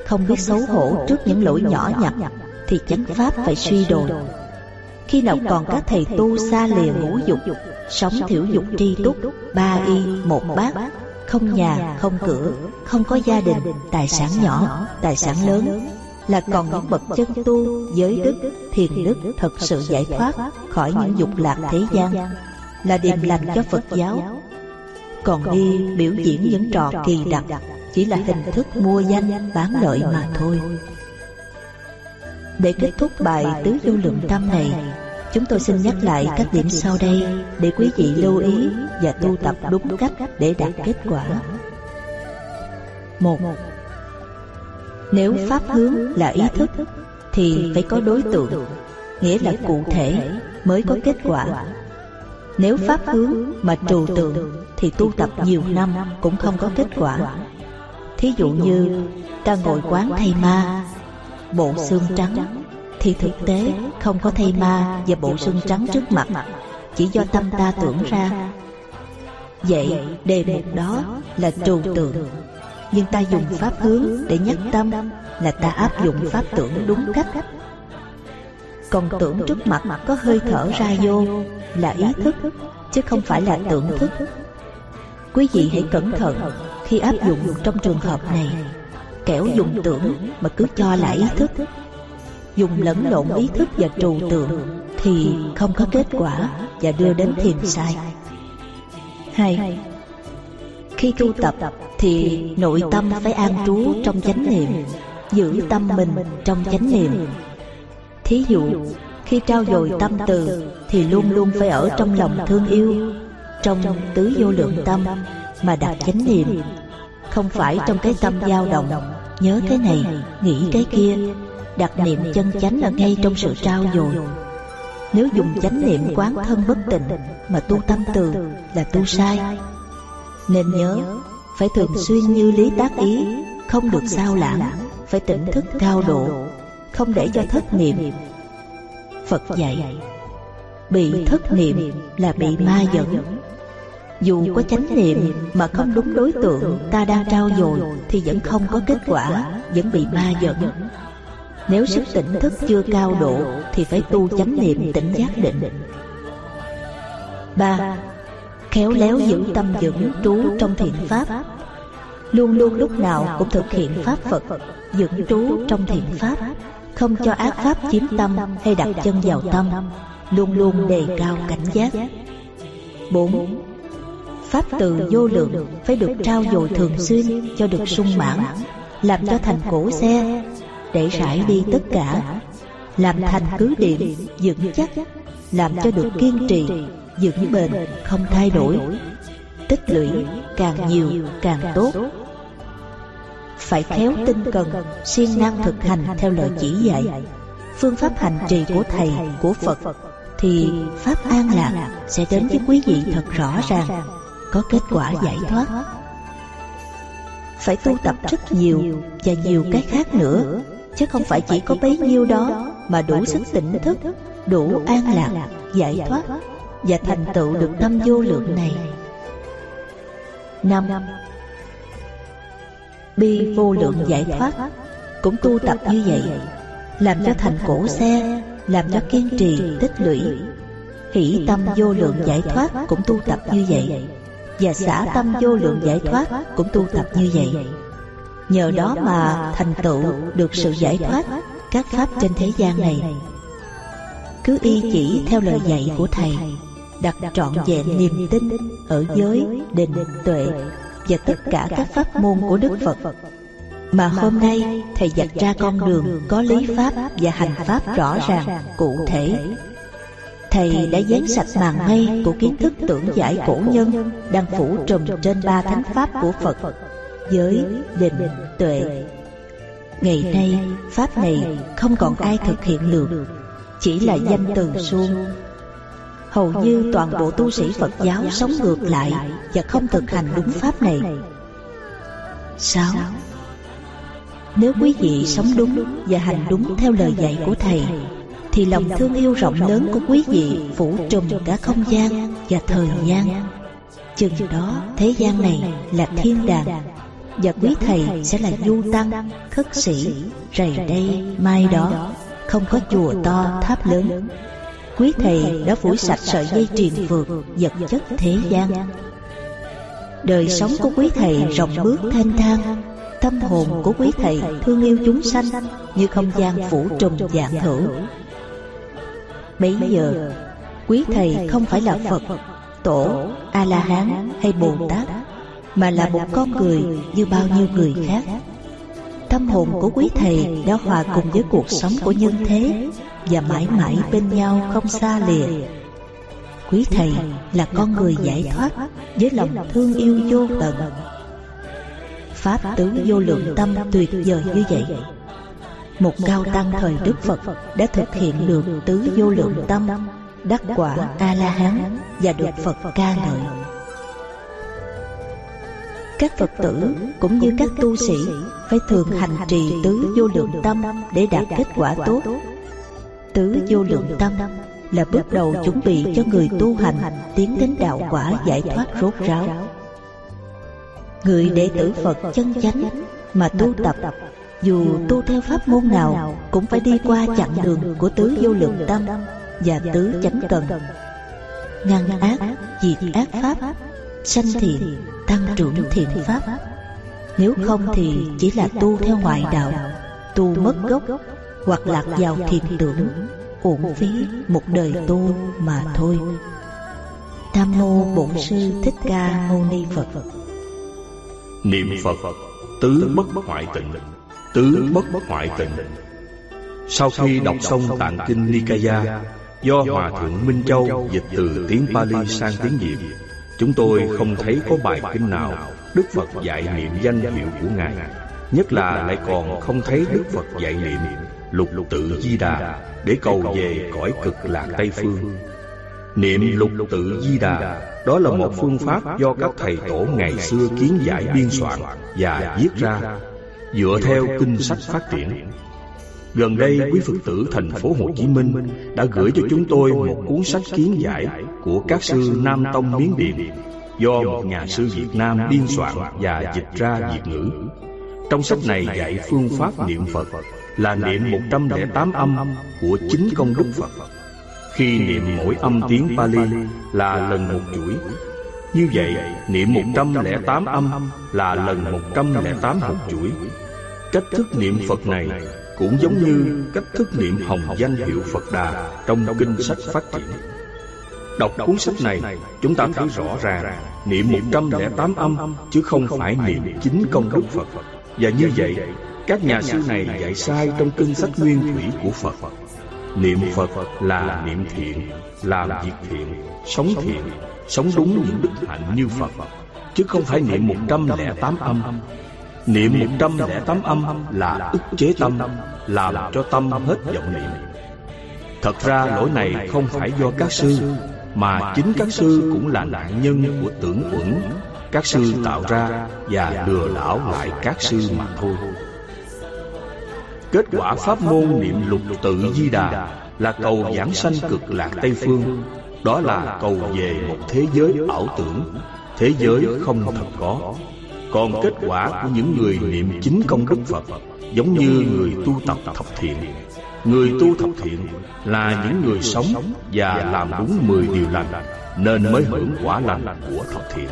Không biết xấu hổ trước những lỗi nhỏ nhặt thì chánh pháp phải suy đồi khi nào còn các thầy tu xa lìa ngũ dục sống thiểu dục tri túc ba y một bát không nhà không cửa không có gia đình tài sản nhỏ tài sản lớn. là còn những bậc chân tu giới đức thiền đức thật sự giải thoát khỏi những dục lạc thế gian. là điềm lành cho phật giáo. còn đi biểu diễn những trò kỳ đặc chỉ là hình thức mua danh, bán lợi mà thôi. Để kết thúc bài tứ vô lượng tâm này, Chúng tôi xin nhắc lại các điểm sau đây Để quý vị lưu ý và tu tập đúng cách để đạt kết quả. Một, Nếu Pháp hướng là ý thức, Thì phải có đối tượng, Nghĩa là cụ thể mới có kết quả. Nếu Pháp hướng mà trừu tượng, Thì tu tập nhiều năm cũng không có kết quả. Thí dụ như ta ngồi quán thay ma bộ xương trắng. thì thực tế không có thây ma và bộ xương trắng trước mặt. chỉ do tâm ta tưởng ra. vậy đề mục đó là trừu tượng. nhưng ta dùng pháp hướng để nhắc tâm là ta áp dụng pháp tưởng đúng cách. còn tưởng trước mặt có hơi thở ra vô là ý thức chứ không phải là tưởng thức. quý vị hãy cẩn thận khi áp dụng trong trường hợp này, kẻo dùng tưởng mà cứ cho là ý thức. Dùng lẫn lộn ý thức và trừu tượng thì không có kết quả và đưa đến thiền sai. Hai, khi tu tập thì nội tâm phải an trú trong chánh niệm, giữ tâm mình trong chánh niệm. Thí dụ, khi trao dồi tâm từ thì luôn luôn phải ở trong lòng thương yêu, trong tứ vô lượng tâm mà đặt chánh niệm. không phải trong cái tâm dao động. nhớ cái này nghĩ cái kia. đặt niệm chân chánh ở ngay trong sự trao dồi. nếu dùng chánh niệm quán thân bất tịnh mà tu tâm từ là tu sai nên nhớ phải thường xuyên như lý tác ý không được sao lãng phải tỉnh thức cao độ không để cho thất niệm. phật dạy bị thất niệm là bị ma dẫn Dù có chánh niệm mà không đúng đối tượng ta đang trao dồi Thì vẫn không có kết quả, vẫn bị ma dẫn Nếu sức tỉnh thức chưa cao độ Thì phải tu chánh niệm tỉnh giác định. ba Khéo léo giữ tâm dưỡng trú trong thiện pháp. Luôn luôn lúc nào cũng thực hiện pháp Phật Dưỡng trú trong thiện pháp Không cho ác pháp chiếm tâm hay đặt chân vào tâm. Luôn luôn đề cao cảnh giác. bốn Pháp từ vô lượng phải được trao dồi thường xuyên cho được sung mãn Làm cho thành cổ xe để rải đi tất cả Làm thành cứ điểm vững chắc Làm cho được kiên trì vững bền không thay đổi. Tích lũy càng nhiều càng tốt. Phải khéo tinh cần siêng năng thực hành theo lời chỉ dạy. Phương pháp hành trì của Thầy, của Phật Thì Pháp an lạc sẽ đến với quý vị thật rõ ràng có kết quả giải thoát. phải tu tập rất nhiều và nhiều cái khác nữa chứ không phải chỉ có bấy nhiêu đó mà đủ sức tỉnh thức đủ an lạc giải thoát và thành tựu được tâm vô lượng này. năm. Bi vô lượng giải thoát. cũng tu tập như vậy làm cho thành cổ xe làm cho kiên trì tích lũy. hỷ tâm vô lượng giải thoát cũng tu tập như vậy và xả tâm vô lượng giải thoát cũng tu tập như vậy. nhờ đó mà thành tựu được sự giải thoát các pháp trên thế gian này. cứ y chỉ theo lời dạy của thầy đặt trọn vẹn niềm tin ở giới định tuệ và tất cả các pháp môn của đức phật. Mà hôm nay thầy dạch ra con đường có lý pháp và hành pháp rõ ràng cụ thể Thầy đã dán sạch màn mây của kiến thức tưởng giải cổ nhân đang phủ trùm trên ba thánh pháp của Phật giới, định, tuệ. Ngày nay, pháp này không còn ai thực hiện được, chỉ là danh từ suông. Hầu như toàn bộ tu sĩ Phật giáo sống ngược lại và không thực hành đúng pháp này. Sao? Nếu quý vị sống đúng và hành đúng theo lời dạy của Thầy thì lòng thương yêu rộng lớn của quý vị phủ trùm cả không gian và thời gian. chừng đó thế gian này là thiên đàng. và quý thầy sẽ là du tăng khất sĩ rầy đây mai đó. không có chùa to tháp lớn. quý thầy đã phủi sạch sợi dây triền vượt vật chất thế gian. đời sống của quý thầy rộng bước thanh thang. tâm hồn của quý thầy thương yêu chúng sanh như không gian phủ trùm dạng hữu Bấy giờ Quý Thầy không phải là Phật Tổ, A-la-hán hay Bồ Tát Mà là một con người như bao nhiêu người khác. Tâm hồn của quý Thầy đã hòa cùng với cuộc sống của nhân thế Và mãi mãi bên nhau không xa lìa. Quý Thầy là con người giải thoát Với lòng thương yêu vô tận. Pháp tướng vô lượng tâm tuyệt vời như vậy một cao tăng thời Đức Phật đã thực hiện được tứ vô lượng tâm, đắc quả A-la-hán và được Phật ca ngợi. Các Phật tử cũng như các tu sĩ phải thường hành trì tứ vô lượng tâm để đạt kết quả tốt. Tứ vô lượng tâm là bước đầu chuẩn bị cho người tu hành tiến đến đạo quả giải thoát rốt ráo. Người đệ tử Phật chân chánh mà tu tập dù tu theo pháp môn nào Cũng phải đi qua chặng đường của tứ vô lượng tâm Và tứ chánh cần. Ngăn ác, diệt ác pháp Sanh thiện, tăng trưởng thiện pháp. Nếu không thì chỉ là tu theo ngoại đạo Tu mất gốc Hoặc lạc vào thiền tưởng Uổng phí một đời tu mà thôi. Nam Mô Bổn Sư Thích Ca Mâu Ni Phật. Niệm Phật Tứ bất hoại tịnh. Tứ bất hoại tịnh Sau khi đọc xong tạng kinh Nikaya Do Hòa Thượng Minh Châu dịch từ tiếng Pali sang tiếng Việt. Chúng tôi không thấy có bài kinh nào Đức Phật dạy niệm danh hiệu của Ngài. Nhất là lại còn không thấy Đức Phật dạy niệm Lục tự Di Đà Để cầu về cõi cực lạc Tây Phương. Niệm lục tự Di Đà. Đó là một phương pháp do các thầy tổ ngày xưa kiến giải biên soạn. Và viết ra dựa theo kinh sách phát triển. Gần đây, quý Phật tử thành phố Hồ Chí Minh đã gửi cho chúng tôi một cuốn sách kiến giải của các sư Nam Tông Miến Điện do một nhà sư Việt Nam biên soạn và dịch ra Việt ngữ. Trong sách này dạy phương pháp niệm Phật là niệm 108 âm của chính công đức Phật. Khi niệm mỗi âm tiếng Pali là lần một chuỗi. Như vậy, niệm 108 âm là lần 108 một chuỗi. Cách thức niệm Phật này cũng giống như cách thức niệm hồng danh hiệu Phật Đà trong kinh sách phát triển. Đọc cuốn sách này, chúng ta thấy rõ ràng niệm 108 âm chứ không phải niệm chính công đức Phật. Và như vậy, các nhà sư này dạy sai trong kinh sách nguyên thủy của Phật. Niệm Phật là niệm thiện, làm việc thiện, sống thiện, sống đúng những đức hạnh như Phật, chứ không phải niệm 108 âm. Niệm 108 âm là ức chế tâm, làm cho tâm hết vọng niệm. Thật ra lỗi này không phải do các sư, mà chính các sư cũng là nạn nhân của tưởng uẩn các sư tạo ra và lừa đảo lại các sư mà thôi. Kết quả pháp môn niệm lục tự di đà là cầu giảng sanh cực lạc Tây Phương. Đó là cầu về một thế giới ảo tưởng, thế giới không thật có. Còn kết quả của những người niệm chính công đức Phật giống như người tu tập thập thiện. Người tu thập thiện là những người sống và làm đúng mười điều lành nên mới hưởng quả lành của thập thiện.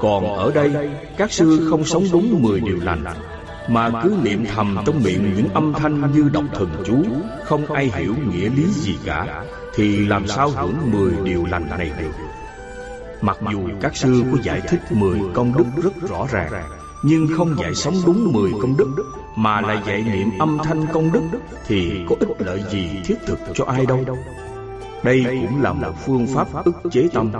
Còn ở đây, các sư không sống đúng mười điều lành mà cứ niệm thầm trong miệng những âm thanh như đọc thần chú không ai hiểu nghĩa lý gì cả thì làm sao hưởng mười điều lành này được mặc dù các sư có giải thích mười công đức rất rõ ràng nhưng không dạy sống đúng mười công đức mà là dạy niệm âm thanh công đức thì có ích lợi gì thiết thực cho ai đâu. đây cũng là một phương pháp ức chế tâm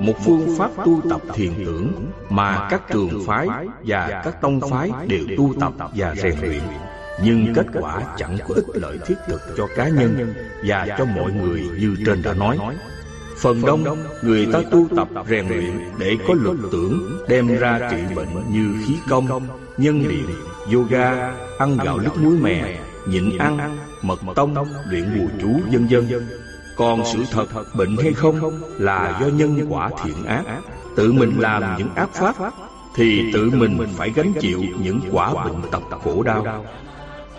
một phương pháp tu tập thiền tưởng mà các trường phái và các tông phái đều tu tập và rèn luyện. nhưng kết quả chẳng có ích lợi thiết thực cho cá nhân và cho mọi người như trên đã nói phần đông người ta tu tập rèn luyện để có lực tưởng đem ra trị bệnh như khí công nhân điện yoga ăn gạo lứt muối mè nhịn ăn mật tông luyện bùa chú vân vân còn sự thật bệnh hay không là do nhân quả thiện ác. Tự mình làm những ác pháp Thì tự mình phải gánh chịu những quả bệnh tật khổ đau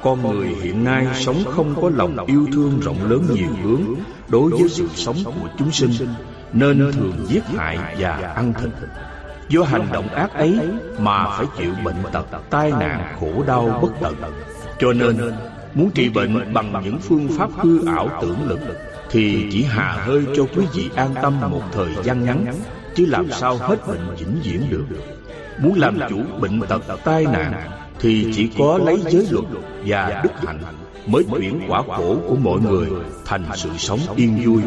con người hiện nay sống không có lòng yêu thương rộng lớn nhiều hướng Đối với sự sống của chúng sinh Nên thường giết hại và ăn thịt. Do hành động ác ấy mà phải chịu bệnh tật, tai nạn, khổ đau bất tận. Cho nên muốn trị bệnh bằng những phương pháp hư ảo tưởng lực thì chỉ hà hơi cho quý vị an tâm một thời gian ngắn chứ làm sao hết bệnh vĩnh viễn được. Muốn làm chủ bệnh tật tai nạn thì chỉ có lấy giới luật và đức hạnh mới chuyển quả khổ của mọi người thành sự sống yên vui.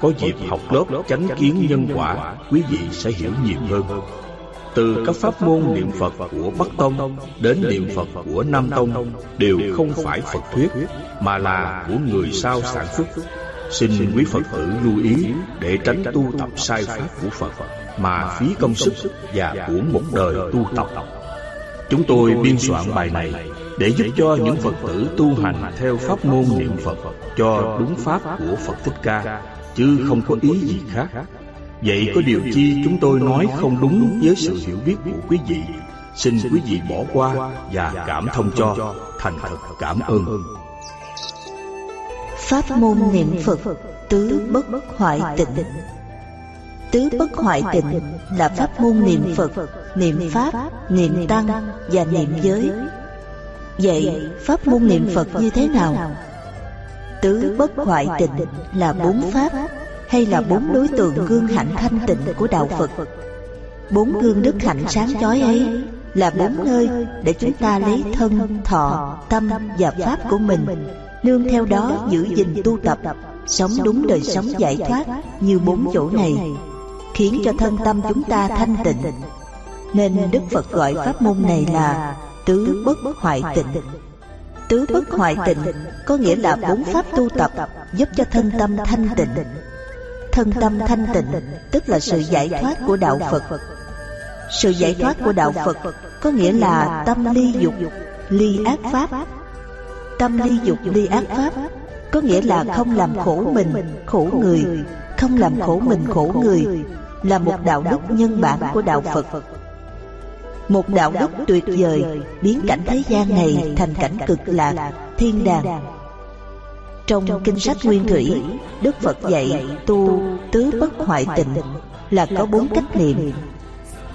có dịp học lớp chánh kiến nhân quả quý vị sẽ hiểu nhiều hơn. từ các pháp môn niệm Phật của Bắc Tông đến niệm Phật của Nam Tông đều không phải Phật thuyết mà là của người sao sản xuất. Xin quý Phật tử lưu ý để tránh tu tập sai pháp của Phật mà phí công sức và của một đời tu tập. Chúng tôi biên soạn bài này để giúp cho những Phật tử tu hành theo pháp môn niệm Phật cho đúng pháp của Phật Thích Ca, chứ không có ý gì khác. Vậy có điều chi chúng tôi nói không đúng với sự hiểu biết của quý vị, xin quý vị bỏ qua và cảm thông cho, thành thật cảm ơn. Pháp môn niệm Phật Tứ bất hoại tịnh. Tứ bất hoại tịnh là pháp môn niệm Phật, niệm Pháp, niệm Tăng và niệm giới. Vậy pháp môn niệm Phật như thế nào? Tứ bất hoại tịnh là bốn pháp hay là bốn đối tượng gương hạnh thanh tịnh của đạo Phật. Bốn gương đức hạnh sáng chói ấy là bốn nơi để chúng ta lấy thân, thọ, tâm và pháp của mình. nương theo đó giữ gìn tu tập sống đúng đời sống giải thoát như bốn chỗ này. khiến cho thân tâm chúng ta thanh tịnh nên đức phật gọi pháp môn này là tứ bất hoại tịnh. Tứ bất hoại tịnh có nghĩa là bốn pháp tu tập giúp cho thân tâm thanh tịnh. Thân tâm thanh tịnh tức là sự giải thoát của đạo phật. Sự giải thoát của đạo phật có nghĩa là tâm ly dục ly ác pháp. Tâm ly dục ly ác pháp Có nghĩa là không làm khổ mình, khổ người. Không làm khổ mình khổ người là một đạo đức nhân bản của đạo Phật một đạo đức tuyệt vời biến cảnh thế gian này thành cảnh cực lạc thiên đàng. Trong kinh sách nguyên thủy đức phật dạy tu tứ bất hoại tịnh là có bốn cách niệm.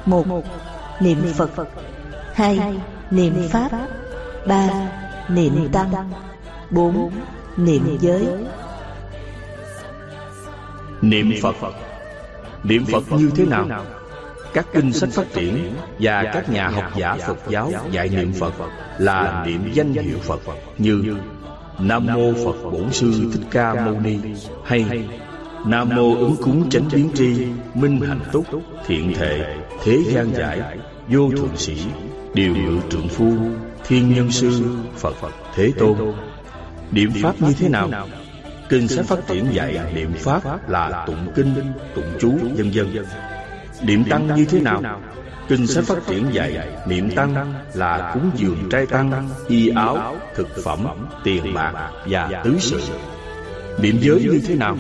một niệm phật. Hai niệm pháp. Ba niệm tăng. Bốn niệm giới. Niệm phật. Niệm phật như thế nào các kinh sách phát triển và các nhà học giả Phật giáo dạy niệm Phật là niệm danh hiệu Phật như Nam mô Phật Bổn Sư Thích Ca Mâu Ni. Hay Nam mô ứng cúng chánh biến tri minh hạnh túc thiện thệ thế gian giải vô thượng sĩ điều ngự trượng phu thiên nhân sư Phật Thế Tôn. Niệm pháp như thế nào? kinh sách phát triển dạy niệm pháp là tụng kinh tụng chú vân vân Niệm tăng như thế nào? Kinh sách phát triển dạy Niệm tăng là cúng dường trai tăng Y áo, thực phẩm, tiền bạc và tứ sự. Niệm giới như thế nào?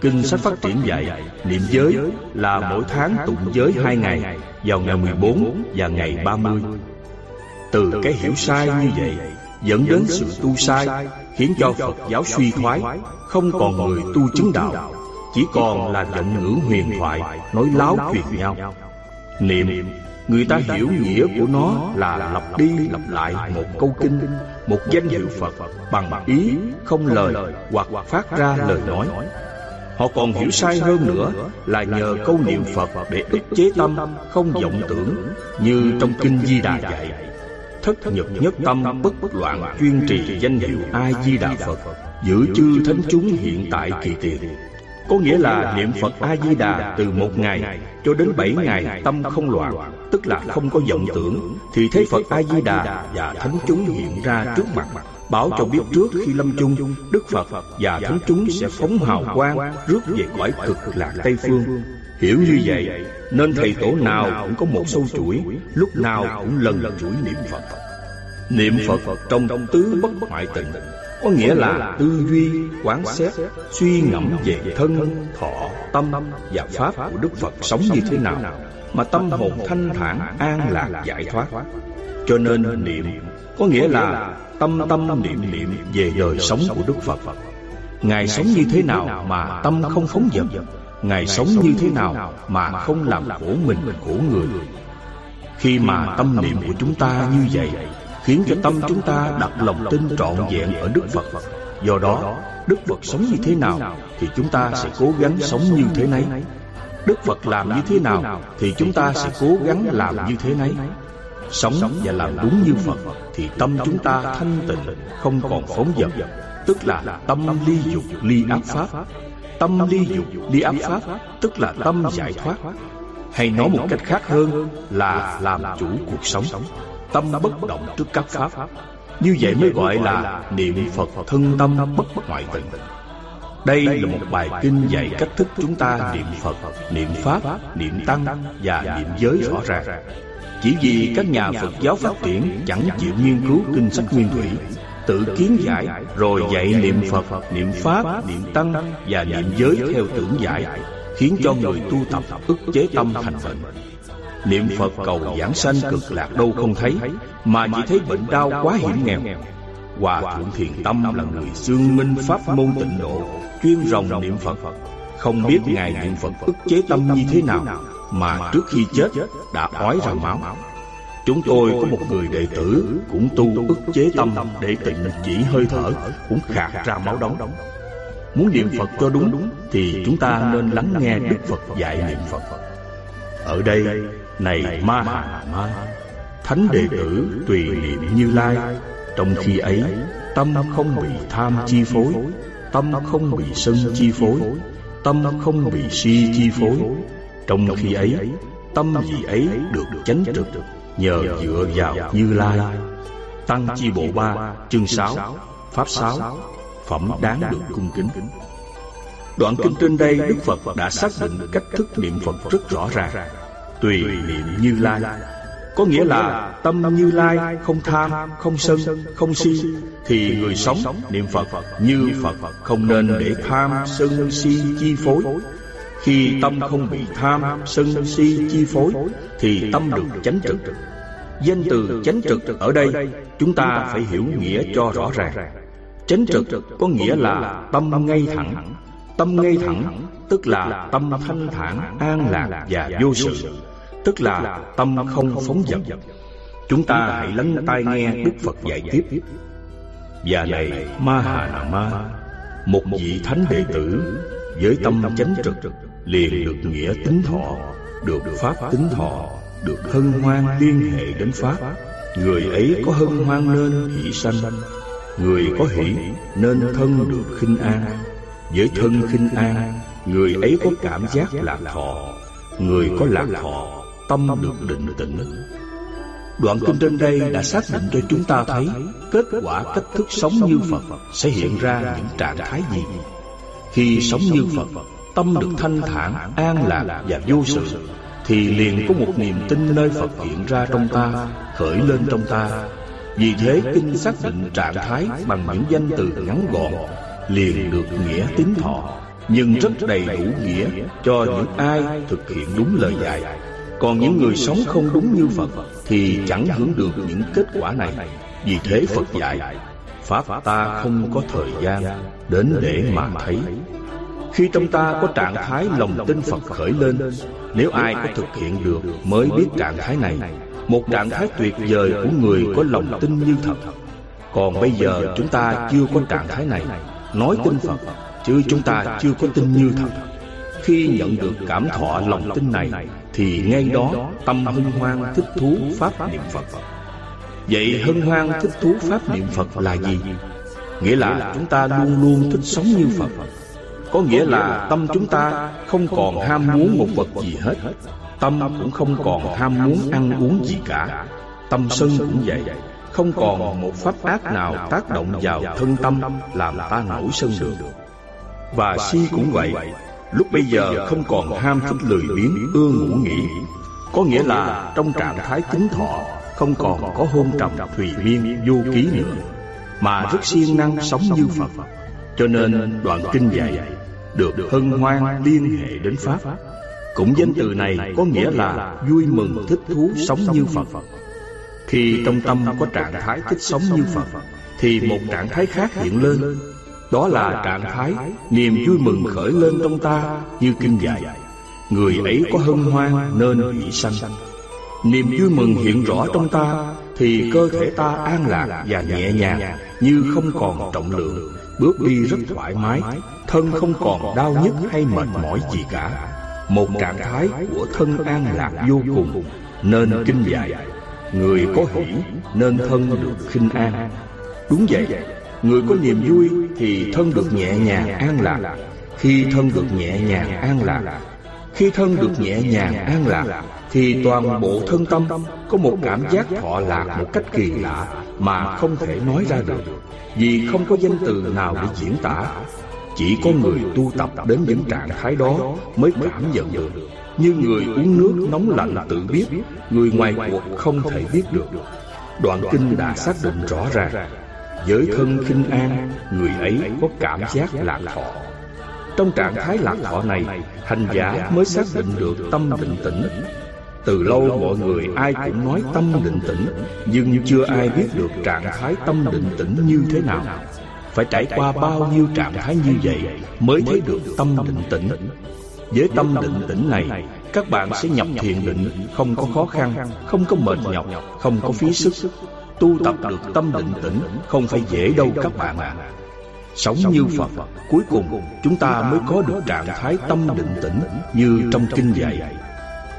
Kinh sách phát triển dạy Niệm giới là mỗi tháng tụng giới hai ngày Vào ngày 14 và ngày 30 Từ cái hiểu sai như vậy Dẫn đến sự tu sai Khiến cho Phật giáo suy thoái Không còn người tu chứng đạo chỉ còn là giọng ngữ huyền thoại nói láo truyền nhau. Niệm, người ta hiểu nghĩa của nó là lặp đi lặp lại một câu kinh, một danh hiệu phật bằng ý, không lời hoặc phát ra lời nói. Họ còn hiểu sai hơn nữa là nhờ câu niệm phật để ức chế tâm không vọng tưởng, như trong kinh di đà dạy. Thất nhật nhất tâm bất loạn chuyên trì danh hiệu a di đà phật, giữ chư thánh chúng hiện tại kỳ tiền có nghĩa là niệm Phật A-di-đà từ một ngày cho đến bảy ngày tâm không loạn, tức là không có vọng tưởng, thì thấy Phật A-di-đà và Thánh chúng hiện ra trước mặt, bảo cho biết trước khi lâm chung, Đức Phật và Thánh chúng sẽ phóng hào quang rước về cõi cực lạc Tây Phương. Hiểu như vậy, nên thầy tổ nào cũng có một sâu chuỗi, lúc nào cũng lần chuỗi niệm Phật. Niệm Phật trong tứ bất hoại tịnh có nghĩa là tư duy quán xét suy ngẫm về thân thọ tâm và pháp của đức phật sống như thế nào mà tâm hồn thanh thản an lạc giải thoát? cho nên niệm có nghĩa là tâm tâm niệm niệm về đời sống của đức phật. Ngài sống như thế nào mà tâm không phóng dật? ngài sống như thế nào mà không làm khổ mình khổ người? Khi mà tâm niệm của chúng ta như vậy khiến cho tâm chúng ta đặt lòng tin trọn vẹn ở Đức Phật. Do đó, Đức Phật sống như thế nào thì chúng ta sẽ cố gắng sống như thế nấy. Đức Phật làm như thế nào thì chúng ta sẽ cố gắng làm như thế nấy. Sống và làm đúng như Phật thì tâm chúng ta thanh tịnh, không còn phóng dật, tức là tâm ly dục ly áp pháp. Tâm ly dục ly áp pháp tức là tâm giải thoát. Hay nói một cách khác hơn là làm chủ cuộc sống tâm bất động trước các pháp. Như vậy mới gọi là niệm phật thân tâm bất ngoại tịnh đây là một bài kinh dạy cách thức chúng ta niệm phật, niệm pháp, niệm tăng và niệm giới rõ ràng. Chỉ vì các nhà phật giáo phát triển chẳng chịu nghiên cứu kinh sách nguyên thủy, tự kiến giải rồi dạy niệm phật, niệm pháp, niệm tăng và niệm giới theo tưởng giải, khiến cho người tu tập ức chế tâm thành bệnh. Niệm Phật cầu giảng sanh cực lạc đâu không thấy, Mà chỉ thấy bệnh đau quá hiểm nghèo. Hòa Thượng Thiền Tâm là người xương minh pháp môn tịnh độ, Chuyên rồng niệm Phật. Không biết Ngài niệm Phật ức chế tâm như thế nào, Mà trước khi chết đã ói ra máu. Chúng tôi có một người đệ tử Cũng tu ức chế tâm để tịnh chỉ hơi thở, Cũng khạc ra máu đóng. Muốn niệm Phật cho đúng Thì chúng ta nên lắng nghe Đức Phật dạy niệm Phật. Ở đây này ma hà. Ma. Thánh đệ tử tùy niệm như lai. Trong khi ấy Tâm không bị tham chi phối. Tâm không bị sân chi phối. Tâm không bị si chi phối. Trong khi ấy Tâm gì ấy được chánh trực Nhờ dựa vào như lai. Tăng chi bộ ba Chương sáu Pháp sáu. Phẩm đáng được cung kính. Đoạn kinh trên đây Đức Phật đã xác định cách thức niệm Phật rất rõ ràng tùy niệm như lai. Có nghĩa là tâm như lai không tham không sân không si thì người sống niệm phật như phật không nên để tham sân si chi phối. Khi tâm không bị tham, sân, si chi phối Thì tâm được chánh trực. Danh từ chánh trực ở đây Chúng ta phải hiểu nghĩa cho rõ ràng. Chánh trực có nghĩa là tâm ngay thẳng. Tâm ngay thẳng tức là tâm thanh thản, an lạc và vô sự. Tức là tâm không phóng dật. Chúng ta hãy lắng tai nghe Đức Phật dạy tiếp. Và này Ma Hà Nà Ma Một vị thánh đệ tử Với tâm chánh trực Liền được nghĩa tính thọ Được pháp tính thọ Được hân hoan liên hệ đến pháp. Người ấy có hân hoan nên hỷ sanh. Người có hỷ nên thân được khinh an với thân khinh an Người ấy có cảm giác lạc thọ Người có lạc thọ Tâm được định tĩnh. Đoạn kinh trên đây đã xác định cho chúng ta thấy Kết quả cách thức sống như Phật Sẽ hiện ra những trạng thái gì. Khi sống như Phật Tâm được thanh thản, an lạc và vô sự Thì liền có một niềm tin nơi Phật hiện ra trong ta Khởi lên trong ta. Vì thế kinh xác định trạng thái Bằng những danh từ ngắn gọn Liền được nghĩa tín thọ Nhưng rất đầy đủ nghĩa Cho những ai thực hiện đúng lời dạy. còn những người sống không đúng như Phật Thì chẳng hưởng được những kết quả này. Vì thế Phật dạy Pháp ta không có thời gian Đến để mà thấy. Khi trong ta có trạng thái lòng tin Phật khởi lên Nếu ai có thực hiện được Mới biết trạng thái này Một trạng thái tuyệt vời của người có lòng tin như thật. Còn bây giờ chúng ta chưa có trạng thái này Nói tin Phật Chứ chúng ta chưa có tin như thật Khi nhận được cảm thọ lòng tin này thì ngay đó tâm hân hoan thích thú pháp niệm Phật. Vậy hân hoan thích thú pháp niệm Phật là gì? Nghĩa là chúng ta luôn luôn thích sống như Phật. Có nghĩa là tâm chúng ta không còn ham muốn một vật gì hết. Tâm cũng không còn ham muốn ăn uống gì cả. Tâm sân cũng vậy. Không còn một pháp ác nào tác động vào thân tâm làm ta nổi sân được. Và si cũng vậy. Lúc bây giờ không còn ham thích lười biếng ưa ngủ nghỉ. Có nghĩa là trong trạng thái chính thọ Không còn có hôn trầm thùy miên vô ký nữa. Mà rất siêng năng sống như Phật. Cho nên đoạn kinh dạy Được hân hoan liên hệ đến Pháp. Cũng danh từ này có nghĩa là vui mừng thích thú sống như Phật khi trong tâm có trạng thái thích sống như Phật, Thì một trạng thái khác hiện lên. Đó là trạng thái niềm vui mừng khởi lên trong ta như kinh dạy. Người ấy có hân hoan nên bị sanh. Niềm vui mừng hiện rõ trong ta, Thì cơ thể ta an lạc và nhẹ nhàng Như không còn trọng lượng, Bước đi rất thoải mái, Thân không còn đau nhức hay mệt mỏi gì cả. Một trạng thái của thân an lạc vô cùng, Nên kinh dạy. Người có hỷ nên thân được khinh an. Đúng vậy, Người có niềm vui thì thân được nhẹ nhàng an lạc. Khi thân được nhẹ nhàng an lạc, Khi thân được nhẹ nhàng an lạc Thì toàn bộ thân tâm có một cảm giác thọ lạc một cách kỳ lạ Mà không thể nói ra được. Vì không có danh từ nào để diễn tả, Chỉ có người tu tập đến những trạng thái đó mới cảm nhận được. Như người uống nước nóng lạnh tự biết, Người ngoài cuộc không thể biết được. Đoạn kinh đã xác định rõ ràng Giới thân khinh an, Người ấy có cảm giác lạc thọ. Trong trạng thái lạc thọ này, Hành giả mới xác định được tâm định tĩnh. Từ lâu mọi người ai cũng nói tâm định tĩnh, Nhưng chưa ai biết được trạng thái tâm định tĩnh như thế nào. Phải trải qua bao nhiêu trạng thái như vậy Mới thấy được tâm định tĩnh? Với tâm định tĩnh này Các bạn sẽ nhập thiền định Không có khó khăn Không có mệt nhọc Không có phí sức. Tu tập được tâm định tĩnh Không phải dễ đâu các bạn ạ. à. Sống như Phật Cuối cùng chúng ta mới có được trạng thái tâm định tĩnh Như trong kinh dạy.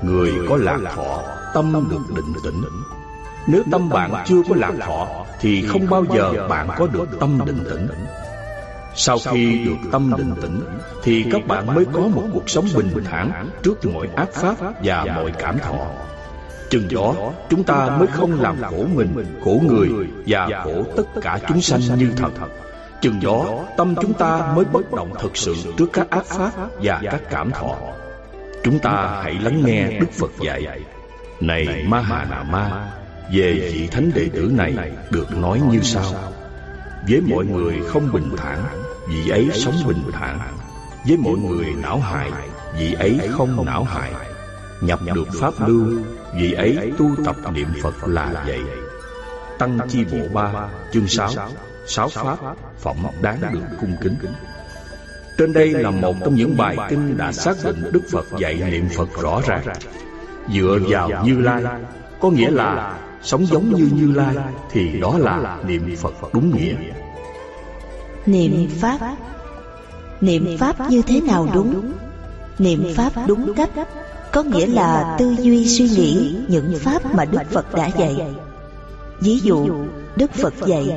Người có lạc thọ Tâm được định tĩnh. Nếu tâm bạn chưa có lạc thọ Thì không bao giờ bạn có được tâm định tĩnh Sau khi được tâm định tĩnh Thì các bạn mới có một cuộc sống bình thản Trước mọi ác pháp và mọi cảm thọ. Chừng đó chúng ta mới không làm khổ mình, khổ người Và khổ tất cả chúng sanh như thật. Chừng đó tâm chúng ta mới bất động thực sự trước các ác pháp và các cảm thọ. Chúng ta hãy lắng nghe Đức Phật dạy Này Ma Hà Nà Ma Về vị thánh đệ tử này được nói như sau Với mọi người không bình thản Vị ấy sống bình thản. Với mọi người não hại Vị ấy không não hại. Nhập được Pháp lưu Vị ấy tu tập niệm Phật là vậy. Tăng chi bộ ba Chương sáu. Sáu. Pháp Phẩm đáng được cung kính. Trên đây là một trong những bài kinh đã xác định Đức Phật dạy niệm Phật rõ ràng. Dựa vào Như Lai Có nghĩa là Sống giống như Như Lai Thì đó là niệm Phật đúng nghĩa Niệm Pháp. Niệm Pháp như thế nào đúng? Niệm Pháp đúng cách. Có nghĩa là tư duy suy nghĩ những Pháp mà Đức Phật đã dạy. Ví dụ Đức Phật dạy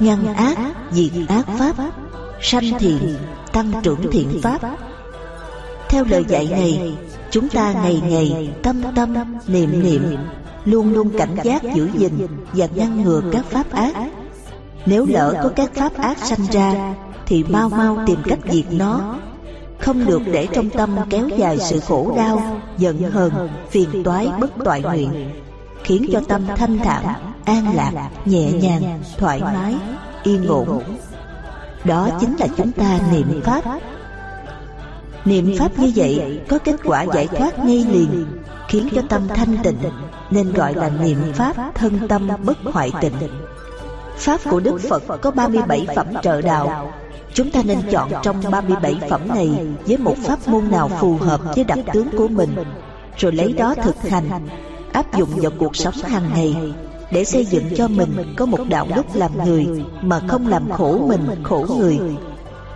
Ngăn ác, diệt ác Pháp Sanh thiện, tăng trưởng thiện Pháp. Theo lời dạy này Chúng ta ngày ngày tâm tâm niệm niệm Luôn luôn cảnh giác giữ gìn Và ngăn ngừa các Pháp ác Nếu lỡ có các Pháp ác sanh ra Thì mau mau tìm cách diệt nó. Không được để trong tâm kéo dài sự khổ đau Giận hờn, phiền toái, bất toại nguyện Khiến cho tâm thanh thản, an lạc, nhẹ nhàng, thoải mái, yên ổn Đó chính là chúng ta niệm Pháp. Niệm Pháp như vậy có kết quả giải thoát ngay liền Khiến cho tâm thanh tịnh Nên gọi là niệm Pháp thân tâm bất hoại tịnh Pháp của Đức Phật có 37 phẩm trợ đạo. Chúng ta nên chọn trong 37 phẩm này Với một pháp môn nào phù hợp với đặc tướng của mình. Rồi lấy đó thực hành Áp dụng vào cuộc sống hàng ngày Để xây dựng cho mình có một đạo đức làm người Mà không làm khổ mình khổ người.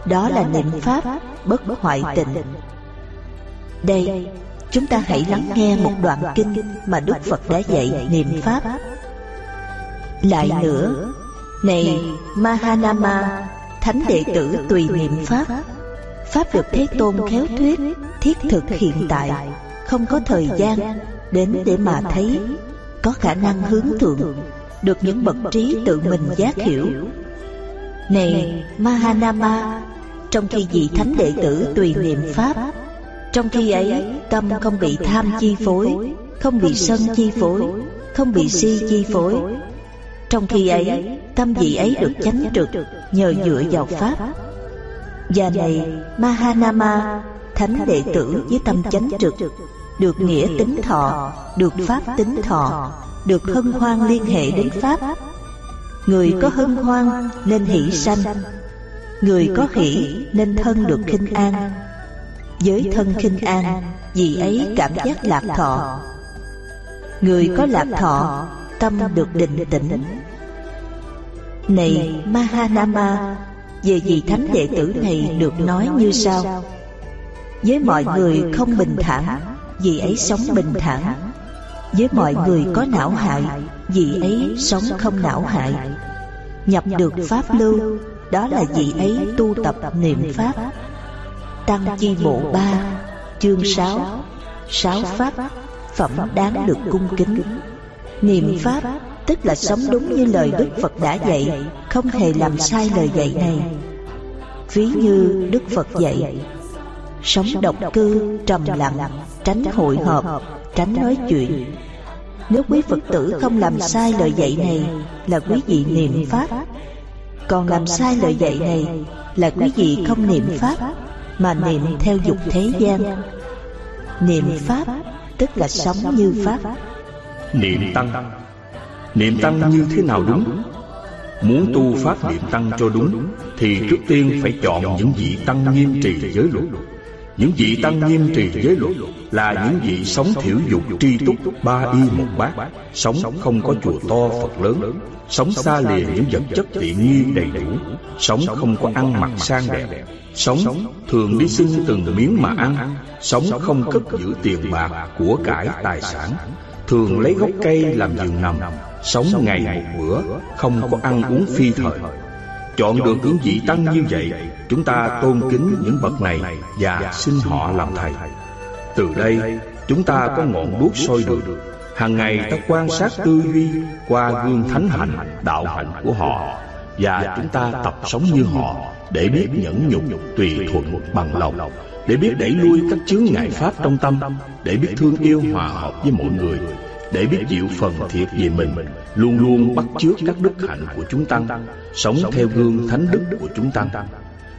Đó là niệm Pháp bất hoại tịnh Đây Chúng ta hãy lắng nghe một đoạn kinh Mà Đức Phật đã dạy niệm Pháp. Lại nữa này, Mahanama, Thánh đệ tử tùy niệm Pháp. Pháp được Thế Tôn khéo thuyết, Thiết thực hiện tại. Không có thời gian Đến để mà thấy. Có khả năng hướng thượng, Được những bậc trí tự mình giác hiểu. Này, Mahanama, Trong khi vị thánh đệ tử tùy niệm Pháp, Trong khi ấy Tâm không bị tham chi phối, Không bị sân chi phối, Không bị si chi phối. Trong khi ấy Tâm vị ấy được chánh trực, Nhờ dựa vào Pháp. Và này, Mahanama, Thánh đệ tử với tâm chánh trực, Được nghĩa tính thọ, Được Pháp tính thọ, Được hân hoan liên hệ đến Pháp. Người có hân hoan nên hỷ sanh, Người có hỷ nên thân được khinh an. Với thân khinh an Vì ấy cảm giác lạc thọ. Người có lạc thọ, Tâm được định tĩnh. Này, Mahanama, Về vị thánh đệ tử này được nói như sau. Với mọi người không bình thản Vì ấy sống bình thản. Với mọi người có não hại Vì ấy sống không não hại. Nhập được Pháp lưu, Đó là vị ấy tu tập niệm Pháp. Tăng chi bộ ba, Chương sáu Sáu Pháp Phẩm đáng được cung kính. Niệm Pháp Tức là sống đúng như lời Đức Phật đã dạy Không hề làm sai lời dạy này. Ví như Đức Phật dạy Sống độc cư, trầm lặng Tránh hội họp, tránh nói chuyện. Nếu quý Phật tử không làm sai lời dạy này Là quý vị niệm Pháp. Còn làm sai lời dạy này Là quý vị không niệm Pháp Mà niệm theo dục thế gian. Niệm Pháp Tức là sống như Pháp. Niệm Tăng. Niệm Tăng như thế nào đúng? Muốn tu Pháp niệm Tăng cho đúng Thì trước tiên phải chọn những vị Tăng nghiêm trì giới luật. Những vị Tăng nghiêm trì giới luật Là những vị sống thiểu dục tri túc Ba y một bát. Sống không có chùa to Phật lớn. Sống xa lìa những vật chất tiện nghi đầy đủ. Sống không có ăn mặc sang đẹp. Sống thường đi xin từng miếng mà ăn. Sống không cất giữ tiền bạc. Của cải tài sản Thường lấy gốc cây làm giường nằm, Sống ngày một bữa, Không có ăn uống phi thời. Chọn được những vị tăng như vậy, Chúng ta tôn kính những bậc này Và xin họ làm thầy. Từ đây, chúng ta có ngọn đuốc soi đường hàng ngày ta quan sát tư duy qua gương thánh hạnh, đạo hạnh của họ, và chúng ta tập sống như họ để biết nhẫn nhục tùy thuận bằng lòng để biết đẩy lui các chướng ngại pháp trong tâm để biết thương yêu hòa hợp với mọi người để biết chịu phần thiệt về mình luôn luôn bắt chước các đức hạnh của chúng tăng sống theo gương thánh đức của chúng tăng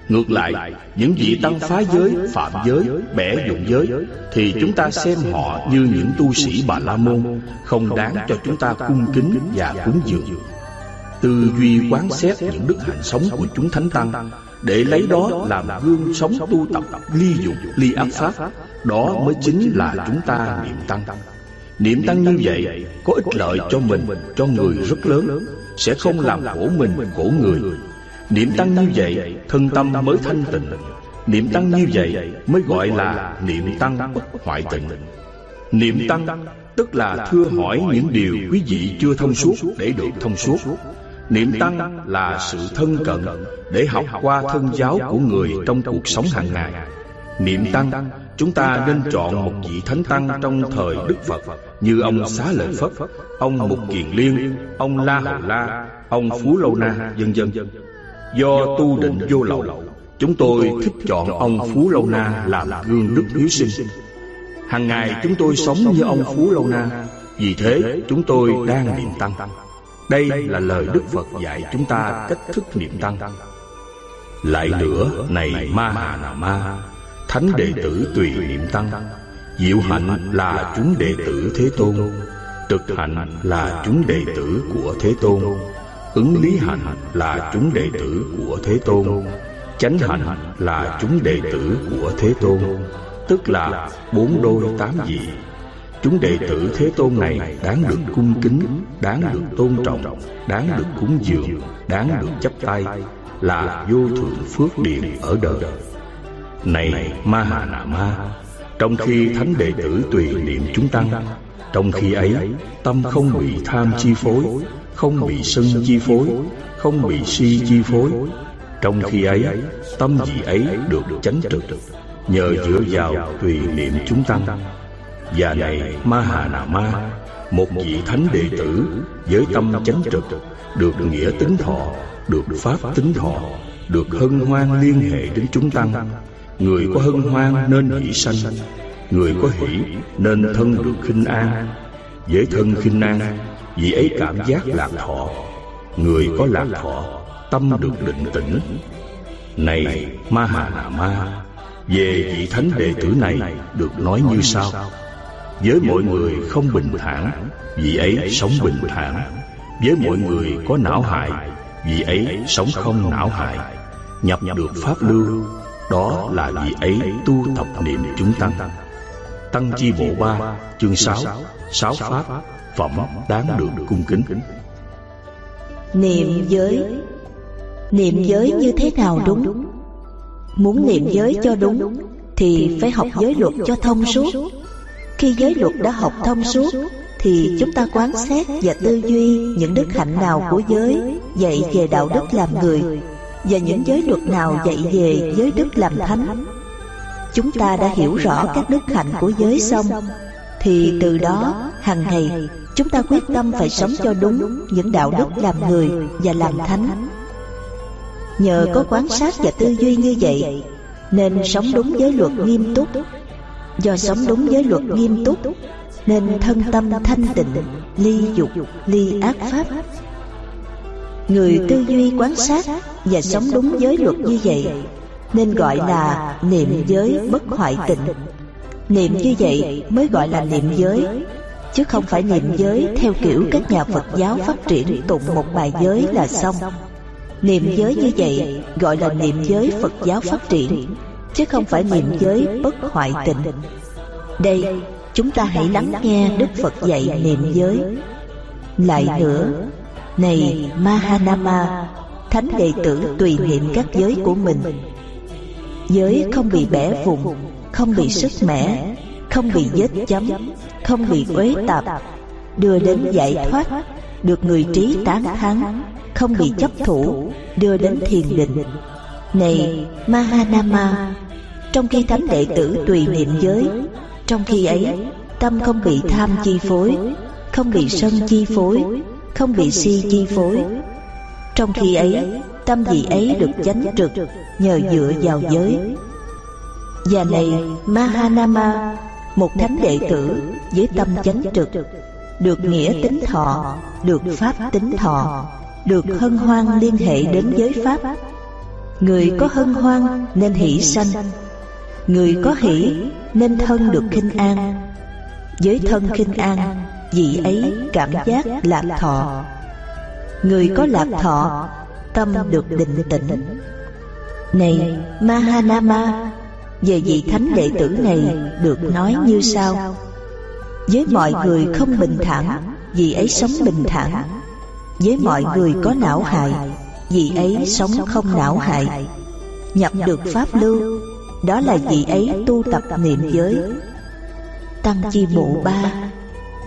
Ngược lại, những vị tăng phá giới, phạm giới, bẻ dụng giới thì chúng ta xem họ như những tu sĩ Bà La Môn, không đáng cho chúng ta cung kính và cúng dường. Tư duy quán xét những đức hạnh sống của chúng thánh tăng để lấy đó làm gương sống tu tập ly dục ly ác pháp, đó mới chính là chúng ta niệm tăng. Niệm tăng như vậy có ích lợi cho mình, cho người rất lớn, sẽ không làm khổ mình, khổ người. Niệm tăng như vậy Thân tâm mới thanh tịnh. Niệm tăng như vậy mới gọi là Niệm tăng bất hoại tịnh Niệm tăng tức là thưa hỏi những điều quý vị chưa thông suốt để được thông suốt Niệm tăng là sự thân cận để học qua thân giáo của người trong cuộc sống hàng ngày. Niệm tăng chúng ta nên chọn một vị thánh tăng trong thời Đức Phật Như ông Xá Lợi Phất, ông Mục Kiền Liên, ông La Hầu La, ông Phú Lâu Na, vân vân. Do tu định vô lậu Chúng tôi thích chọn ông Phú Lâu Na làm gương đức hiếu sinh. Hàng ngày chúng tôi sống như ông Phú Lâu Na Vì thế chúng tôi đang niệm tăng. Đây là lời Đức Phật dạy chúng ta cách thức niệm tăng. Lại nữa này Ma Hà Nà Ma Thánh đệ tử tùy niệm tăng. Diệu hạnh là chúng đệ tử Thế Tôn. Trực hạnh là chúng đệ tử của Thế Tôn. Ứng lý hạnh là chúng đệ tử của Thế Tôn. Chánh hạnh là chúng đệ tử của Thế Tôn. Tức là bốn đôi tám vị Chúng đệ tử Thế Tôn này đáng được cung kính, Đáng được tôn trọng, Đáng được cúng dường, Đáng được chấp tay, Là vô thượng phước điện ở đời. Này Ma Hà Nà Ma Trong khi thánh đệ tử tùy niệm chúng tăng, Trong khi ấy Tâm không bị tham chi phối, không bị sân chi phối, không bị si chi phối, trong khi ấy tâm vị ấy được chánh trực. Nhờ dựa vào tùy niệm chúng tăng và này ma hà nà ma một vị thánh đệ tử với tâm chánh trực, được nghĩa tính thọ, được pháp tính thọ, được hân hoan liên hệ đến chúng tăng. Người có hân hoan nên hỷ sanh, người có hỷ nên thân được khinh an. Với thân khinh an vì ấy cảm giác lạc thọ, Người có lạc thọ, Tâm được định tĩnh. Này Ma Hà Nà Ma Về vị thánh đệ tử này Được nói như sau. Với mọi người không bình thản, vì ấy sống bình thản. Với mọi người có não hại, vì ấy sống không não hại. Nhập được Pháp lưu, Đó là vì ấy tu tập niệm chúng tăng. Tăng chi bộ ba, chương sáu Sáu Pháp, phẩm đáng được cung kính. Niệm giới. Niệm giới như thế nào đúng? Muốn niệm giới cho đúng, thì phải học giới luật cho thông suốt khi giới luật đã học thông suốt, thì chúng ta quán xét và tư duy những đức hạnh nào của giới dạy về đạo đức làm người và những giới luật nào dạy về giới đức làm thánh. Chúng ta đã hiểu rõ các đức hạnh của giới xong, thì từ đó, hàng ngày, Chúng ta quyết tâm phải sống cho đúng những đạo đức làm người và làm thánh. Nhờ có quan sát và tư duy như vậy, Nên sống đúng giới luật nghiêm túc Do sống đúng với luật nghiêm túc Nên thân tâm thanh tịnh Ly dục, ly ác pháp. Người tư duy quan sát Và sống đúng với luật như vậy Nên gọi là niệm giới bất hoại tịnh. Niệm như vậy mới gọi là niệm giới chứ không phải niệm giới theo kiểu các nhà Phật giáo phát triển tụng một bài giới là xong. Niệm giới như vậy gọi là niệm giới Phật giáo phát triển, chứ không phải niệm giới bất hoại tịnh. Đây, chúng ta hãy lắng nghe Đức Phật dạy niệm giới. Lại nữa, này Mahanama, thánh đệ tử tùy niệm các giới của mình. Giới không bị bẻ vùng, không bị sức mẻ, không bị vết chấm, không bị uế tạp, đưa đến giải thoát, được người trí tán thán, không bị chấp thủ, đưa đến thiền định. Này Mahanama, trong khi thánh đệ tử tùy niệm giới, trong khi ấy tâm không bị tham chi phối, không bị sân chi phối, không bị si chi phối. Trong khi ấy, tâm vị ấy được chánh trực nhờ dựa vào giới. Và này Mahanama, một thánh đệ tử với tâm chánh trực được nghĩa tính thọ được pháp tính thọ được hân hoan liên hệ đến giới pháp Người có hân hoan nên hỷ sanh. Người có hỷ nên thân được kinh an. Với thân kinh an Vị ấy cảm giác lạc thọ. Người có lạc thọ Tâm được định tĩnh. Này Mahanama Về vị thánh đệ tử này Được nói như sau. Với mọi người không bình thản Vị ấy sống bình thản. Với mọi người có não hại Vị ấy sống không não hại. Nhập được Pháp lưu Đó là vị ấy tu tập niệm giới. Tăng chi bộ ba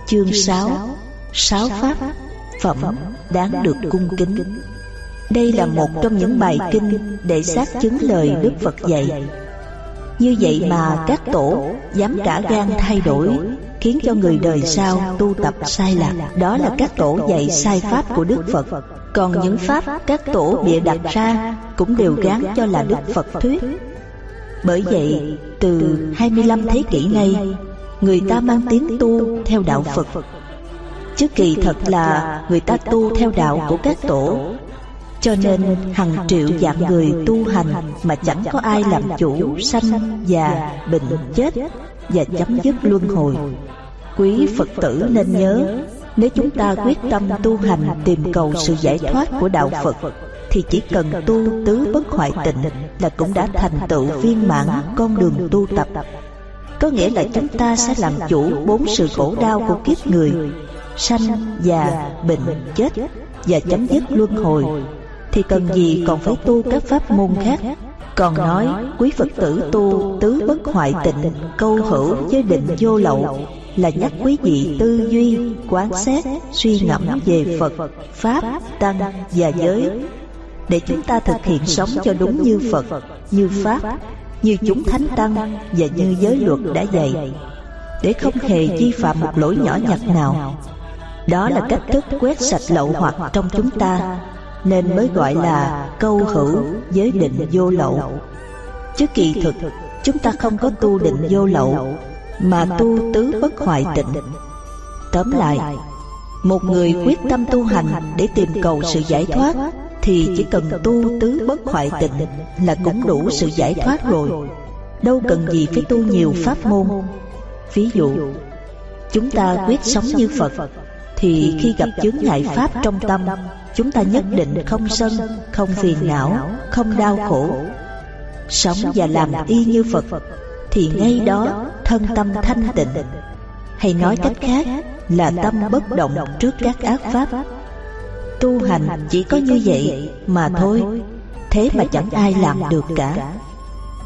Chương 6 Sáu Pháp Phẩm đáng được cung kính. Đây là một trong những bài kinh Để xác chứng lời Đức Phật dạy. Như vậy mà các tổ dám cả gan thay đổi Khiến cho người đời sau tu tập sai lạc. Đó là các tổ dạy sai Pháp của Đức Phật. Còn những Pháp các tổ bịa đặt ra Cũng đều gán cho là Đức Phật thuyết. Bởi vậy từ 25 thế kỷ nay Người ta mang tiếng tu theo đạo Phật. Chứ kỳ thật là người ta tu theo đạo của các tổ. Cho nên hàng triệu dạng người tu hành Mà chẳng có ai làm chủ sanh, già, bệnh, chết. Và chấm dứt luân hồi. Quý Phật tử nên nhớ Nếu chúng ta quyết tâm tu hành tìm cầu sự giải thoát của đạo Phật Thì chỉ cần tu tứ bất hoại tịnh Là cũng đã thành tựu viên mãn con đường tu tập. Có nghĩa là chúng ta sẽ làm chủ bốn sự khổ đau của kiếp người Sanh, già, bệnh, chết Và chấm dứt luân hồi. Thì cần gì còn phải tu các pháp môn khác còn nói quý Phật tử tu tứ bất hoại tịnh Câu hữu với định vô lậu Là nhắc quý vị tư duy, quán xét, suy ngẫm về Phật, Pháp, Tăng và giới. Để chúng ta thực hiện sống cho đúng như Phật, như Pháp, như chúng Thánh Tăng Và như giới luật đã dạy. Để không hề vi phạm một lỗi nhỏ nhặt nào. Đó là cách thức quét sạch lậu hoặc trong chúng ta nên mới gọi là câu hữu giới định vô lậu. Chứ kỳ thực, chúng ta không có tu định vô lậu, mà tu tứ bất hoại tịnh. Tóm lại, một người quyết tâm tu hành để tìm cầu sự giải thoát thì chỉ cần tu tứ bất hoại tịnh là cũng đủ sự giải thoát rồi. Đâu cần gì phải tu nhiều pháp môn. Ví dụ, chúng ta quyết sống như phật thì khi gặp chướng ngại pháp trong tâm chúng ta nhất định không sân không phiền não không đau khổ. sống và làm y như phật thì ngay đó thân tâm thanh tịnh. hay nói cách khác là tâm bất động trước các ác pháp. tu hành chỉ có như vậy mà thôi. thế mà chẳng ai làm được cả.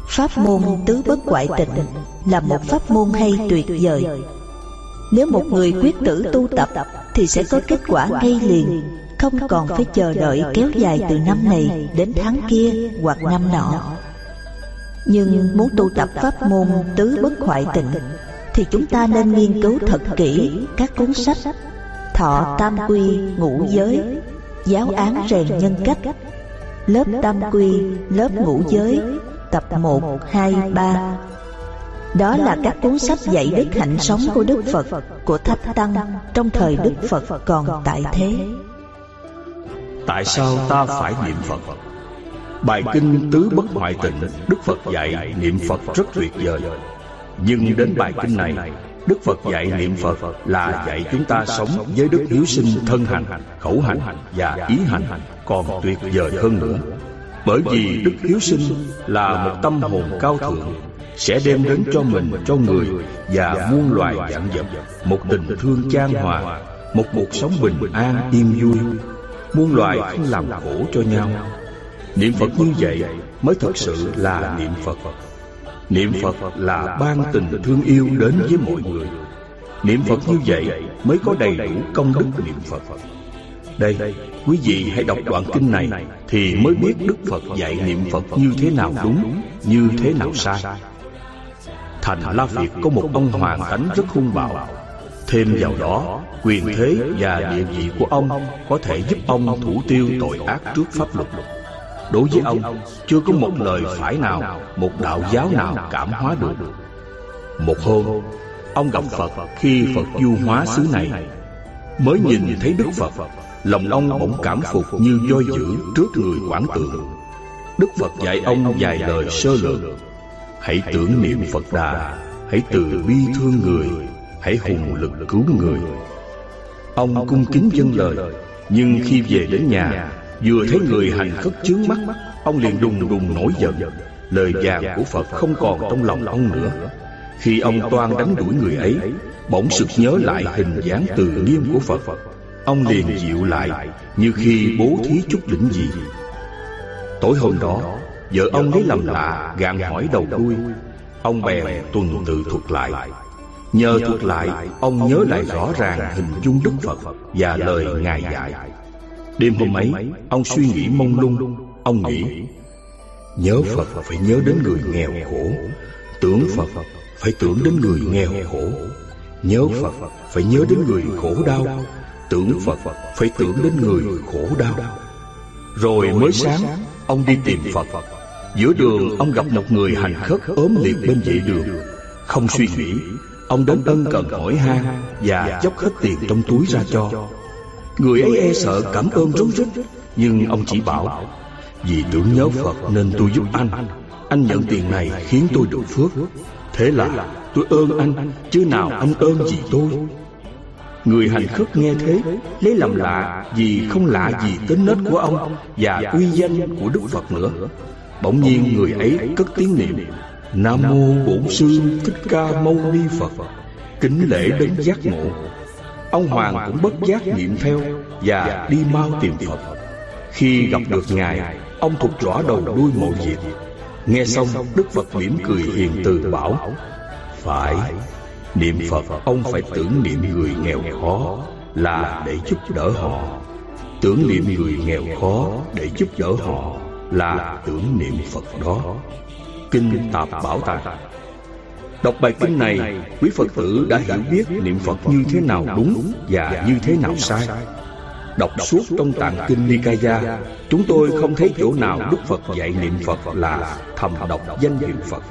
pháp môn tứ bất ngoại tịnh là một pháp môn hay tuyệt vời. nếu một người quyết tử tu tập thì sẽ có kết quả ngay liền không còn phải chờ đợi kéo dài từ năm này đến tháng kia hoặc năm nọ. nhưng muốn tu tập pháp môn tứ bất hoại tịnh thì chúng ta nên nghiên cứu thật kỹ các cuốn sách thọ tam quy ngũ giới giáo án rèn nhân cách lớp tam quy lớp ngũ giới tập 1, 2, 3 đó là các cuốn sách dạy đức hạnh sống của Đức Phật Của Thách Tăng trong thời Đức Phật còn tại thế. Tại sao ta phải niệm Phật? Bài kinh Tứ Bất Hoại Tịnh Đức Phật dạy niệm Phật rất tuyệt vời. Nhưng đến bài kinh này Đức Phật dạy niệm Phật là dạy chúng ta sống với đức hiếu sinh thân hành, khẩu hành và ý hành còn tuyệt vời hơn nữa. Bởi vì đức hiếu sinh là một tâm hồn cao thượng sẽ đem đến cho mình, cho người và muôn loài vạn vật một tình thương chan hòa, một cuộc sống bình an yên vui. Muôn loài không làm khổ cho nhau. Niệm Phật như vậy mới thật sự là niệm Phật. Niệm Phật là ban tình thương yêu đến với mọi người. Niệm Phật như vậy mới có đầy đủ công đức niệm Phật. Đây, quý vị hãy đọc đoạn kinh này thì mới biết Đức Phật dạy niệm Phật như thế nào đúng, như thế nào sai. Thành La Việt có một ông hoàng thánh rất hung bạo. Thêm vào đó, Quyền thế và địa vị của ông Có thể giúp ông thủ tiêu tội ác trước pháp luật. Đối với ông, Chưa có một lời phải nào, Một đạo giáo nào cảm hóa được. Một hôm, Ông gặp Phật khi Phật du hóa xứ này. Mới nhìn thấy Đức Phật, Lòng ông bỗng cảm phục như voi dữ trước người quảng tượng Đức Phật dạy ông vài lời sơ lược. Hãy tưởng niệm Phật Đà, Hãy từ bi thương người, Hãy hùng lực cứu người. Ông cung kính dân lời, Nhưng khi về đến nhà, Vừa thấy người hành khất chướng mắt, Ông liền đùng đùng nổi giận. Lời vàng của Phật không còn trong lòng ông nữa. Khi ông toan đánh đuổi người ấy, Bỗng sực nhớ lại hình dáng từ nghiêm của Phật. Ông liền dịu lại, Như khi bố thí chút đỉnh gì. Tối hôm đó Vợ ông lấy làm lạ gạn hỏi đầu đuôi. Ông bèn tuần tự thuật lại. Nhờ thuật lại Ông nhớ lại rõ ràng hình dung Đức Phật Và lời Ngài dạy. Đêm hôm ấy Ông suy nghĩ mông lung. Ông nghĩ Nhớ Phật phải nhớ đến người nghèo khổ. Tưởng Phật phải tưởng đến người nghèo khổ. Nhớ Phật phải nhớ đến người khổ đau. Tưởng Phật phải tưởng đến người khổ đau. Rồi mới sáng Ông đi tìm Phật Giữa đường, ông gặp một người hành khất ốm liệt bên vệ đường. Không suy nghĩ, Ông đến ân cần hỏi han Và dốc hết tiền trong túi ra cho. Người ấy e sợ, cảm ơn rối rít, Nhưng ông chỉ bảo, Vì tưởng nhớ Phật nên tôi giúp anh. Anh nhận tiền này khiến tôi được phước. Thế là tôi ơn anh, Chứ nào anh ơn gì tôi? Người hành khất nghe thế, Lấy làm lạ Vì không lạ gì tính nết của ông Và uy danh của Đức Phật nữa. Bỗng nhiên người ấy cất tiếng niệm Nam mô Bổn sư Thích Ca Mâu Ni Phật. Kính lễ đến giác ngộ. Ông Hoàng cũng bất giác niệm theo Và đi mau tìm Phật. Khi gặp được Ngài Ông thuộc rõ đầu đuôi mọi việc Nghe xong Đức Phật mỉm cười hiền từ bảo Phải Niệm Phật ông phải tưởng niệm người nghèo khó Là để giúp đỡ họ. Tưởng niệm người nghèo khó để giúp đỡ họ là tưởng niệm Phật đó Kinh Tạp Bảo Tàng Đọc bài kinh này, quý Phật tử đã hiểu biết niệm Phật như thế nào đúng và như thế nào sai. Đọc suốt trong tạng kinh Nikaya, chúng tôi không thấy chỗ nào Đức Phật dạy niệm Phật là thầm đọc danh hiệu Phật.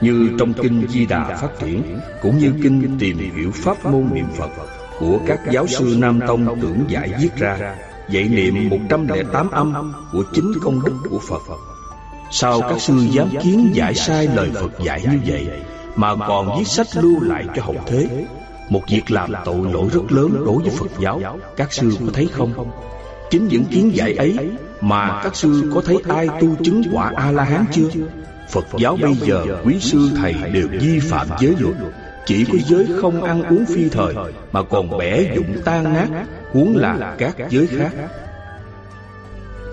Như trong kinh Di Đà Phát Triển, cũng như kinh tìm hiểu pháp môn niệm Phật của các giáo sư Nam Tông tưởng giải viết ra, dạy niệm 108 âm của chính công đức của Phật. Sao các sư dám kiến giải sai lời Phật dạy như vậy, mà còn viết sách lưu lại cho hậu thế một việc làm tội lỗi rất lớn đối với Phật giáo, Các sư có thấy không? Chính những kiến giải ấy Mà các sư có thấy ai tu chứng quả A-la-hán chưa? Phật giáo bây giờ quý sư thầy đều vi phạm giới luật Chỉ có giới không ăn uống phi thời Mà còn bẻ dụng tan nát Huống là các giới khác.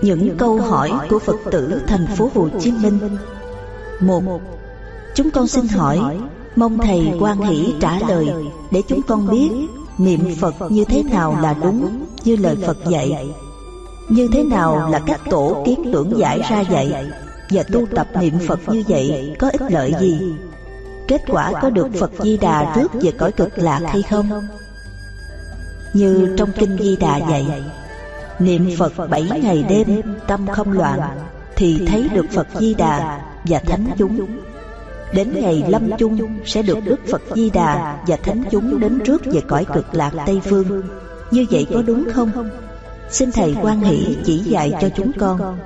Những câu hỏi của Phật tử thành phố Hồ Chí Minh. Một, Chúng con xin hỏi, Mong Thầy quan hỷ trả lời Để chúng con biết Niệm Phật như thế nào là đúng, Như lời Phật dạy. Như thế nào là các tổ kiến tưởng giải ra dạy Và tu tập niệm Phật như vậy Có ích lợi gì? Kết quả có được Phật Di Đà rước về cõi cực lạc hay không? Như trong Kinh Di Đà dạy Niệm Phật bảy ngày đêm, Tâm không loạn, Thì thấy được Phật Di Đà Và Thánh chúng Đến ngày lâm chung sẽ được Đức Phật Di Đà và Thánh chúng đến trước về cõi cực lạc Tây Phương. Như vậy có đúng không? Xin Thầy quan hỷ chỉ dạy cho chúng con.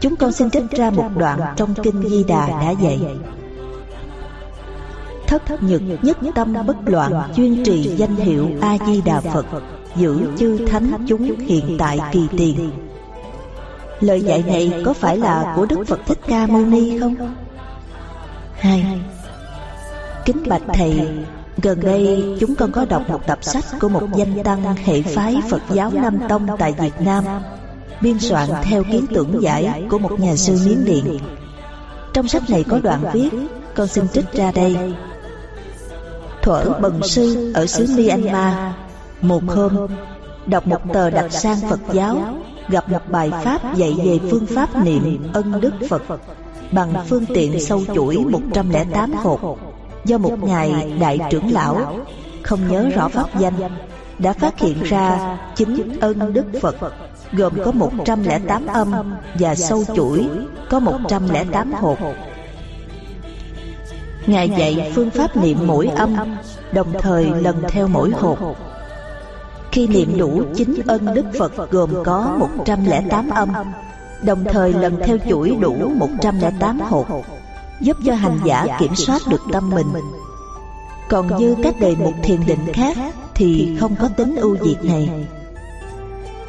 Chúng con xin trích ra một đoạn trong Kinh Di Đà đã dạy. Thất nhật nhất tâm bất loạn, chuyên trì danh hiệu A Di Đà Phật, giữ chư thánh chúng hiện tại kỳ tiền. Lời dạy này có phải là của Đức Phật Thích Ca Mâu Ni không? hai Kính bạch Thầy, Gần đây chúng con có đọc một tập sách của một danh tăng hệ phái Phật giáo Nam Tông tại Việt Nam, Biên soạn theo kiến tưởng giải của một nhà sư Miến Điện Trong sách này có đoạn viết, Con xin trích ra đây Thuở bần sư ở xứ Myanmar. Một hôm Đọc một tờ đặc sang Phật giáo Gặp một bài pháp dạy về phương pháp niệm ân đức Phật bằng phương tiện sâu chuỗi 108 hộp. do một ngài đại trưởng lão không nhớ rõ pháp danh đã phát hiện ra chính ân đức Phật gồm có 108 âm và sâu chuỗi có 108 hộp. Ngài dạy phương pháp niệm mỗi âm, đồng thời lần theo mỗi hộp. Khi niệm đủ chính ân đức Phật gồm có 108 âm, Đồng thời lần theo chuỗi đủ 108 hộp, Giúp cho hành giả kiểm soát được tâm mình Còn như các đề mục thiền định khác Thì không có tính ưu việt này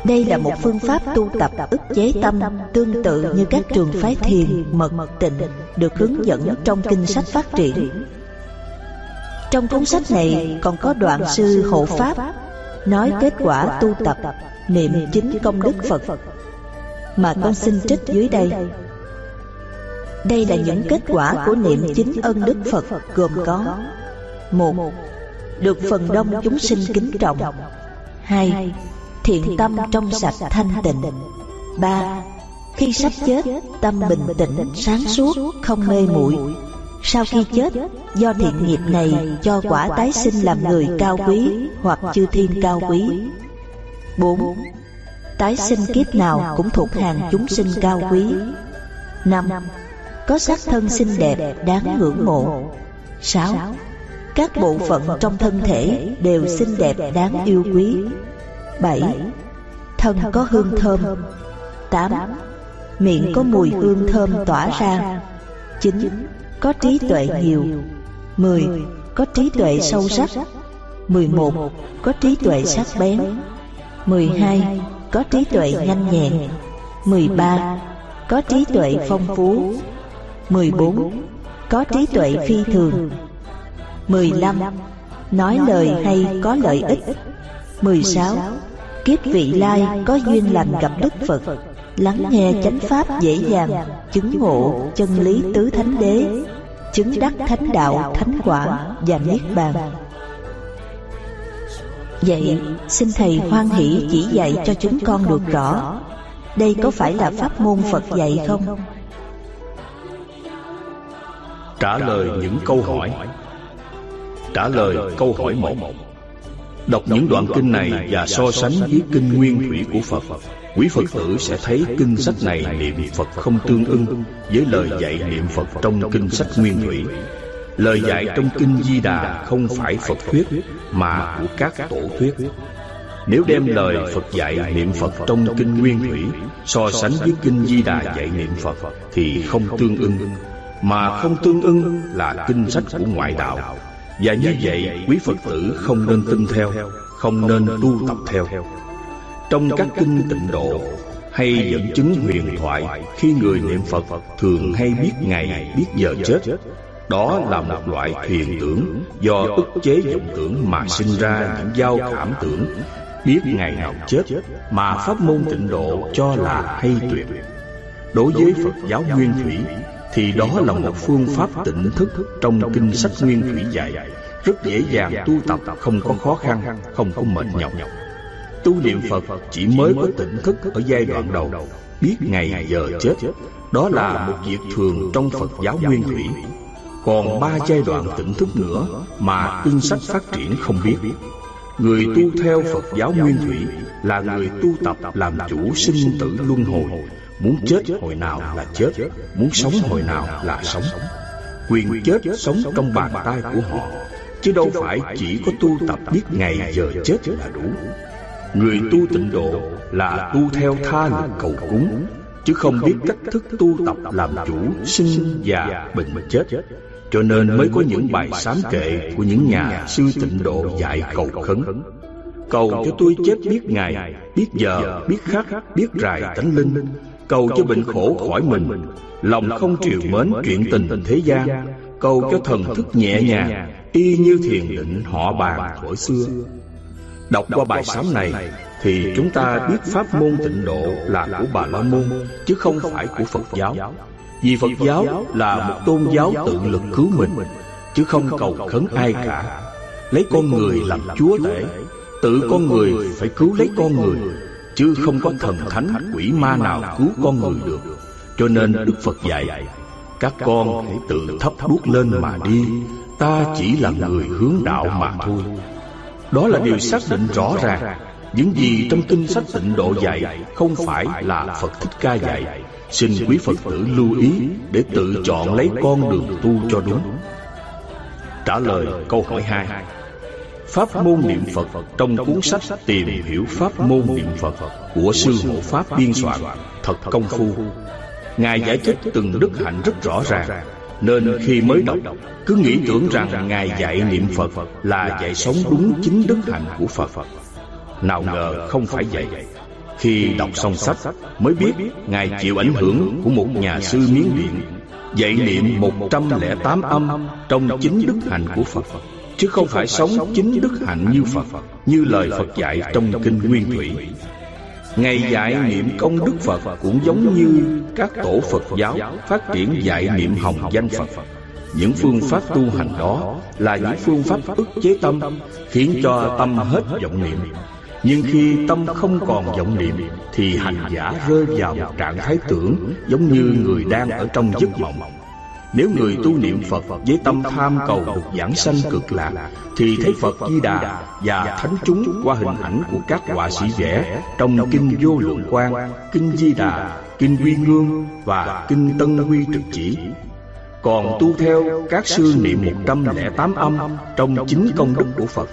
đây là một phương pháp tu tập ức chế tâm tương tự như các trường phái thiền, mật tịnh được hướng dẫn trong kinh sách phát triển. Trong cuốn sách này còn có đoạn sư hộ pháp nói kết quả tu tập niệm chính công đức Phật mà con xin trích dưới đây. Đây là những kết quả của niệm chính ân đức Phật gồm có một Được phần đông chúng sinh kính trọng hai Thiện tâm trong sạch thanh tịnh. ba Khi sắp chết Tâm bình tĩnh sáng suốt Không mê muội. Sau khi chết Do thiện nghiệp này cho quả tái sinh làm người cao quý Hoặc chư thiên cao quý. bốn Tái sinh kiếp nào cũng thuộc hàng chúng sinh cao quý. năm Có sắc thân xinh đẹp đáng ngưỡng mộ. sáu Các bộ phận trong thân thể đều xinh đẹp đáng yêu quý 7. Thân có hương thơm 8. Miệng có mùi hương thơm tỏa ra 9. Có trí tuệ nhiều 10. Có trí tuệ sâu sắc 11. Có trí tuệ sắc bén 12. Có trí tuệ nhanh nhẹn 13. Có trí tuệ phong phú 14. Có trí tuệ phi thường 15. Nói lời hay có lợi ích 16. Kiếp vị lai có duyên lành gặp Đức Phật Lắng nghe chánh pháp dễ dàng Chứng ngộ chân lý tứ thánh đế Chứng đắc thánh đạo thánh quả và niết bàn. Vậy xin Thầy hoan hỷ chỉ dạy cho chúng con được rõ. Đây có phải là pháp môn Phật dạy không? Trả lời những câu hỏi. Trả lời câu hỏi một Đọc những đoạn kinh này và so sánh với kinh nguyên thủy của Phật Quý Phật tử sẽ thấy kinh sách này niệm Phật không tương ưng Với lời dạy niệm Phật trong kinh sách nguyên thủy. Lời dạy trong kinh Di Đà không phải Phật thuyết Mà của các tổ thuyết. Nếu đem lời Phật dạy niệm Phật trong kinh nguyên thủy So sánh với kinh Di Đà dạy niệm Phật Thì không tương ưng Mà không tương ưng là kinh sách của ngoại đạo và như vậy, quý Phật tử không nên tin theo, Không nên tu tập theo. Trong các kinh tịnh độ, Hay dẫn chứng huyền thoại Khi người niệm Phật thường hay biết ngày, biết giờ chết, Đó là một loại thiền tưởng Do ức chế vọng tưởng mà sinh ra những giao cảm tưởng, Biết ngày nào chết Mà pháp môn tịnh độ cho là hay tuyệt. Đối với Phật giáo Nguyên Thủy thì đó là một phương pháp tỉnh thức trong kinh sách nguyên thủy dạy. rất dễ dàng tu tập không có khó khăn không có mệt nhọc. Tu niệm phật chỉ mới có tỉnh thức ở giai đoạn đầu. biết ngày giờ chết. đó là một việc thường trong phật giáo nguyên thủy. còn ba giai đoạn tỉnh thức nữa mà kinh sách phát triển không biết. người tu theo phật giáo nguyên thủy là người tu tập làm chủ sinh tử luân hồi Muốn chết hồi nào là chết. Muốn sống hồi nào là sống. Quyền chết sống trong bàn tay của họ. Chứ đâu phải chỉ có tu tập biết ngày giờ chết là đủ. Người tu tịnh độ là tu theo tha lực cầu cúng. Chứ không biết cách thức tu tập làm chủ sinh già bệnh chết. Cho nên mới có những bài sám kệ của những nhà sư tịnh độ dạy cầu khấn. Cầu cho tôi chết biết ngày, biết giờ, biết khắc, biết rài tánh linh Cầu cho bệnh khổ khỏi mình. Lòng không triều mến chuyện tình thế gian. Cầu cho thần thức nhẹ nhàng Y như thiền định họ bàn thuở xưa. Đọc qua bài sám này Thì chúng ta biết pháp môn tịnh độ là của Bà La Môn Chứ không phải của Phật giáo. Vì Phật giáo là một tôn giáo tự lực cứu mình Chứ không cầu khấn ai cả. Lấy con người làm chúa tể Tự con người phải cứu lấy con người chứ không có thần thánh quỷ ma nào cứu con người được. Cho nên đức phật dạy, các con hãy tự thấp đuốc lên mà đi. Ta chỉ là người hướng đạo mà thôi. Đó là điều xác định rõ ràng. Những gì trong kinh sách tịnh độ dạy không phải là phật thích ca dạy. Xin quý phật tử lưu ý để tự chọn lấy con đường tu cho đúng. Trả lời câu hỏi hai. Pháp môn niệm Phật trong cuốn sách Tìm hiểu Pháp môn niệm Phật của Sư Hộ Pháp biên soạn. thật công phu. Ngài giải thích từng đức hạnh rất rõ ràng, nên khi mới đọc cứ nghĩ tưởng rằng Ngài dạy niệm Phật là dạy sống đúng chính đức hạnh của Phật. Nào ngờ không phải vậy. Khi đọc xong sách mới biết Ngài chịu ảnh hưởng của một nhà sư Miến Điện dạy niệm 108 âm trong chính đức hạnh của Phật chứ không phải sống chính đức hạnh như Phật như lời Phật dạy trong kinh Nguyên Thủy. Ngày dạy niệm công đức Phật cũng giống như các tổ Phật giáo phát triển dạy niệm hồng danh Phật. Những phương pháp tu hành đó là những phương pháp ức chế tâm, khiến cho tâm hết vọng niệm. Nhưng khi tâm không còn vọng niệm, thì hành giả rơi vào một trạng thái tưởng giống như người đang ở trong giấc mộng. Nếu người tu niệm Phật với tâm tham cầu được giảng sanh cực lạc Thì thấy Phật Di Đà và Thánh chúng qua hình ảnh của các họa sĩ vẽ Trong Kinh Vô Lượng Quang, Kinh Di Đà, Kinh Quy Ngương và Kinh Tân Huy Trực Chỉ. Còn tu theo các sư niệm 108 âm trong chính công đức của Phật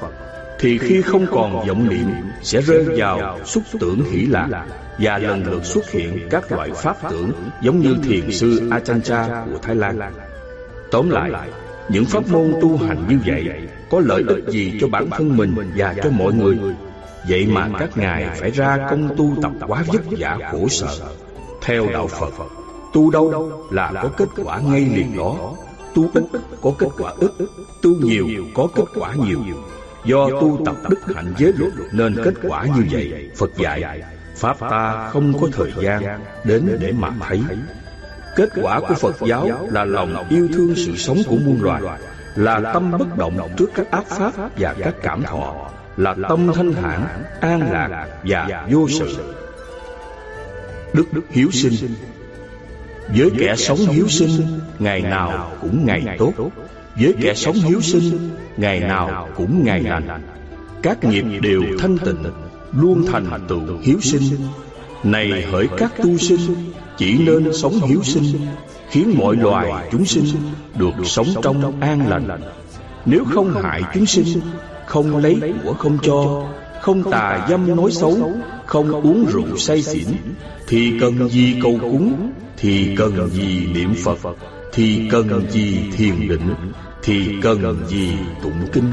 thì khi không còn vọng niệm sẽ rơi vào xúc tưởng hỷ lạc và lần lượt xuất hiện các loại pháp tưởng giống như thiền sư Achancha của Thái Lan. Tóm lại, những pháp môn tu hành như vậy có lợi ích gì cho bản thân mình và cho mọi người? Vậy mà các ngài phải ra công tu tập quá vất vả khổ sở. Theo đạo Phật, tu đâu là có kết quả ngay liền đó. Tu ít có kết quả ít, tu nhiều có kết quả nhiều. Do tu tập đức hạnh giới luật nên kết quả như vậy. Phật dạy Pháp ta không có thời gian đến để mà thấy. Kết quả của Phật giáo là lòng yêu thương sự sống của muôn loài Là tâm bất động trước các ác pháp và các cảm thọ Là tâm thanh thản, an lạc và vô sự. Đức Đức hiếu sinh. Với kẻ sống hiếu sinh Ngày nào cũng ngày tốt. Với kẻ sống hiếu sinh, Ngày nào cũng ngày lành. Các nghiệp đều thanh tịnh, luôn thành tựu hiếu sinh. Này hỡi các tu sinh, chỉ nên sống hiếu sinh, khiến mọi loài chúng sinh được sống trong an lành. Nếu không hại chúng sinh, không lấy của không cho, không tà dâm nói xấu, không uống rượu say xỉn, thì cần gì cầu cúng, thì cần gì niệm phật thì cần gì thiền định thì cần gì tụng kinh.